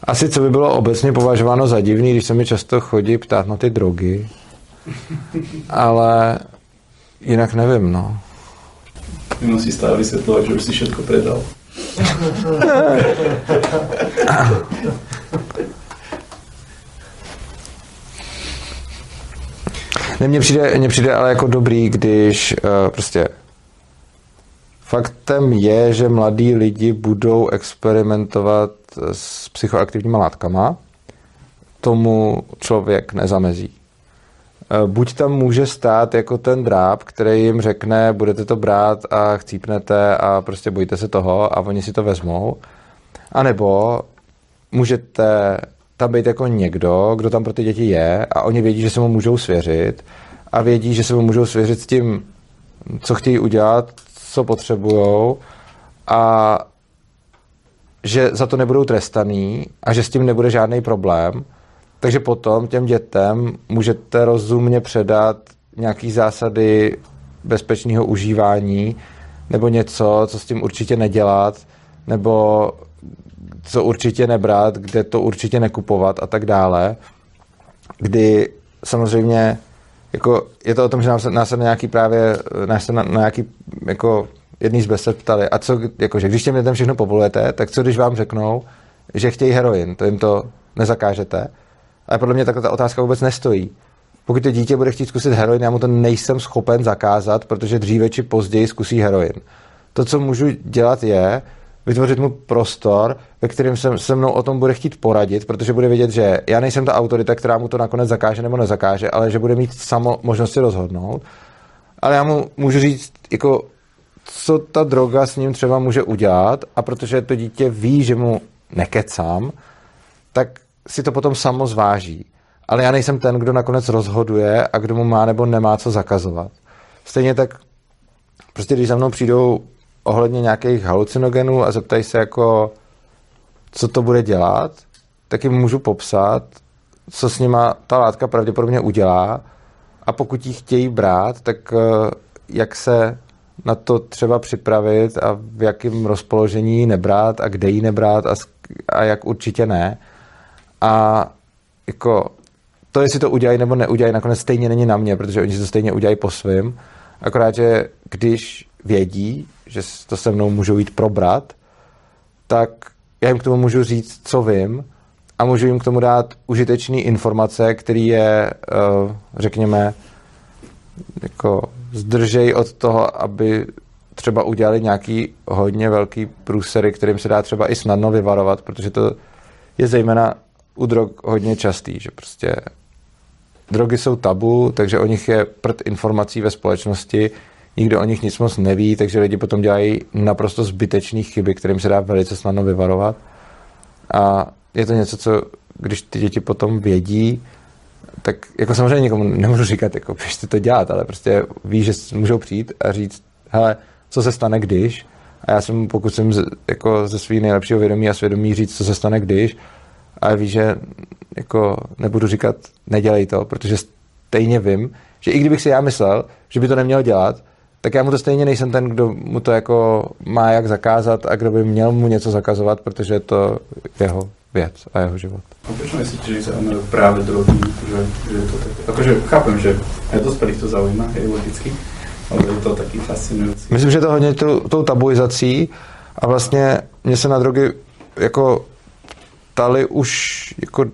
Speaker 2: Asi co by bylo obecně považováno za divný, když se mi často chodí ptát na ty drogy. Ale jinak nevím, no.
Speaker 5: Nemusí stále vysvetľovať, že už si všetko predal.
Speaker 2: Ne, mně přijde, mně přijde ale jako dobrý, když uh, prostě faktem je, že mladí lidi budou experimentovat s psychoaktivníma látkama. Tomu člověk nezamezí. Eh, Buď tam může stát jako ten dráb, který jim řekne, budete to brát a chcípnete a prostě bojíte se toho a oni si to vezmou. A nebo můžete tam být jako někdo, kdo tam pro ty děti je a oni vědí, že se mu můžou svěřit a vědí, že se mu můžou svěřit s tím, co chtějí udělat, co potřebujou a že za to nebudou trestaný a že s tím nebude žádný problém. Takže potom těm dětem můžete rozumně předat nějaký zásady bezpečného užívání nebo něco, co s tím určitě nedělat, nebo co určitě nebrat, kde to určitě nekupovat a tak dále. Kdy samozřejmě jako je to o tom, že nás se na nějaký právě, nás na, na nějaký jako jedný z besed ptali, a co, jakože když těm dětem všechno povolujete, tak co když vám řeknou, že chtějí heroin, to jim to nezakážete. Ale podle mě takhle ta otázka vůbec nestojí. Pokud to dítě bude chtít zkusit heroin, já mu to nejsem schopen zakázat, protože dříve či později zkusí heroin. To, co můžu dělat, je vytvořit mu prostor, ve kterém se, se mnou o tom bude chtít poradit, protože bude vědět, že já nejsem ta autorita, která mu to nakonec zakáže nebo nezakáže, ale že bude mít samo možnost si rozhodnout. Ale já mu můžu říct, jako, co ta droga s ním třeba může udělat a protože to dítě ví, že mu nekecám, tak si to potom samo zváží. Ale já nejsem ten, kdo nakonec rozhoduje a kdo mu má nebo nemá co zakazovat. Stejně tak, prostě když za mnou přijdou ohledně nějakých halucinogenů a zeptají se jako, co to bude dělat, tak jim můžu popsat, co s nima ta látka pravděpodobně udělá a pokud ji chtějí brát, tak eh, jak se na to třeba připravit a v jakém rozpoložení ji nebrát a kde ji nebrát a, a jak určitě ne. A jako to, jestli to udělají nebo neudělají, nakonec stejně není na mě, protože oni si to stejně udělají po svým. Akorát, že když vědí, že to se mnou můžou jít probrat, tak já jim k tomu můžu říct, co vím a můžu jim k tomu dát užitečné informace, které je, eh, řekněme, jako zdržej od toho, aby třeba udělali nějaký hodně velký průsery, kterým se dá třeba i snadno vyvarovat, protože to je zejména u drog hodně častý, že prostě drogy jsou tabu, takže o nich je prd informací ve společnosti, nikdo o nich nic moc neví, takže lidi potom dělají naprosto zbytečné chyby, kterým se dá velice snadno vyvarovat. A je to něco, co když ty děti potom vědí, tak jako samozřejmě nikomu nemůžu říkat, jako běžte to dělat, ale prostě ví, že můžou přijít a říct, hele, co se stane, když? A já jsem pokusím z, jako ze svého nejlepšího vědomí a svědomí říct, co se stane, když. A ví, že jako nebudu říkat, nedělej to, protože stejně vím, že i kdybych si já myslel, že by to neměl dělat, tak já mu to stejně nejsem ten, kdo mu to jako má jak zakázat a kdo by měl mu něco zakazovat, protože je to jeho věc a jeho život.
Speaker 5: A proč myslíte, že zaujímajú práve drogy, že, že je to také? Akože chápem, že dospelých to zaujíma, je logicky, ale je to taký fascinujúci.
Speaker 2: Myslím, že to hodně tou, tou tabuizací a vlastně mě se na drogy jako ptali už jako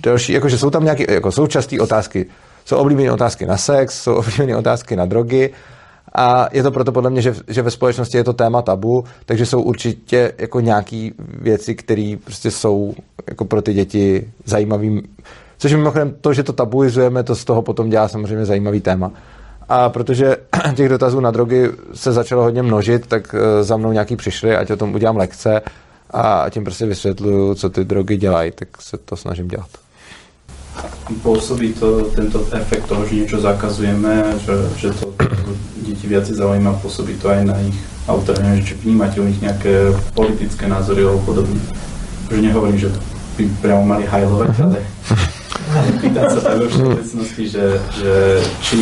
Speaker 2: další, jakože jsou tam nějaké, jako jsou časté otázky, jsou oblíbené otázky na sex, jsou oblíbené otázky na drogy A je to proto podle mě, že, že ve společnosti je to téma tabu, takže jsou určitě jako nějaký věci, které prostě jsou jako pro ty děti zajímavým. Což mimochodem to, že to tabuizujeme, to z toho potom dělá samozřejmě zajímavý téma. A protože těch dotazů na drogy se začalo hodně množit, tak eh, za mnou nějaký přišli, ať o tom udělám lekce a tím prostě vysvětluju, co ty drogy dělají, tak se to snažím dělat.
Speaker 5: Pôsobí to tento efekt toho, že niečo zakazujeme, že, že to deti viac zaujíma, pôsobí to aj na ich autora, neviem, či vnímate u nich nejaké politické názory alebo podobne. Že nehovorím, že by priamo mali hajlovať, ale pýtať sa tak vo všeobecnosti, že, že či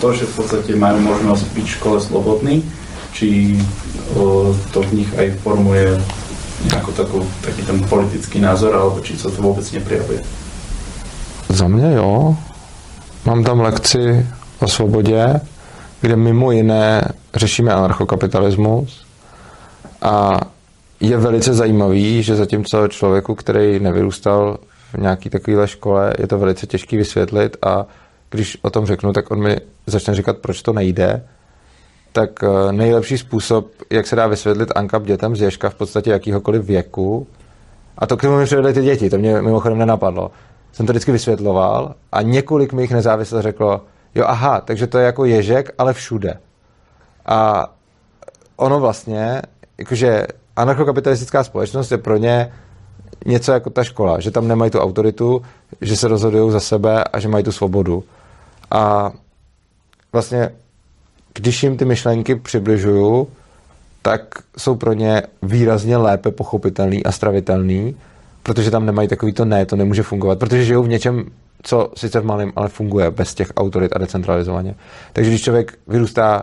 Speaker 5: to, že v podstate majú možnosť byť v škole slobodný, či o, to v nich aj formuje ako takú, taký ten politický názor, alebo či sa to vôbec neprijavuje.
Speaker 2: Za mě jo. Mám tam lekci o svobodě, kde mimo jiné řešíme anarchokapitalismus. A je velice zajímavý, že zatímco člověku, který nevyrůstal v nějaký takovéhle škole, je to velice těžký vysvětlit a když o tom řeknu, tak on mi začne říkat, proč to nejde, tak eh, nejlepší způsob, jak se dá vysvětlit ANKAP dětem z Ježka v podstatě jakýhokoliv věku, a to k tomu mi přivedly ty děti, to mě mimochodem nenapadlo, jsem to vždycky vysvětloval a několik mých nezávisle řeklo, jo aha, takže to je jako ježek, ale všude. A ono vlastně, jakože anarchokapitalistická společnost je pro ně něco jako ta škola, že tam nemají tu autoritu, že se rozhodují za sebe a že mají tu svobodu. A vlastně, když jim ty myšlenky přibližuju, tak jsou pro ně výrazně lépe pochopitelný a stravitelný, protože tam nemají takový to ne, to nemůže fungovat, protože žijou v něčem, co sice v malém, ale funguje bez těch autorit a decentralizovaně. Takže když člověk vyrůstá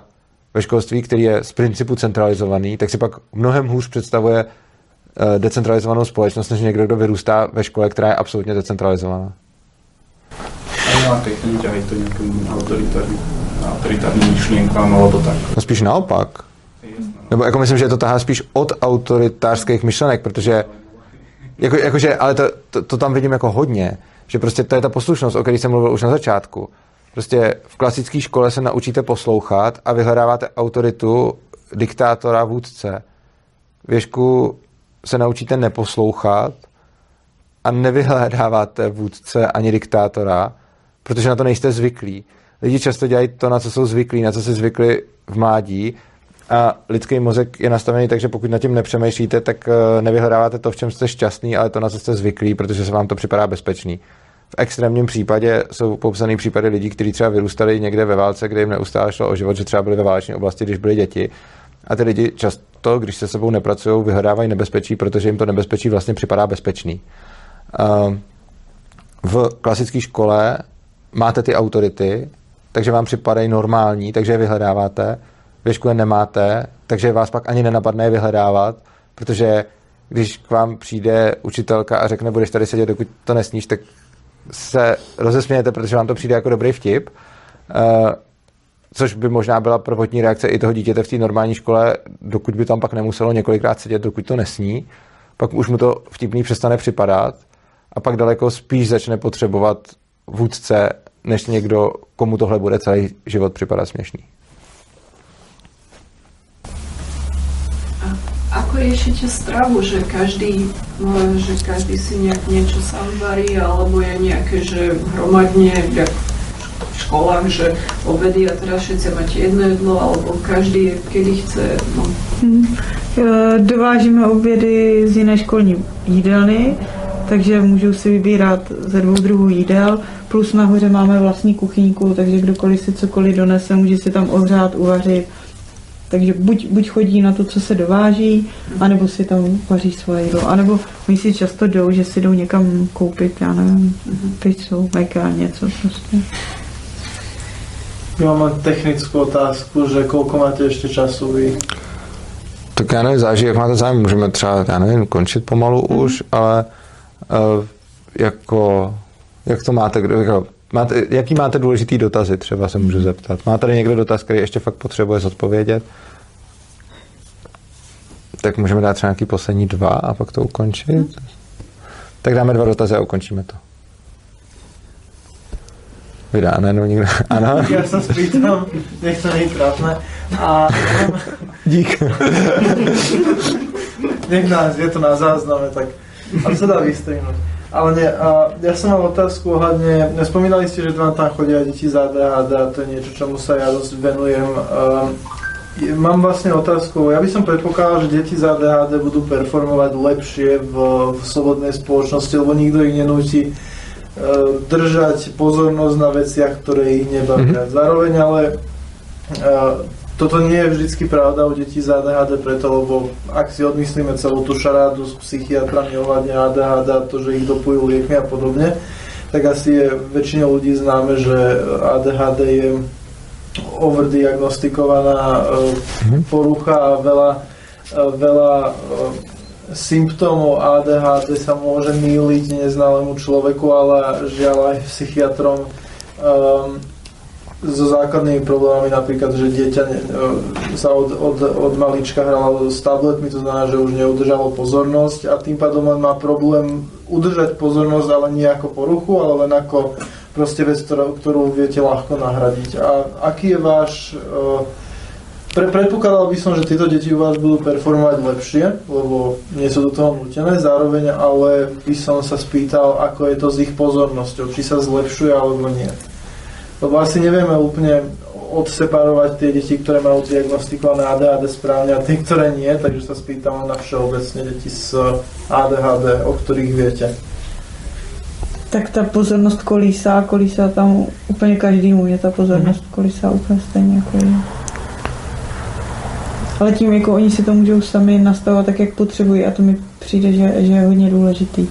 Speaker 2: ve školství, který je z principu centralizovaný, tak si pak mnohem hůř představuje eh, decentralizovanou společnost, než někdo, kdo vyrůstá ve škole, která je absolutně decentralizovaná.
Speaker 5: A ťahají to nějakým autoritárním, autoritárním myšlienkám, alebo tak.
Speaker 2: No spíš naopak. Nebo jako myslím, že to tahá spíš od autoritářských myšlenek, protože jako, jakože, ale to, to, to, tam vidím jako hodně, že prostě to je ta poslušnost, o které jsem mluvil už na začátku. Prostě v klasické škole se naučíte poslouchat a vyhledáváte autoritu diktátora, vůdce. V Ježku se naučíte neposlouchat a nevyhledáváte vůdce ani diktátora, protože na to nejste zvyklí. Lidi často dělají to, na co jsou zvyklí, na co si zvykli v mládí a lidský mozek je nastavený tak, že pokud nad tím nepřemýšlíte, tak eh, nevyhledáváte to, v čem jste šťastný, ale to, na co jste zvyklí, protože se vám to připadá bezpečný. V extrémním případě jsou popsané případy lidí, kteří třeba vyrůstali někde ve válce, kde jim neustále šlo o život, že třeba byli ve válečné oblasti, když byli děti. A ty lidi často, když se sebou nepracují, vyhledávají nebezpečí, protože jim to nebezpečí vlastně připadá bezpečný. Eh, v klasické škole máte ty autority, takže vám připadají normální, takže je vyhledáváte ve škole nemáte, takže vás pak ani nenapadne je vyhledávat, protože když k vám přijde učitelka a řekne, budeš tady sedět, dokud to nesníš, tak se rozesmějete, protože vám to přijde jako dobrý vtip, uh, což by možná byla prvotní reakce i toho dítěte v té normální škole, dokud by tam pak nemuselo několikrát sedět, dokud to nesní, pak už mu to vtipný přestane připadat a pak daleko spíš začne potřebovat vůdce, než někdo, komu tohle bude celý život připadat směšný.
Speaker 6: Ako riešite stravu, že každý, no, že každý si nejak niečo sám varí, alebo je nejaké, že hromadne, jak v školách, že obedy a teraz všetci máte jedno jedlo, alebo každý kedy chce. No.
Speaker 3: Hmm. Dovážíme obědy z jiné školní jídelny, takže můžou si vybírat ze dvou druhů jídel, plus nahoře máme vlastní kuchyňku, takže kdokoliv si cokoliv donese, může si tam ohřát, uvařit takže buď, buď chodí na to, co se dováží, anebo si tam vaří svoje jídlo. Anebo my si často jdou, že si jdou někam koupit, já nevím, pizzu, meka, něco prostě.
Speaker 1: Já mám technickou otázku, že kolko máte ještě času vy?
Speaker 2: Tak já nevím, záží, jak máte zájem, můžeme třeba, já nevím, končit pomalu mm-hmm. už, ale uh, jako, jak to máte, jako, máte, jaký máte důležitý dotazy, třeba se můžu zeptat. Má tady někdo dotaz, který ještě fakt potřebuje zodpovědět? Tak můžeme dát třeba nějaký poslední dva a pak to ukončit. Hmm. Tak dáme dva dotazy a ukončíme to. Vydá, ne, no nikdo. Ano.
Speaker 1: Ja sa spýtam, nech to nie je trápne. A
Speaker 2: Dík.
Speaker 1: nech nás, je to na zázname, tak a sa dá vystrihnúť. Ale nie, a ja som mal otázku ohľadne, spomínali ste, že vám tam chodia deti z ADHD a to je niečo, čomu sa ja dosť venujem. Um, mám vlastne otázku, ja by som predpokladal, že deti z ADHD budú performovať lepšie v, v slobodnej spoločnosti, lebo nikto ich nenúti e, držať pozornosť na veciach, ktoré ich nebavia. Zároveň ale e, toto nie je vždycky pravda u detí z ADHD, preto, lebo ak si odmyslíme celú tú šarádu s psychiatrami ohľadne ADHD a to, že ich dopujú liekmi a podobne, tak asi je väčšine ľudí známe, že ADHD je overdiagnostikovaná e, porucha a veľa, e, veľa e, symptómov ADHD sa môže míliť neználému človeku, ale žiaľ aj psychiatrom um, so základnými problémami, napríklad, že dieťa ne, e, sa od, od, od malička hralo s tabletmi, to znamená, že už neudržalo pozornosť a tým pádom len má problém udržať pozornosť, ale nie ako poruchu, ale len ako proste vec, ktorú, ktorú viete ľahko nahradiť. A aký je váš... e, Pre, predpokladal by som, že tieto deti u vás budú performovať lepšie, lebo nie sú do toho nutené, zároveň ale by som sa spýtal, ako je to s ich pozornosťou, či sa zlepšuje alebo nie. Lebo asi nevieme úplne odseparovať tie deti, ktoré majú diagnostikované ADHD správne a tie, ktoré nie, takže sa spýtam na všeobecne deti s ADHD, o ktorých viete.
Speaker 3: Tak ta pozornost kolísá, kolísá tam úplně každému, je ta pozornost kolísá úplně stejně jako je. Ale tím, jako oni si to můžou sami nastavovat tak, jak potřebují a to mi přijde, že, že je hodně důležitý.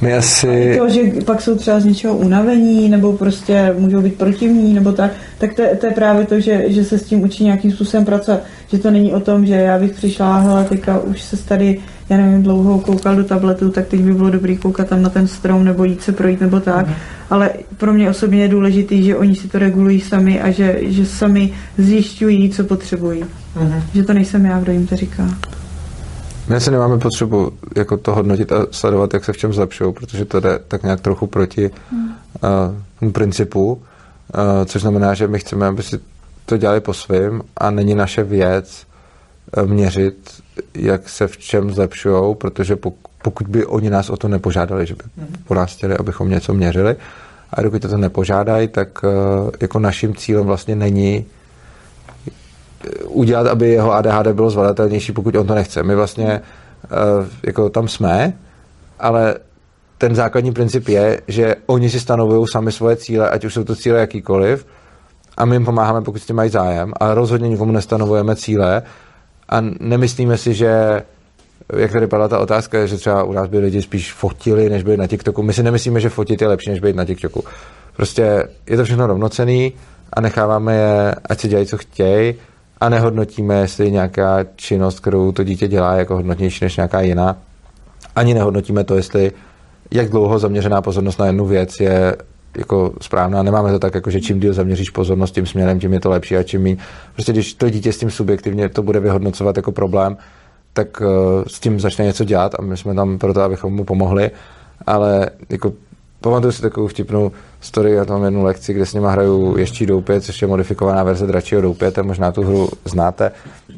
Speaker 2: My asi...
Speaker 3: to, že pak jsou třeba z něčeho unavení, nebo prostě můžou být protivní, nebo tak, tak to, je- to je právě to, že, že se s tím učí nějakým způsobem pracovat. Že to není o tom, že já bych přišla, hele, teďka už se tady, já nevím, dlouho koukal do tabletu, tak teď by bylo dobrý koukat tam na ten strom, nebo jít se projít, nebo tak. Ale pro mě osobně je důležitý, že oni si to regulují sami a že, že sami zjišťují, co potřebují.
Speaker 1: Mhm.
Speaker 3: Že to nejsem já, kdo jim to říká.
Speaker 2: My asi nemáme potřebu jako to hodnotit a sledovat, jak se v čem zlepšují, protože to jde tak nějak trochu proti uh, principu, uh, což znamená, že my chceme, aby si to dělali po svém a není naše věc uh, měřit, jak se v čem zlepšují, protože pok- pokud by oni nás o to nepožádali, že by po nás chtěli, abychom něco měřili, a dokud to nepožádají, tak uh, jako naším cílem vlastně není udělat, aby jeho ADHD bylo zvladatelnější, pokud on to nechce. My vlastně eh, jako tam jsme, ale ten základní princip je, že oni si stanovují sami svoje cíle, ať už jsou to cíle jakýkoliv, a my jim pomáháme, pokud s tím mají zájem, ale rozhodně nikomu nestanovujeme cíle a nemyslíme si, že jak tady padla ta otázka, že třeba u nás by lidi spíš fotili, než být na TikToku. My si nemyslíme, že fotit je lepší, než být na TikToku. Prostě je to všechno rovnocený a necháváme je, ať si dělají, co chtějí a nehodnotíme, jestli nějaká činnost, kterou to dítě dělá, je jako hodnotnější než nějaká jiná. Ani nehodnotíme to, jestli jak dlouho zaměřená pozornost na jednu věc je jako správná. Nemáme to tak, jako, že čím díl zaměříš pozornost tím směrem, tím je to lepší a čím méně. Prostě když to dítě s tím subjektivně to bude vyhodnocovat jako problém, tak uh, s tím začne něco dělat a my jsme tam proto, abychom mu pomohli. Ale jako pamatuju si takovou vtipnou story, já tam jednu lekci, kde s nima hraju Ještí doupě, což je modifikovaná verze dračího doupěte, možná tu hru znáte.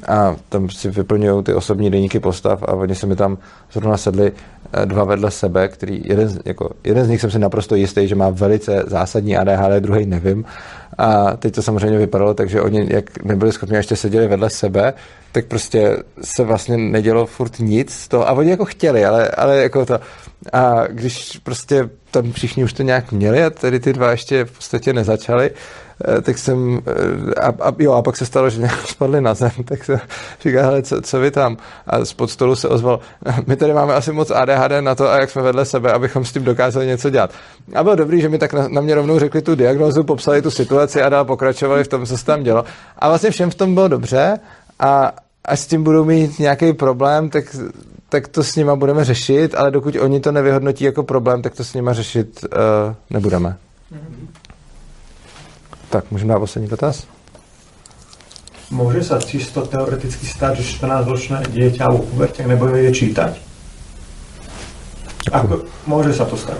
Speaker 2: A tam si vyplňují ty osobní deníky postav a oni se mi tam zrovna sedli eh, dva vedle sebe, který jeden, jako, jeden z nich jsem si naprosto jistý, že má velice zásadní ADHD, druhý nevím. A teď to samozřejmě vypadalo tak, že oni, jak nebyli schopni a ještě seděli vedle sebe, tak prostě se vlastně nedělo furt nic z toho. A oni jako chtěli, ale, ale jako to. A když prostě tam všichni už to nějak měli a tady ty dva ještě v podstatě nezačali, eh, tak jsem, eh, a, a, jo, a pak se stalo, že nějak spadli na zem, tak se říká, hele, co, co vy tam? A spod stolu se ozval, my tady máme asi moc ADHD na to, a jak jsme vedle sebe, abychom s tím dokázali něco dělat. A bylo dobrý, že mi tak na, na mě rovnou řekli tu diagnózu, popsali tu situaci a dál pokračovali v tom, co se tam dělo. A vlastně všem v tom bylo dobře a až s tím budou mít nějaký problém, tak, tak to s nima budeme řešit, ale dokud oni to nevyhodnotí jako problém, tak to s nima řešit uh, nebudeme. Tak, můžeme dát poslední dotaz?
Speaker 7: Môže sa čisto teoreticky stať, že 14-ročné dieťa alebo puberťak nebude vedieť čítať?
Speaker 8: Ako, môže sa to stať.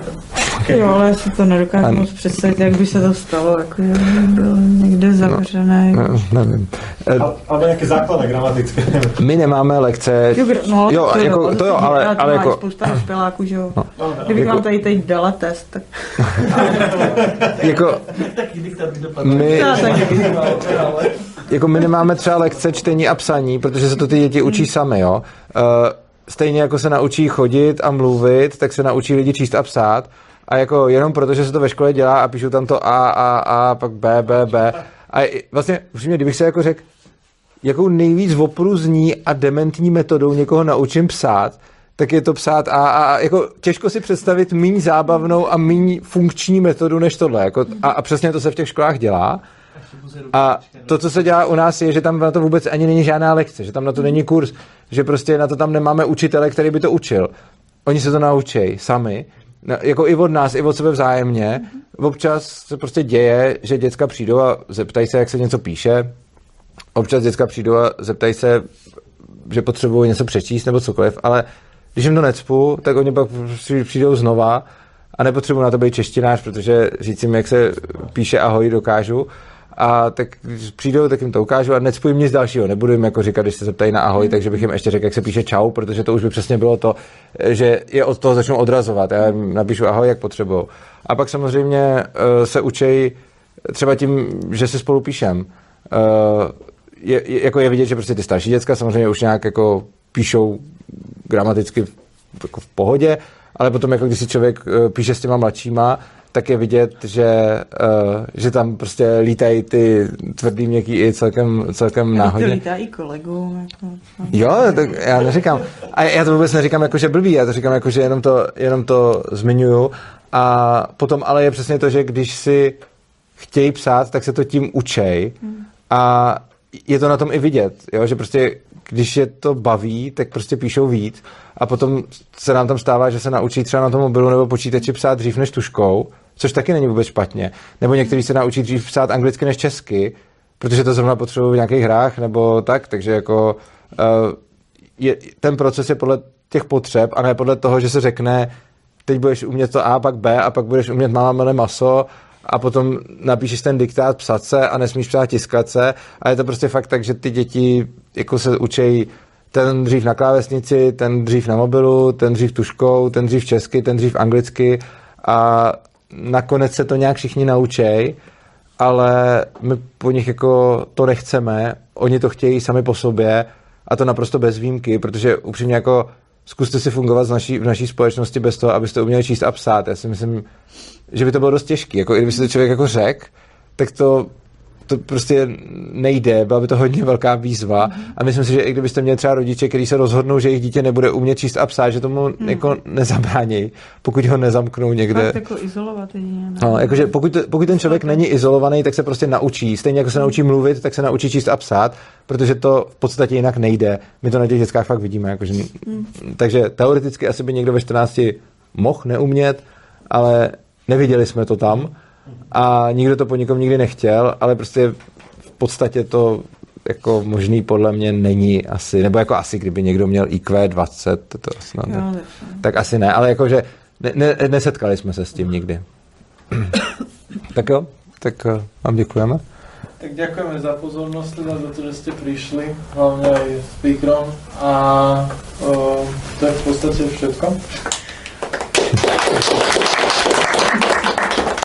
Speaker 3: Jo, ale já si to nedokážu
Speaker 2: Ano.
Speaker 3: moc představit, jak by se to stalo, jako že by byl někde zavřený.
Speaker 2: No, nevím. Eh,
Speaker 8: Al- Alebo nejaké základné gramatické.
Speaker 2: My nemáme lekce,
Speaker 3: Jo, kdo- no,
Speaker 2: jo,
Speaker 3: to
Speaker 2: jako, to jo, ale,
Speaker 3: to
Speaker 2: ale
Speaker 3: má
Speaker 2: jako,
Speaker 3: spousta špeláků, že jo.
Speaker 2: No,
Speaker 3: Kdybych
Speaker 2: jako-
Speaker 3: vám tady teď dala test, tak
Speaker 2: jako my, jako my nemáme třeba lekce čtení a psaní, protože se to ty děti učí sami, jo. Uh, stejně jako se naučí chodit a mluvit, tak se naučí lidi číst a psát. A jako jenom proto, že se to ve škole dělá a píšou tam to A, A, A, pak B, B, B. A vlastně, upřímně, kdybych se jako řekl, jakou nejvíc opruzní a dementní metodou někoho naučím psát, tak je to psát a, a, a jako těžko si představit méně zábavnou a méně funkční metodu než tohle. Jako, a, a přesně to se v těch školách dělá. A to, co se dělá u nás, je, že tam na to vůbec ani není žádná lekce, že tam na to není kurz, že prostě na to tam nemáme učitele, který by to učil. Oni se to naučí sami, no, jako i od nás, i od sebe vzájemně. Občas se prostě děje, že děcka přijdou a zeptají se, jak se něco píše. Občas děcka přijdou a zeptají se, že potřebují něco přečíst nebo cokoliv, ale když jim to necpu, tak oni pak přijdou znova a nepotřebuji na to být češtinář, protože říct jim, jak se píše ahoj, dokážu. A tak když přijdou, tak jim to ukážu a necpu jim nic dalšího. Nebudu jim jako říkat, když se zeptají na ahoj, takže bych jim ještě řekl, jak se píše čau, protože to už by přesně bylo to, že je od toho začnou odrazovat. Já jim napíšu ahoj, jak potřebují. A pak samozřejmě eh, se učej třeba tím, že se spolu píšem. Eh, je, je, jako je vidět, že prostě ty starší děcka samozřejmě už nějak jako píšou gramaticky v- jako v pohodě, ale potom jako když si člověk eh, píše s těma mladšíma, tak je vidět, že, uh, že tam prostě lítají ty tvrdý, měkký i celkem, celkem
Speaker 3: to
Speaker 2: náhodně.
Speaker 3: lítá i kolegům. Jako, no.
Speaker 2: Jo, tak já neříkám. A já to vůbec neříkám jako, že blbý, já to říkám jako, že jenom to, jenom to zmiňuju. A potom ale je přesně to, že když si chtějí psát, tak se to tím učej. A je to na tom i vidět, jo? že prostě když je to baví, tak prostě píšou víc a potom se nám tam stává, že se naučí třeba na tom mobilu nebo počítači psát dřív než tuškou, což taky není vůbec špatně. Nebo někteří se naučí dřív psát anglicky než česky, protože to zrovna potřebují v nějakých hrách nebo tak, takže jako uh, je, ten proces je podle těch potřeb a ne podle toho, že se řekne, teď budeš umět to A, pak B a pak budeš umět máma mele maso a potom napíšeš ten diktát psat se a nesmíš psát tiskat se a je to prostě fakt tak, že ty děti jako se učejí ten dřív na klávesnici, ten dřív na mobilu, ten dřív tuškou, ten dřív česky, ten dřív anglicky a nakonec se to nějak všichni naučej, ale my po nich jako to nechceme, oni to chtějí sami po sobě a to naprosto bez výjimky, protože upřímně jako zkuste si fungovat v naší, v naší společnosti bez toho, abyste uměli číst a psát. Já si myslím, že by to bylo dost těžké. Jako, i kdyby si to člověk jako řekl, tak to, to prostě nejde, byla by to hodně velká výzva. A myslím si, že i kdybyste měli třeba rodiče, kteří se rozhodnou, že jejich dítě nebude umět číst a psát, že tomu jako nezabrání, pokud ho nezamknou někde.
Speaker 3: Fakt jako izolovat jedině.
Speaker 2: No, jakože pokud, pokud ten člověk není izolovaný, tak se prostě naučí. Stejně jako se naučí mluvit, tak se naučí číst a psát, protože to v podstatě jinak nejde. My to na těch dětskách fakt vidíme. Jakože, Takže teoreticky asi by někdo ve 14 mohl neumět, ale neviděli jsme to tam a nikdo to po nikom nikdy nechtěl, ale prostě v podstatě to jako možný podle mě není asi, nebo jako asi, kdyby někdo měl IQ 20, to, to snad,
Speaker 3: Jo,
Speaker 2: tak, asi ne, ale jakože ne, ne, nesetkali jsme se s tím nikdy. tak jo, tak eh, vám děkujeme.
Speaker 1: Tak ďakujeme za pozornosť, teda za to, že ste prišli, hlavne aj speakerom a uh, to je v podstate všetko.